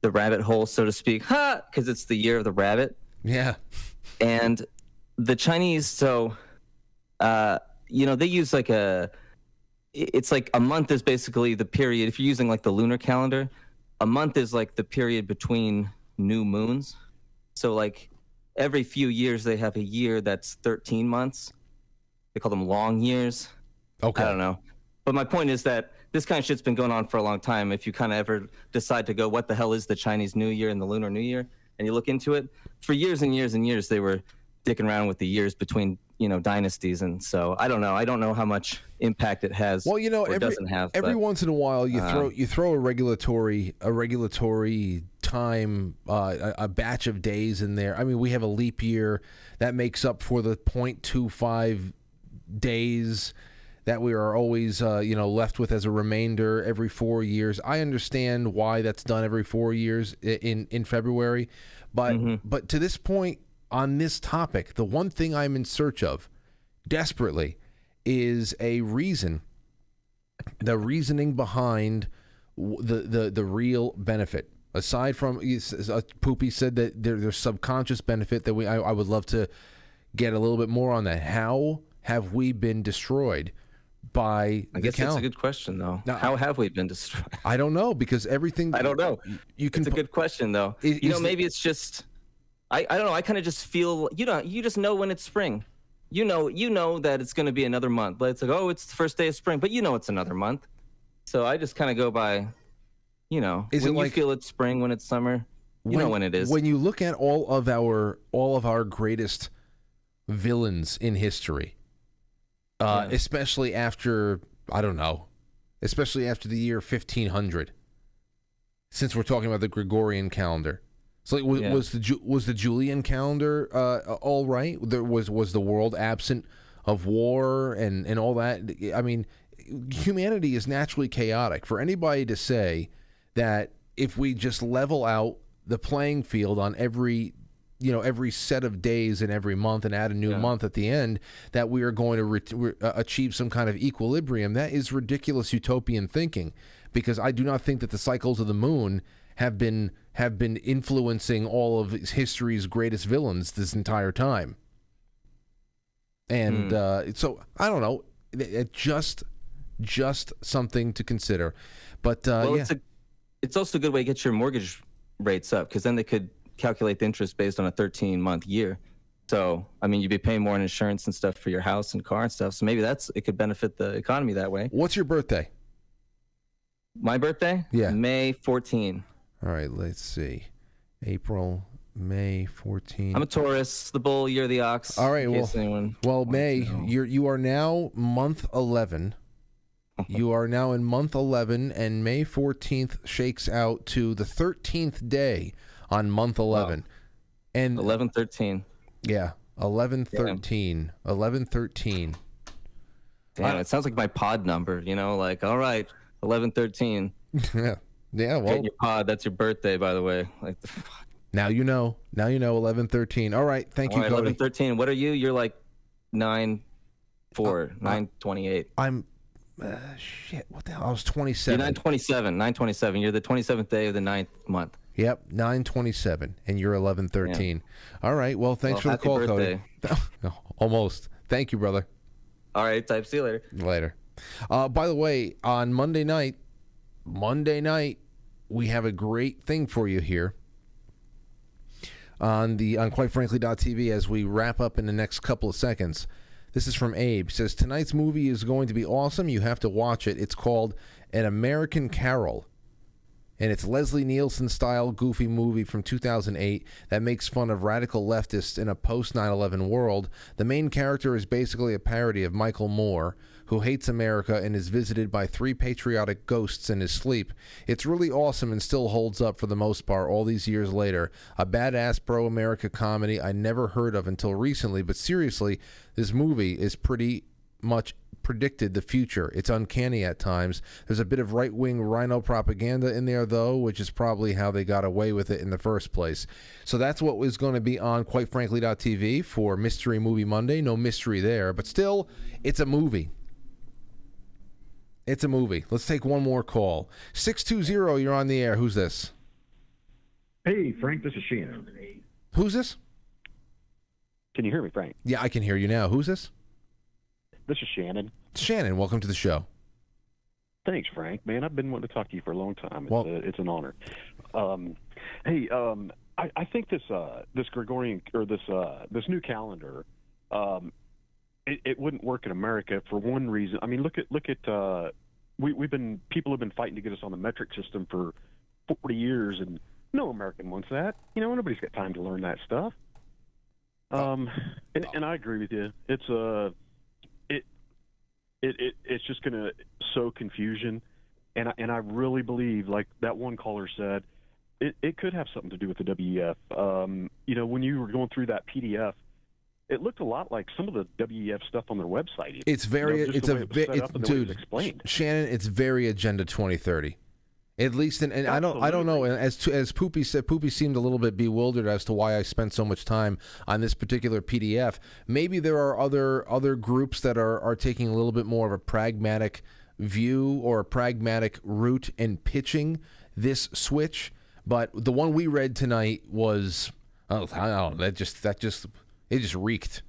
the rabbit hole, so to speak, ha, because it's the year of the rabbit. Yeah. And the Chinese, so, uh, you know, they use like a, it's like a month is basically the period. If you're using like the lunar calendar, a month is like the period between new moons. So like every few years they have a year that's 13 months. They call them long years. Okay. I don't know. But my point is that this kind of shit's been going on for a long time. If you kind of ever decide to go, what the hell is the Chinese New Year and the Lunar New Year? And you look into it, for years and years and years, they were dicking around with the years between, you know, dynasties. And so I don't know. I don't know how much impact it has. Well, you know, every, doesn't have. every but, once in a while you uh, throw you throw a regulatory a regulatory time uh, a, a batch of days in there. I mean, we have a leap year that makes up for the 0.25 days that we are always uh, you know left with as a remainder every four years. I understand why that's done every four years in in February, but but to this point on this topic, the one thing I'm in search of desperately is a reason, the reasoning behind the the the real benefit. Aside from uh, Poopy said that there, there's subconscious benefit that we I, I would love to get a little bit more on that. How have we been destroyed by I guess that's a good question, though. Now- How have we been destroyed? I don't know because everything I don't know. You can It's a good question, though. Is- you know, is the- maybe it's just. I, I don't know. I kind of just feel you know you just know when it's spring. You know you know that it's going to be another month. But it's like oh it's the first day of spring, but you know it's another month. So I just kind of go by, you know, Is when it you like- feel it's spring, when it's summer. You know when it is. When you look at all of our all of our greatest villains in history, uh, Yeah. especially after I don't know, especially after the year fifteen hundred. Since we're talking about the Gregorian calendar, so like, was, Yeah. was the Ju- was the Julian calendar uh, all right? There was was the world absent of war and and all that. I mean, humanity is naturally chaotic. For anybody to say that if we just level out the playing field on every you know every set of days in every month and add a new month at the end that we are going to re- re- uh, achieve some kind of equilibrium that is ridiculous utopian thinking because i do not think that the cycles of the moon have been have been influencing all of history's greatest villains this entire time and Hmm. uh, so i don't know it, it just just something to consider but uh, well, yeah it's a, it's also a good way to get your mortgage rates up because then they could calculate the interest based on a 13 month year. So, I mean, you'd be paying more in insurance and stuff for your house and car and stuff. So maybe that's it could benefit the economy that way. what's your birthday My birthday? Yeah. May 14. All right, let's see. April, May 14. I'm a Taurus, the bull, you're the ox. All right, well, anyone well, May, you're you are now month 11 you are now in month 11, and May 14th shakes out to the 13th day on month 11. And 11 13. Yeah, 11 13. 11 13. Damn, it sounds like my pod number, you know, like, all right, 11 13. yeah. Yeah, well, Get your pod. That's your birthday, by the way. Like, the now you know. Now you know Eleven thirteen. All right. Thank you, All right, Cody. 11 13. What are you? You're like 9 Uh, 4, 9 28. I'm. Uh, shit. What the hell? I was 27. You're 927. 927. You're the 27th day of the ninth month. Yep, 927, and you're 1113. All right. Well, thanks Well, for the call, Cody. Almost. Thank you, brother. All right, type. See you later. Later. Uh, by the way, on Monday night, Monday night, we have a great thing for you here on the on quite frankly.tv as we wrap up in the next couple of seconds. This is from Abe. Says tonight's movie is going to be awesome. You have to watch it. It's called An American Carol. And it's Leslie Nielsen style goofy movie from 2008 that makes fun of radical leftists in a post 9 11 world. The main character is basically a parody of Michael Moore, who hates America and is visited by three patriotic ghosts in his sleep. It's really awesome and still holds up for the most part all these years later. A badass pro America comedy I never heard of until recently, but seriously, this movie is pretty much predicted the future. It's uncanny at times. There's a bit of right wing RINO propaganda in there, though, which is probably how they got away with it in the first place. So that's what was going to be on quite frankly.tv for Mystery Movie Monday. No mystery there, but still, it's a movie. It's a movie. Let's take one more call. 620, you're on the air. Who's this? Hey, Frank, this is Shannon. Who's this? Can you hear me, Frank? Yeah, I can hear you now. Who's this? This is Shannon. Shannon, welcome to the show. Thanks, Frank. Man, I've been wanting to talk to you for a long time. It's, Well- uh, it's an honor. Um, hey, um, I, I think this uh, this Gregorian or this uh, this new calendar, um, it, it wouldn't work in America for one reason. I mean, look at look at uh, we we've been people have been fighting to get us on the metric system for forty years, and no American wants that. You know, nobody's got time to learn that stuff. Um, and, and I agree with you. It's uh, it it, it it's just going to sow confusion, and I, and I really believe, like that one caller said, it, it could have something to do with the WEF. Um, you know, when you were going through that PDF, it looked a lot like some of the WEF stuff on their website. even. It's very, You know, it's a, it was ve- set it's, up and the way it dude, was explained. Shannon, it's very Agenda 2030. At least, in, and I don't, I don't know. And as to, as Poopy said, Poopy seemed a little bit bewildered as to why I spent so much time on this particular PDF. Maybe there are other other groups that are are taking a little bit more of a pragmatic view or a pragmatic route in pitching this switch. But the one we read tonight was, oh, I don't know, that just that just it just reeked.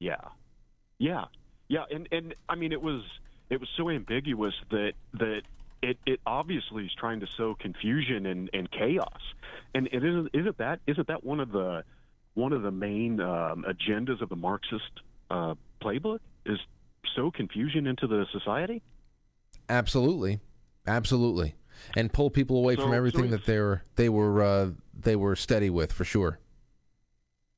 Yeah, yeah, yeah, and and I mean it was it was so ambiguous that that it it obviously is trying to sow confusion and, and chaos, and it isn't isn't that isn't that one of the one of the main um, agendas of the Marxist uh, playbook is sow confusion into the society. Absolutely, absolutely, and pull people away So- from everything it's- that they were they were uh, they were steady with for sure.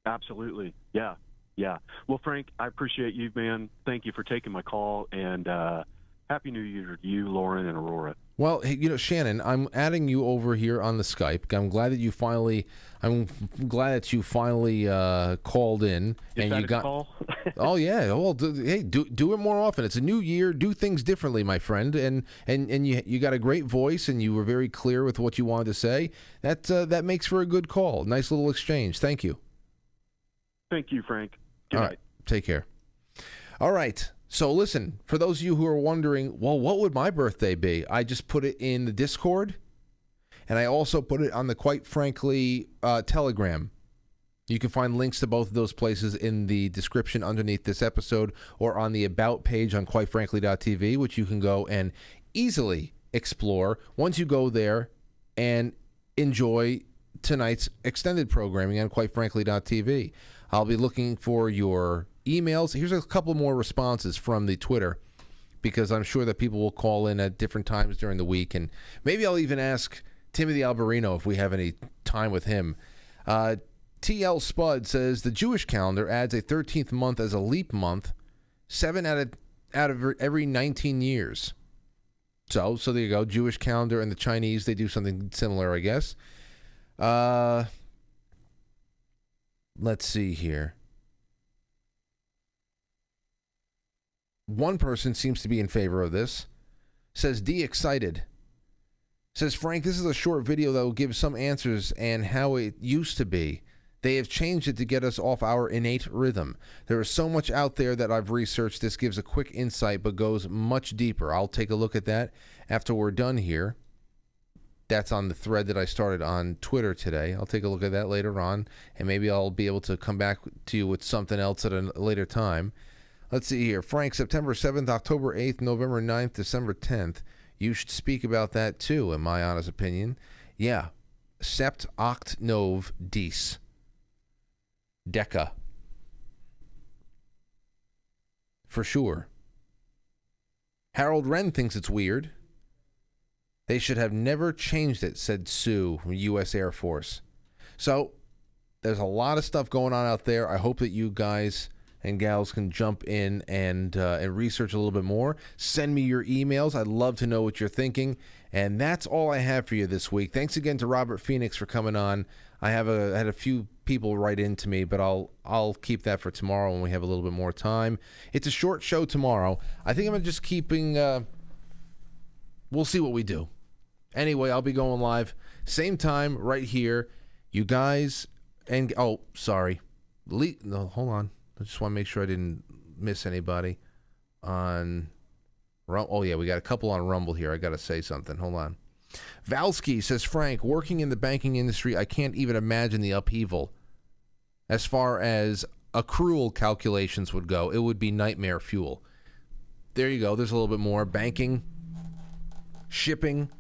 Absolutely, yeah, yeah. Well, Frank, I appreciate you, man. Thank you for taking my call, and uh, happy New Year to you, Lauren, and Aurora. Well, you know, Shannon, I'm adding you over here on the Skype. I'm glad that you finally. I'm glad that you finally uh, called in Is and you a got. call? oh yeah. Well, do, hey, do do it more often. It's a new year. Do things differently, my friend. And and and you you got a great voice, and you were very clear with what you wanted to say. That uh, that makes for a good call. Nice little exchange. Thank you. Thank you, Frank. Good All night. right. Take care. All right. So listen, for those of you who are wondering, well, what would my birthday be? I just put it in the Discord, and I also put it on the quite frankly uh, Telegram. You can find links to both of those places in the description underneath this episode or on the about page on quitefrankly.tv, which you can go and easily explore once you go there and enjoy tonight's extended programming on quitefrankly.tv. I'll be looking for your emails. Here's a couple more responses from the Twitter because I'm sure that people will call in at different times during the week. And maybe I'll even ask Timothy Alberino if we have any time with him. Uh, TL Spud says the Jewish calendar adds a 13th month as a leap month. Seven out of out of every 19 years. So, so there you go. Jewish calendar and the Chinese, they do something similar, I guess. Uh, let's see here. One person seems to be in favor of this. Says D excited. Says Frank, this is a short video that will give some answers and how it used to be. They have changed it to get us off our innate rhythm. There is so much out there that I've researched. This gives a quick insight but goes much deeper. I'll take a look at that after we're done here. That's on the thread that I started on Twitter today. I'll take a look at that later on, and maybe I'll be able to come back to you with something else at a later time. Let's see here. Frank, September 7th, October 8th, November 9th, December 10th. You should speak about that too, in my honest opinion. Yeah. Sept Oct Nov Dies. Deca. For sure. Harold Wren thinks it's weird. They should have never changed it, said Sue from U.S. Air Force. So there's a lot of stuff going on out there. I hope that you guys and gals can jump in and uh, and research a little bit more. Send me your emails. I'd love to know what you're thinking. And that's all I have for you this week. Thanks again to Robert Phoenix for coming on. I have a I had a few people write into me, but I'll I'll keep that for tomorrow when we have a little bit more time. It's a short show tomorrow. I think I'm just keeping. Uh, we'll see what we do. Anyway, I'll be going live same time right here. You guys and oh sorry, Le- no hold on. I just want to make sure I didn't miss anybody on. Oh yeah, we got a couple on Rumble here. I got to say something. Hold on. Valsky says Frank, working in the banking industry, I can't even imagine the upheaval. As far as accrual calculations would go, it would be nightmare fuel. There you go. There's a little bit more banking, shipping.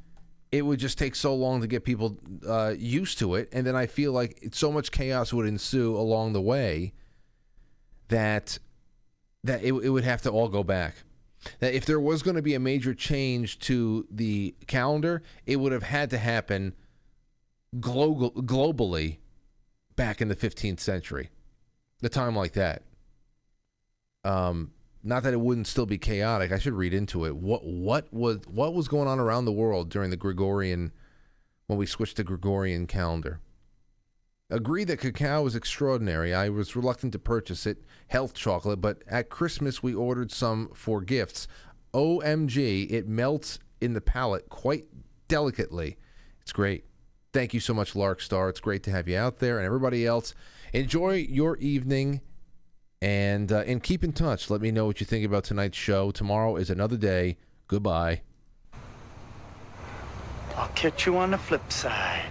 It would just take so long to get people uh, used to it, and then I feel like so much chaos would ensue along the way that that it, it would have to all go back. That if there was going to be a major change to the calendar, it would have had to happen global, globally back in the 15th century, the time like that. Um, not that it wouldn't still be chaotic. I should read into it. What what was what was going on around the world during the Gregorian when we switched to Gregorian calendar? Agree that cacao is extraordinary. I was reluctant to purchase it, health chocolate, but at Christmas we ordered some for gifts. OMG, it melts in the palate quite delicately. It's great. Thank you so much, Lark Star. It's great to have you out there, and everybody else. Enjoy your evening, and uh, and keep in touch. Let me know what you think about tonight's show. Tomorrow is another day. Goodbye. I'll catch you on the flip side.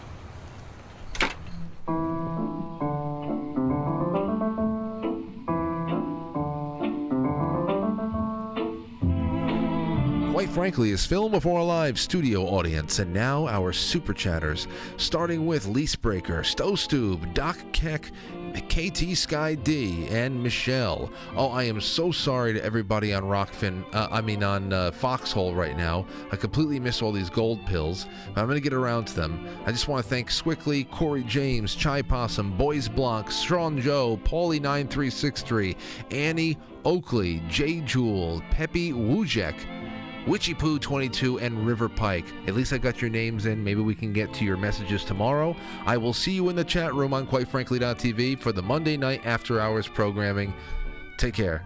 Quite frankly, is filmed before a live studio audience, and now our super chatters, starting with Leasebreaker, Stowstube, Doc Keck, KT Sky D, and Michelle. Oh, I am so sorry to everybody on Rokfin, uh, I mean on uh, Foxhole right now. I completely miss all these gold pills, but I'm going to get around to them. I just want to thank Squickly, Corey James, Chai Possum, Boys Blanc, Strong Joe, Paulie9363, Annie Oakley, J Jewel, Peppy Wujek, Witchy Poo 22 and River Pike. At least I got your names in. Maybe we can get to your messages tomorrow. I will see you in the chat room on QuiteFrankly.tv for the Monday night after hours programming. Take care.